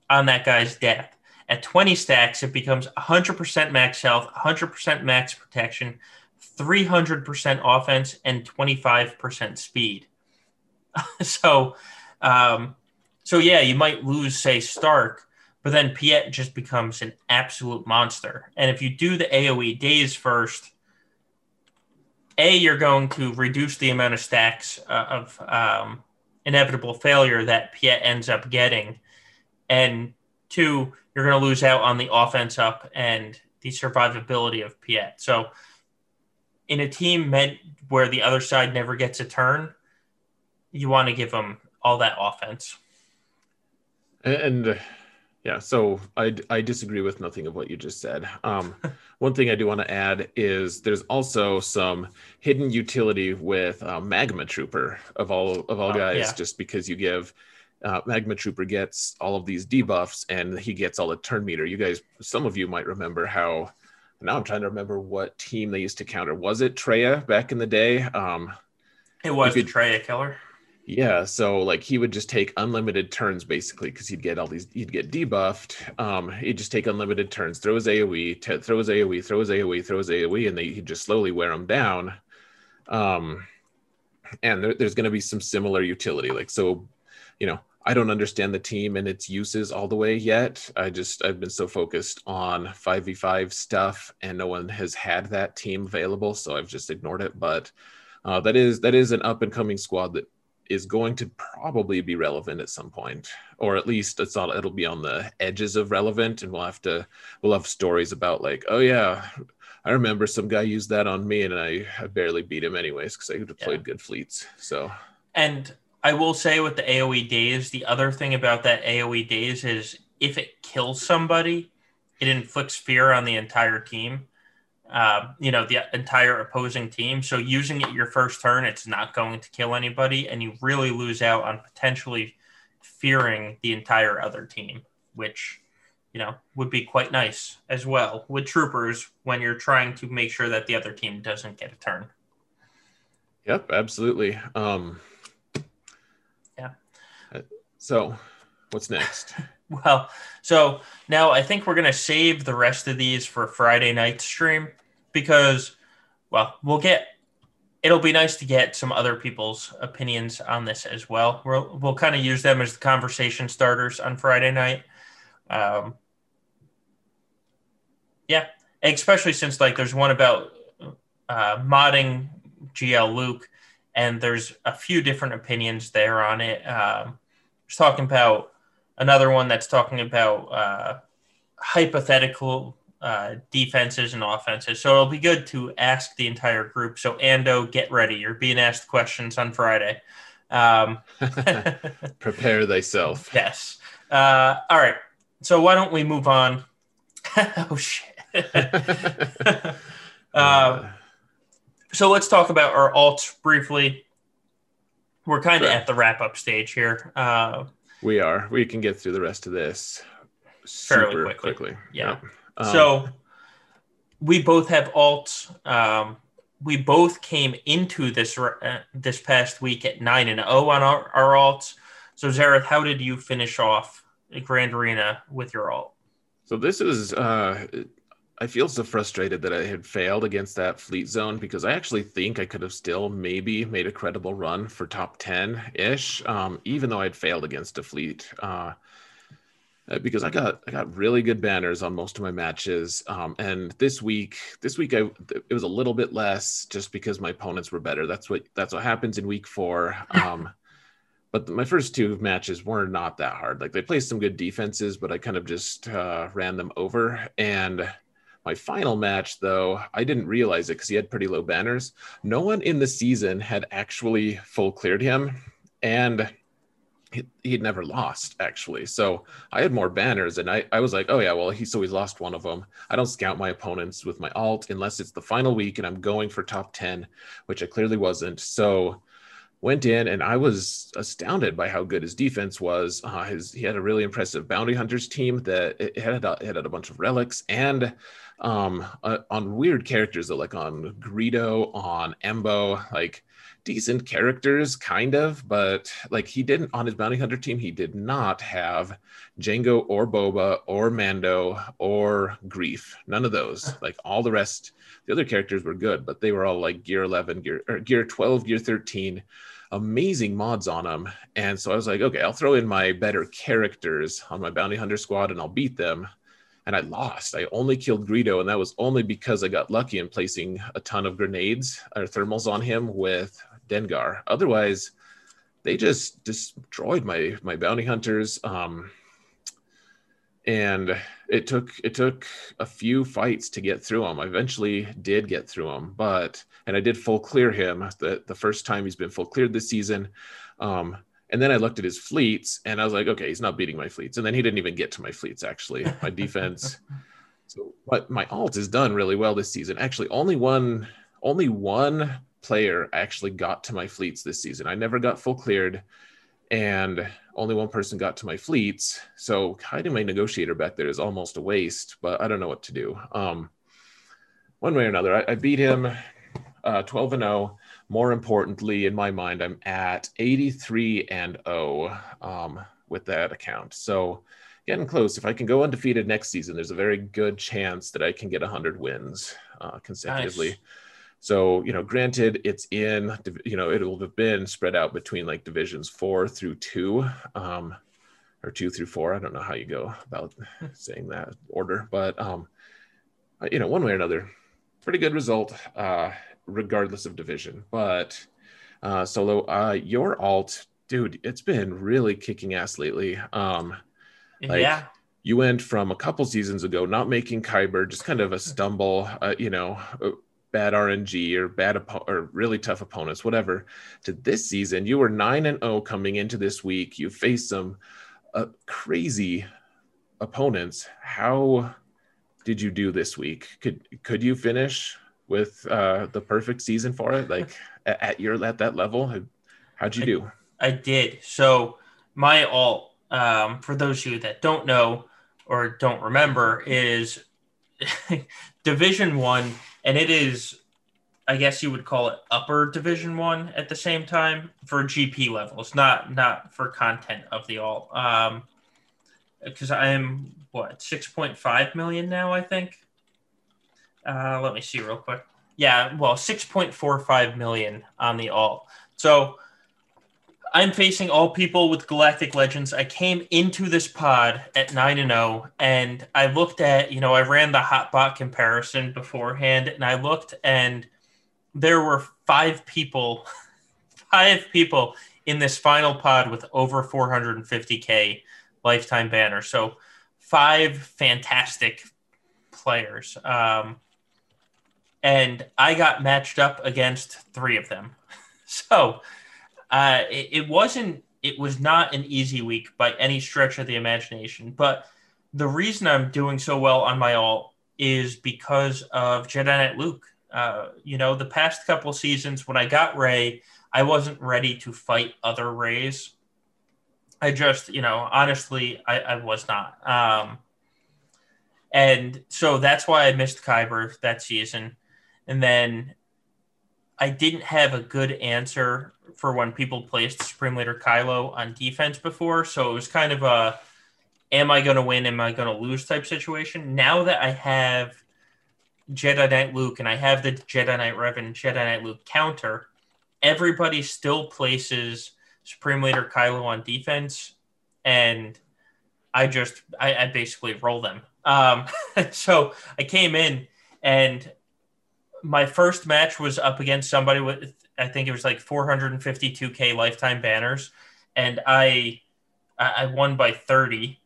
on that guy's death. At 20 stacks, it becomes 100% max health, 100% max protection, 300% offense, and 25% speed. so, um, so yeah, you might lose, say, Starck, but then Piett just becomes an absolute monster. And if you do the AoE days first, A, you're going to reduce the amount of stacks uh, of um, inevitable failure that Piett ends up getting. And two, you're going to lose out on the offense up and the survivability of Piett. So, in a team meant where the other side never gets a turn, you want to give them all that offense. And yeah, so I, I disagree with nothing of what you just said. Um, one thing I do want to add is there's also some hidden utility with uh, Magma Trooper of all of all oh, guys, yeah. just because you give uh, Magma Trooper gets all of these debuffs and he gets all the turn meter. You guys, some of you might remember how. Now I'm trying to remember what team they used to counter. Was it Traya back in the day? Um, it was the Traya killer. Yeah, so like he would just take unlimited turns basically because he'd get all these, he'd get debuffed. Um, he'd just take unlimited turns, throw his AOE, t- throw his AOE, throw his AOE, throw his AOE, and they, he'd just slowly wear them down. Um, and there, there's going to be some similar utility. Like, so, you know, I don't understand the team and its uses all the way yet. I just, I've been so focused on 5v5 stuff and no one has had that team available. So I've just ignored it. But uh, that is, that is an up and coming squad that is going to probably be relevant at some point, or at least it's not. It'll be on the edges of relevant, and we'll have to we'll have stories about like, oh yeah, I remember some guy used that on me, and I, I barely beat him anyways because I could have yeah. played good fleets. So and I will say with the AOE days, the other thing about that AOE days is if it kills somebody, it inflicts fear on the entire team uh, you know, the entire opposing team. So using it your first turn, it's not going to kill anybody, and you really lose out on potentially fearing the entire other team, which you know would be quite nice as well with troopers when you're trying to make sure that the other team doesn't get a turn. Yep, absolutely. Um, yeah. So, what's next? well, so now I think we're gonna save the rest of these for Friday night stream because, well, we'll get. It'll be nice to get some other people's opinions on this as well. We'll we'll kind of use them as the conversation starters on Friday night. Um, yeah, especially since like there's one about uh, modding GL Luke, and there's a few different opinions there on it. Um, just talking about another one that's talking about uh, hypothetical uh, defenses and offenses. So it'll be good to ask the entire group. So Ando, get ready. You're being asked questions on Friday. Um, Prepare thyself. Yes. Uh, all right. So why don't we move on? oh shit. uh, so let's talk about our alts briefly. We're kind of Sure. at the wrap up stage here. Uh, we are. We can get through the rest of this Fairly super quickly. quickly. Yeah. Yep. Um, so we both have alts. Um, we both came into this uh, this past week at nine and zero on our, our alts. So Xaereth, how did you finish off Grand Arena with your alt? So this is uh I feel so frustrated that I had failed against that fleet zone because I actually think I could have still maybe made a credible run for top 10 ish, um, even though I'd failed against a fleet. Uh, uh, because I got I got really good banners on most of my matches, um, and this week this week I it was a little bit less just because my opponents were better. That's what that's what happens in week four. Um, but my first two matches were not that hard. Like they played some good defenses, but I kind of just uh, ran them over. And my final match, though, I didn't realize it because he had pretty low banners. No one in the season had actually full cleared him, and he, he'd never lost actually. So I had more banners, and I, I was like, oh yeah, well he so he's lost one of them. I don't scout my opponents with my alt unless it's the final week and I'm going for top ten, which I clearly wasn't. So went in and I was astounded by how good his defense was. Uh, his he had a really impressive bounty hunters team that it had a, had a bunch of relics and um, uh, on weird characters like on Greedo, on Embo, like decent characters kind of, but like he didn't on his bounty hunter team. He did not have Jango or Boba or Mando or Greef. None of those. Like all the rest, the other characters were good, but they were all like gear 11, gear or gear 12, gear 13 amazing mods on them. And so I was like, okay, I'll throw in my better characters on my bounty hunter squad and I'll beat them. And I lost. I only killed Greedo, and that was only because I got lucky in placing a ton of grenades or thermals on him with Dengar. Otherwise, they just destroyed my my bounty hunters. Um, and it took it took a few fights to get through him. I eventually did get through him, but and I did full clear him the the first time he's been full cleared this season. Um, and then I looked at his fleets and I was like, okay, he's not beating my fleets. And then he didn't even get to my fleets actually. My defense. so but my alt is done really well this season. Actually, only one only one player actually got to my fleets this season. I never got full cleared and only one person got to my fleets. So hiding my negotiator back there is almost a waste, but I don't know what to do. Um, one way or another, I, I beat him uh, 12 and 0. More importantly, in my mind, I'm at 83 and 0 um, with that account. So getting close. If I can go undefeated next season, there's a very good chance that I can get 100 wins uh, consecutively. Nice. So, you know, granted, it's in, you know, it'll have been spread out between like divisions four through two, um, or two through four. I don't know how you go about saying that order, but, um, uh, you know, one way or another, pretty good result, uh, regardless of division. But, uh, Solo, uh, your alt, dude, it's been really kicking ass lately. Um, Like, yeah. you went from a couple seasons ago not making Kyber, just kind of a stumble, uh, you know, uh, bad RNG or bad oppo- or really tough opponents, whatever. To this season, you were nine and zero coming into this week. You faced some uh, crazy opponents. How did you do this week? Could could you finish with uh, the perfect season for it? Like at, at your at that level, how'd you do? I did. So my alt, um, for those of you that don't know or don't remember, is Division One, and it is, I guess you would call it upper Division One at the same time for GP levels, not not for content of the alt. Um, because I am what six point five million now, I think. Uh, let me see real quick. Yeah, well, six point four five million on the alt. So I'm facing all people with Galactic Legends. I came into this pod at 9 and 0 and I looked at, you know, I ran the hotbot comparison beforehand and I looked and there were five people five people in this final pod with over 450k lifetime banner. So five fantastic players. Um, and I got matched up against three of them. So uh, it, it wasn't, it was not an easy week by any stretch of the imagination. But the reason I'm doing so well on my alt is because of Jedi Knight Luke. Uh, you know, the past couple seasons when I got Rey, I wasn't ready to fight other Reys. I just, you know, honestly, I, I was not. Um, and so that's why I missed Kyber that season. And then I didn't have a good answer for when people placed Supreme Leader Kylo on defense before. So it was kind of a am I going to win? Am I going to lose type situation. Now that I have Jedi Knight Luke and I have the Jedi Knight Revan, Jedi Knight Luke counter, everybody still places Supreme Leader Kylo on defense. And I just, I, I basically roll them. Um, so I came in and my first match was up against somebody with I think it was like 452k lifetime banners, and I I won by 30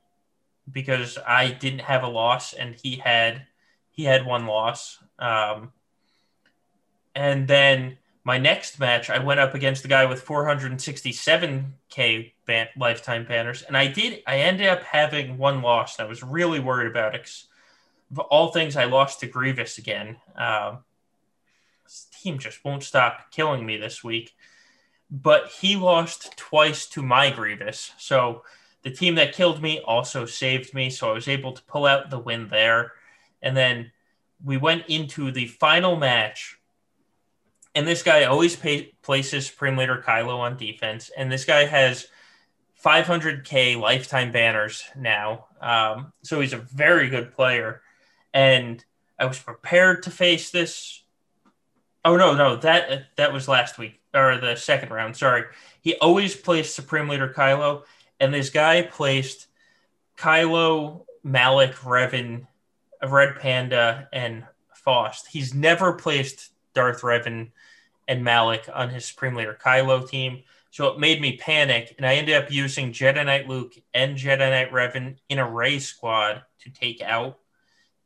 because I didn't have a loss and he had he had one loss. Um, and then my next match, I went up against the guy with 467k ban- lifetime banners, and I did. I ended up having one loss, and I was really worried about it. Of all things, I lost to Grievous again. Um, this team just won't stop killing me this week. But he lost twice to my Grievous. So the team that killed me also saved me. So I was able to pull out the win there. And then we went into the final match. And this guy always pay, places Supreme Leader Kylo on defense. And this guy has 500K lifetime banners now. Um, so he's a very good player. And I was prepared to face this Oh no, no, that that was last week or the second round. Sorry, he always placed Supreme Leader Kylo, and this guy placed Kylo, Malak, Revan, Red Panda, and Faust. He's never placed Darth Revan and Malak on his Supreme Leader Kylo team. So it made me panic, and I ended up using Jedi Knight Luke and Jedi Knight Revan in a Rey squad to take out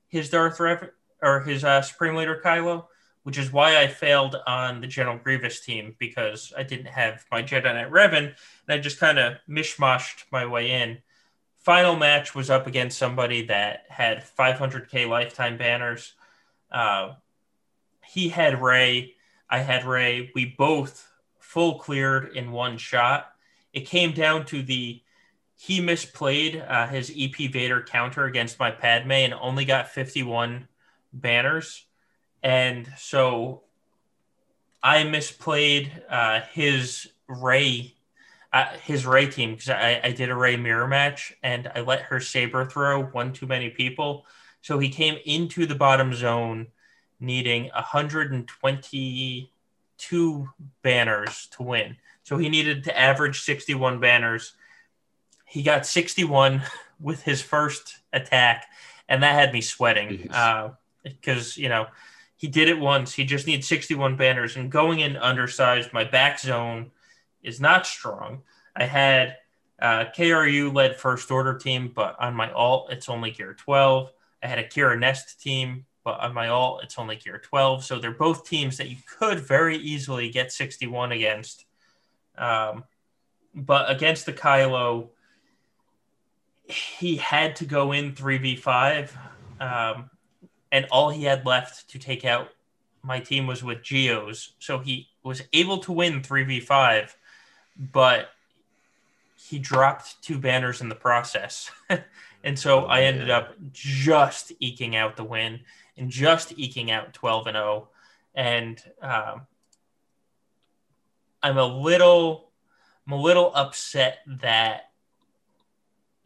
his Darth Revan or his uh, Supreme Leader Kylo which is why I failed on the General Grievous team because I didn't have my Jedi Knight Revan, and I just kind of mishmashed my way in. Final match was up against somebody that had 500k lifetime banners. Uh, he had Rey, I had Rey. We both full cleared in one shot. It came down to the he misplayed uh, his EP Vader counter against my Padme and only got 51 banners and so I misplayed uh, his Rey, uh, his Rey team because I, I did a Rey mirror match and I let her saber throw one too many people. So he came into the bottom zone needing 122 banners to win. So he needed to average 61 banners. He got 61 with his first attack, and that had me sweating because, uh, you know, he did it once. He just needs 61 banners. And going in undersized, my back zone is not strong. I had uh, KRU led first order team, but on my alt, it's only gear 12. I had a Qi'ra Nest team, but on my alt, it's only gear 12. So they're both teams that you could very easily get 61 against. Um, but against the Kylo, he had to go in 3v5. Um, and all he had left to take out my team was with Geos. So he was able to win 3v5, but he dropped two banners in the process. and so I ended up just eking out the win and just eking out 12 and 0. And um, I'm a little, I'm a little upset that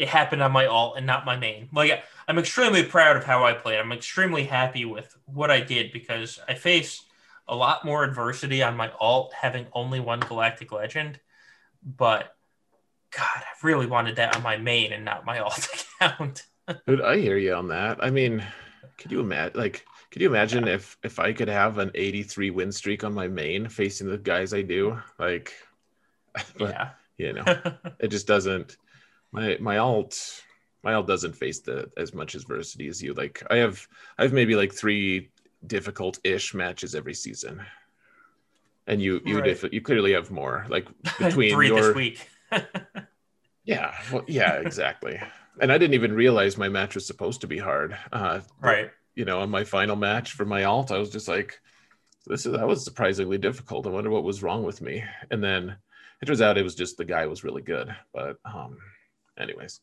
it happened on my alt and not my main. Like I'm extremely proud of how I played. I'm extremely happy with what I did because I face a lot more adversity on my alt having only one galactic legend. But God, I really wanted that on my main and not my alt account. Dude, I hear you on that. I mean, could you imagine like Could you imagine if if I could have an 83 win streak on my main facing the guys I do? Like, but yeah. you know, it just doesn't. My my alt my alt doesn't face the as much adversity as you. Like, I have I have maybe like three difficult ish matches every season, and you you Right. you clearly have more. Like between Three your this week. yeah well, yeah exactly. And I didn't even realize my match was supposed to be hard. Uh, right. you know, on my final match for my alt, I was just like, this is that was surprisingly difficult. I wonder what was wrong with me. And then it turns out it was just the guy was really good. But um, anyways.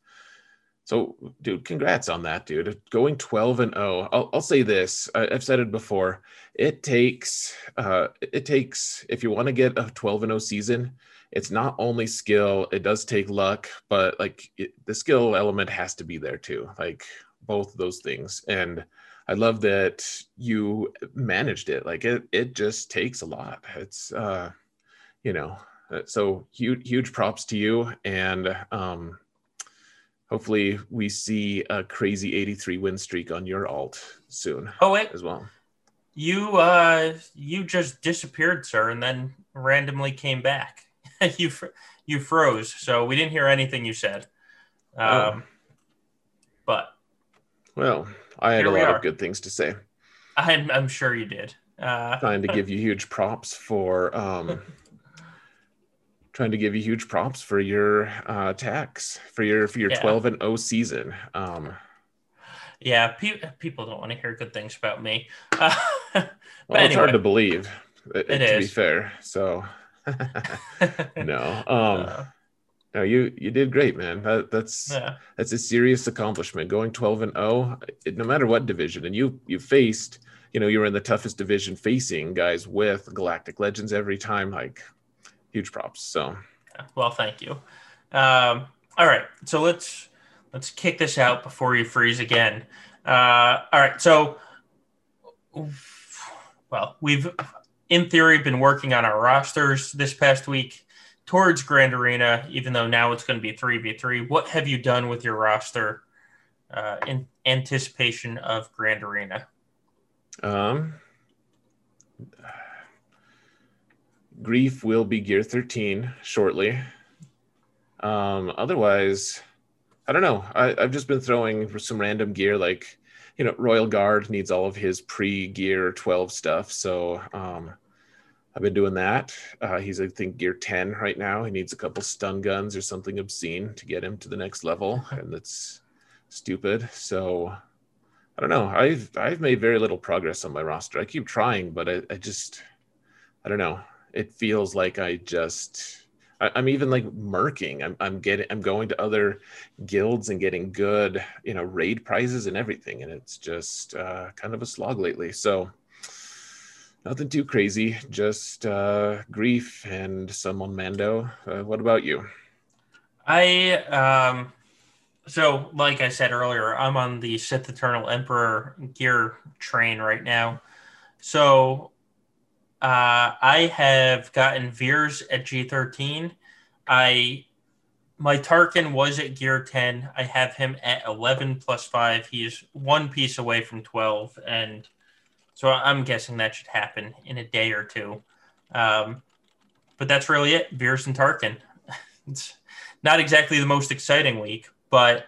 So, dude, congrats on that, dude. Going 12 and 0. I'll, I'll say this. I, I've said it before. It takes, uh, it takes, if you want to get a 12 and 0 season, it's not only skill, it does take luck, but like it, the skill element has to be there too. Like both those things. And I love that you managed it. Like it, it just takes a lot. It's, uh, you know, uh, so huge, huge props to you. And, um, hopefully we see a crazy 83 win streak on your alt soon Oh wait, as well. you uh, you just disappeared, sir, and then randomly came back. you fr- you froze, so we didn't hear anything you said. Um, Oh. but Well, I had a lot of good things to say. I'm I'm sure you did. Uh, Trying to give you huge props for, um, trying to give you huge props for your uh, attacks for your for your Yeah. 12 and 0 season. Um, yeah, pe- people don't want to hear good things about me. Uh, but well, it's hard to believe. uh, It to be fair, so no, um, Uh, no, you you did great, man. That, that's yeah. that's a serious accomplishment going 12 and 0 it- no matter what division and you you faced you know you were in the toughest division facing guys with galactic legends every time like huge props so Well, thank you. Um, all right, so let's let's kick this out before you freeze again. Uh, all right, so well, we've in theory been working on our rosters this past week towards Grand Arena, even though now it's going to be three v three. What have you done with your roster uh, in anticipation of Grand Arena? um Greef will be gear 13 shortly. Um otherwise i don't know. I, i've just been throwing some random gear like you know royal guard needs all of his pre-gear 12 stuff so um i've been doing that. Uh, he's i think gear 10 right now. He needs a couple stun guns or something obscene to get him to the next level and that's stupid. So i don't know. I've i've made very little progress on my roster. I keep trying but i, I just i don't know it feels like i just I, i'm even like murking. I'm, I'm getting i'm going to other guilds and getting good you know raid prizes and everything and it's just uh, kind of a slog lately. So nothing too crazy just uh, Greef and some on mando. Uh, what about you? I um so like I said earlier, I'm on the Sith Eternal Emperor gear train right now. So uh I have gotten Veers at G13. I my Tarkin was at gear 10. I have him at 11 plus 5. He's one piece away from 12 and so I'm guessing that should happen in a day or two. Um but that's really it. Veers and Tarkin. it's not exactly the most exciting week, but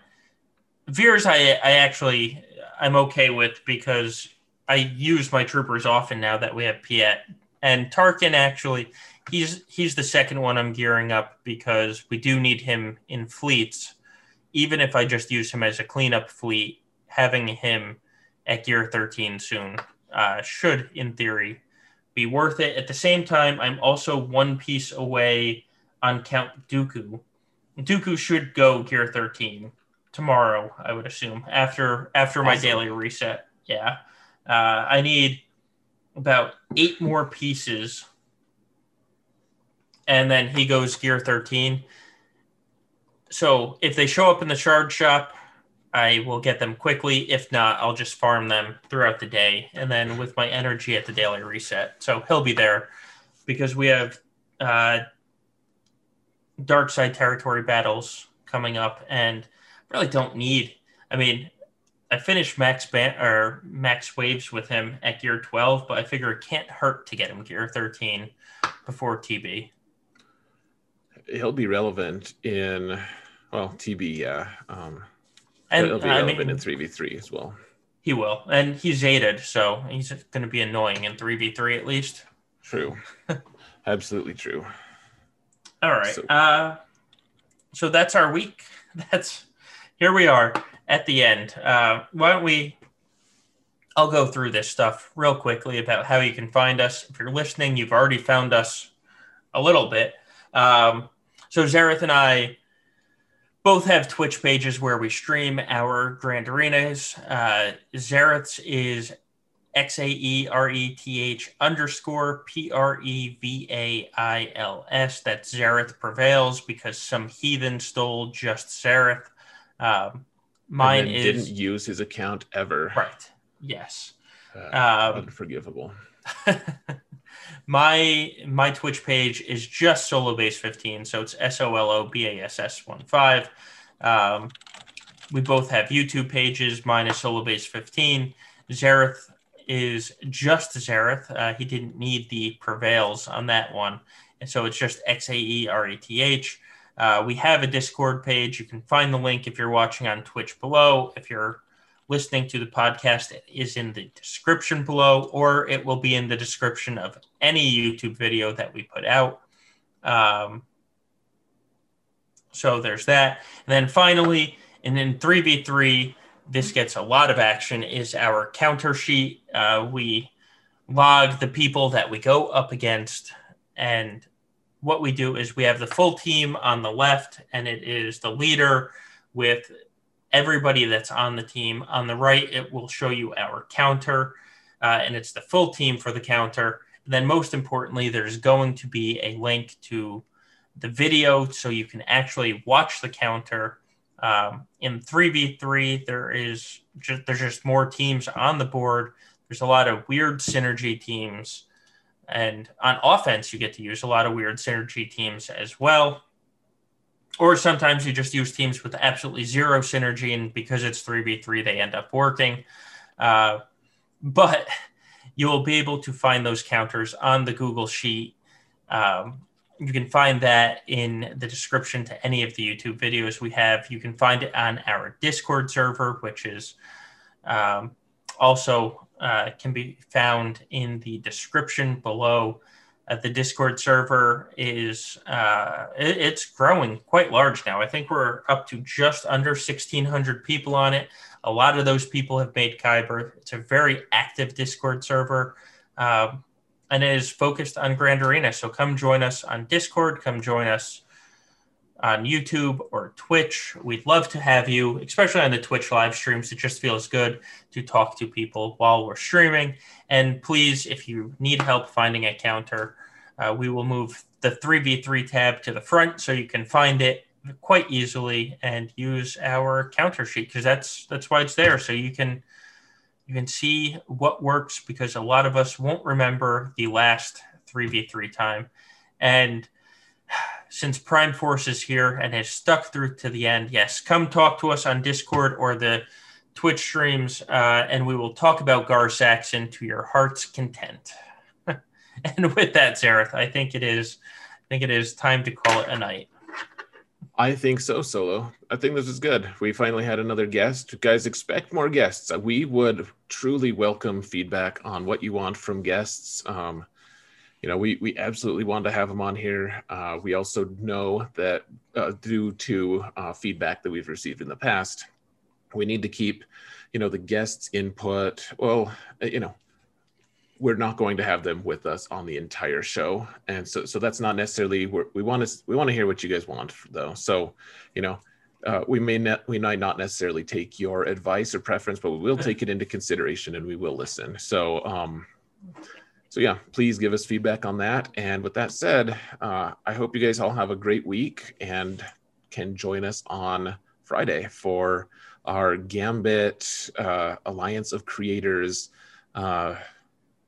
Veers I I actually I'm okay with because I use my troopers often now that we have Piett. And Tarkin actually he's he's the second one I'm gearing up because we do need him in fleets. Even if I just use him as a cleanup fleet, having him at gear 13 soon uh, should, in theory, be worth it. At the same time, I'm also one piece away on Count Dooku. Dooku should go gear 13 tomorrow, I would assume, after after my Awesome. daily reset. Yeah. Uh, I need about eight more pieces. And then he goes gear 13. So if they show up in the shard shop, I will get them quickly. If not, I'll just farm them throughout the day and then with my energy at the daily reset. So he'll be there because we have uh, dark side territory battles coming up and really don't need. I mean, I finished max ban or max waves with him at gear 12, but I figure it can't hurt to get him gear 13 before TB. He'll be relevant in well TB, yeah. Um, And he'll be I relevant mean, in three v three as well. he will, and he's aided, so he's going to be annoying in 3v3 at least. True, absolutely true. All right. So- uh, so that's our week. That's here we are at the end. Uh, why don't we? I'll go through this stuff real quickly about how you can find us. If you're listening, you've already found us a little bit. Um, so Xaereth and I both have Twitch pages where we stream our Grand Arenas. Uh, Xaereth's is X A E R E T H underscore P R E V A I L S. That's Xaereth Prevails because some heathen stole just Xaereth. Um, mine is didn't use his account ever. right. Yes. Uh, Um, unforgivable. my my Twitch page is just Solobass 15, so it's S O L O B A S S 1 5. Um, we both have YouTube pages. Mine is Solobass 15. Xaereth is just Xaereth. Uh, he didn't need the prevails on that one. And so it's just X A E R E T H. Uh, we have a Discord page. You can find the link if you're watching on Twitch below. If you're listening to the podcast, it is in the description below, or it will be in the description of any YouTube video that we put out. Um, so there's that. And then finally, and then 3v3, this gets a lot of action, is our counter sheet. Uh, we log the people that we go up against. And what we do is we have the full team on the left, and it is the leader with everybody that's on the team. On the right, it will show you our counter, uh, and it's the full team for the counter. And then, most importantly, there's going to be a link to the video so you can actually watch the counter. Um, in 3v3, there is just there's just more teams on the board. There's a lot of weird synergy teams. And on offense, you get to use a lot of weird synergy teams as well. Or sometimes you just use teams with absolutely zero synergy and because it's 3v3 they end up working. Uh, but you will be able to find those counters on the google sheet. Um, you can find that in the description to any of the youtube videos we have. You can find it on our discord server which is um, also uh, can be found in the description below uh, the Discord server is uh, it, it's growing quite large now. I think we're up to just under 1,600 people on it. A lot of those people have made Kyber. It's a very active Discord server, um, and it is focused on Grand Arena. So come join us on Discord. Come join us on YouTube or Twitch. We'd love to have you, especially on the Twitch live streams. It just feels good to talk to people while we're streaming. And please, if you need help finding a counter, uh, we will move the 3v3 tab to the front so you can find it quite easily and use our counter sheet because that's that's why it's there so you can you can see what works because a lot of us won't remember the last 3v3 time and since prime force is here and has stuck through to the end yes come talk to us on discord or the twitch streams uh, and we will talk about gar saxon to your heart's content and with that Xaereth i think it is i think it is time to call it a night I think so, Solo. I think this is good. We finally had another guest. Guys, expect more guests. We would truly welcome feedback on what you want from guests. Um, you know, we, we absolutely want to have them on here. Uh, we also know that uh, due to uh, feedback that we've received in the past, we need to keep, you know, the guests' input. Well, you know, we're not going to have them with us on the entire show and so so that's not necessarily we're, we want to we want to hear what you guys want though so you know uh, we may not we might not necessarily take your advice or preference but we will take it into consideration and we will listen so um so yeah please give us feedback on that and with that said uh, i hope you guys all have a great week and can join us on friday for our gambit uh, alliance of creators uh,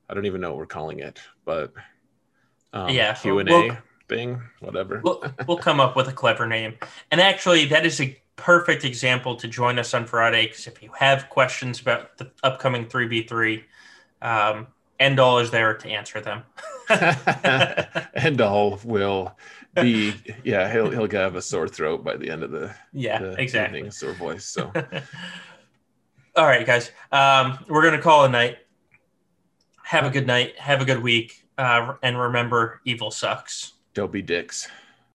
I don't even know what we're calling it, but um, Yeah, Q and A thing, whatever. we'll, we'll come up with a clever name. And actually, that is a perfect example to join us on Friday because if you have questions about the upcoming 3v3, um, Endall is there to answer them. Endall will be, yeah, he'll he'll have a sore throat by the end of the yeah, the exactly. evening, sore voice. So All right, guys. Um, we're gonna call a night. Have a good night. Have a good week. Uh, and remember, evil sucks. don't be dicks.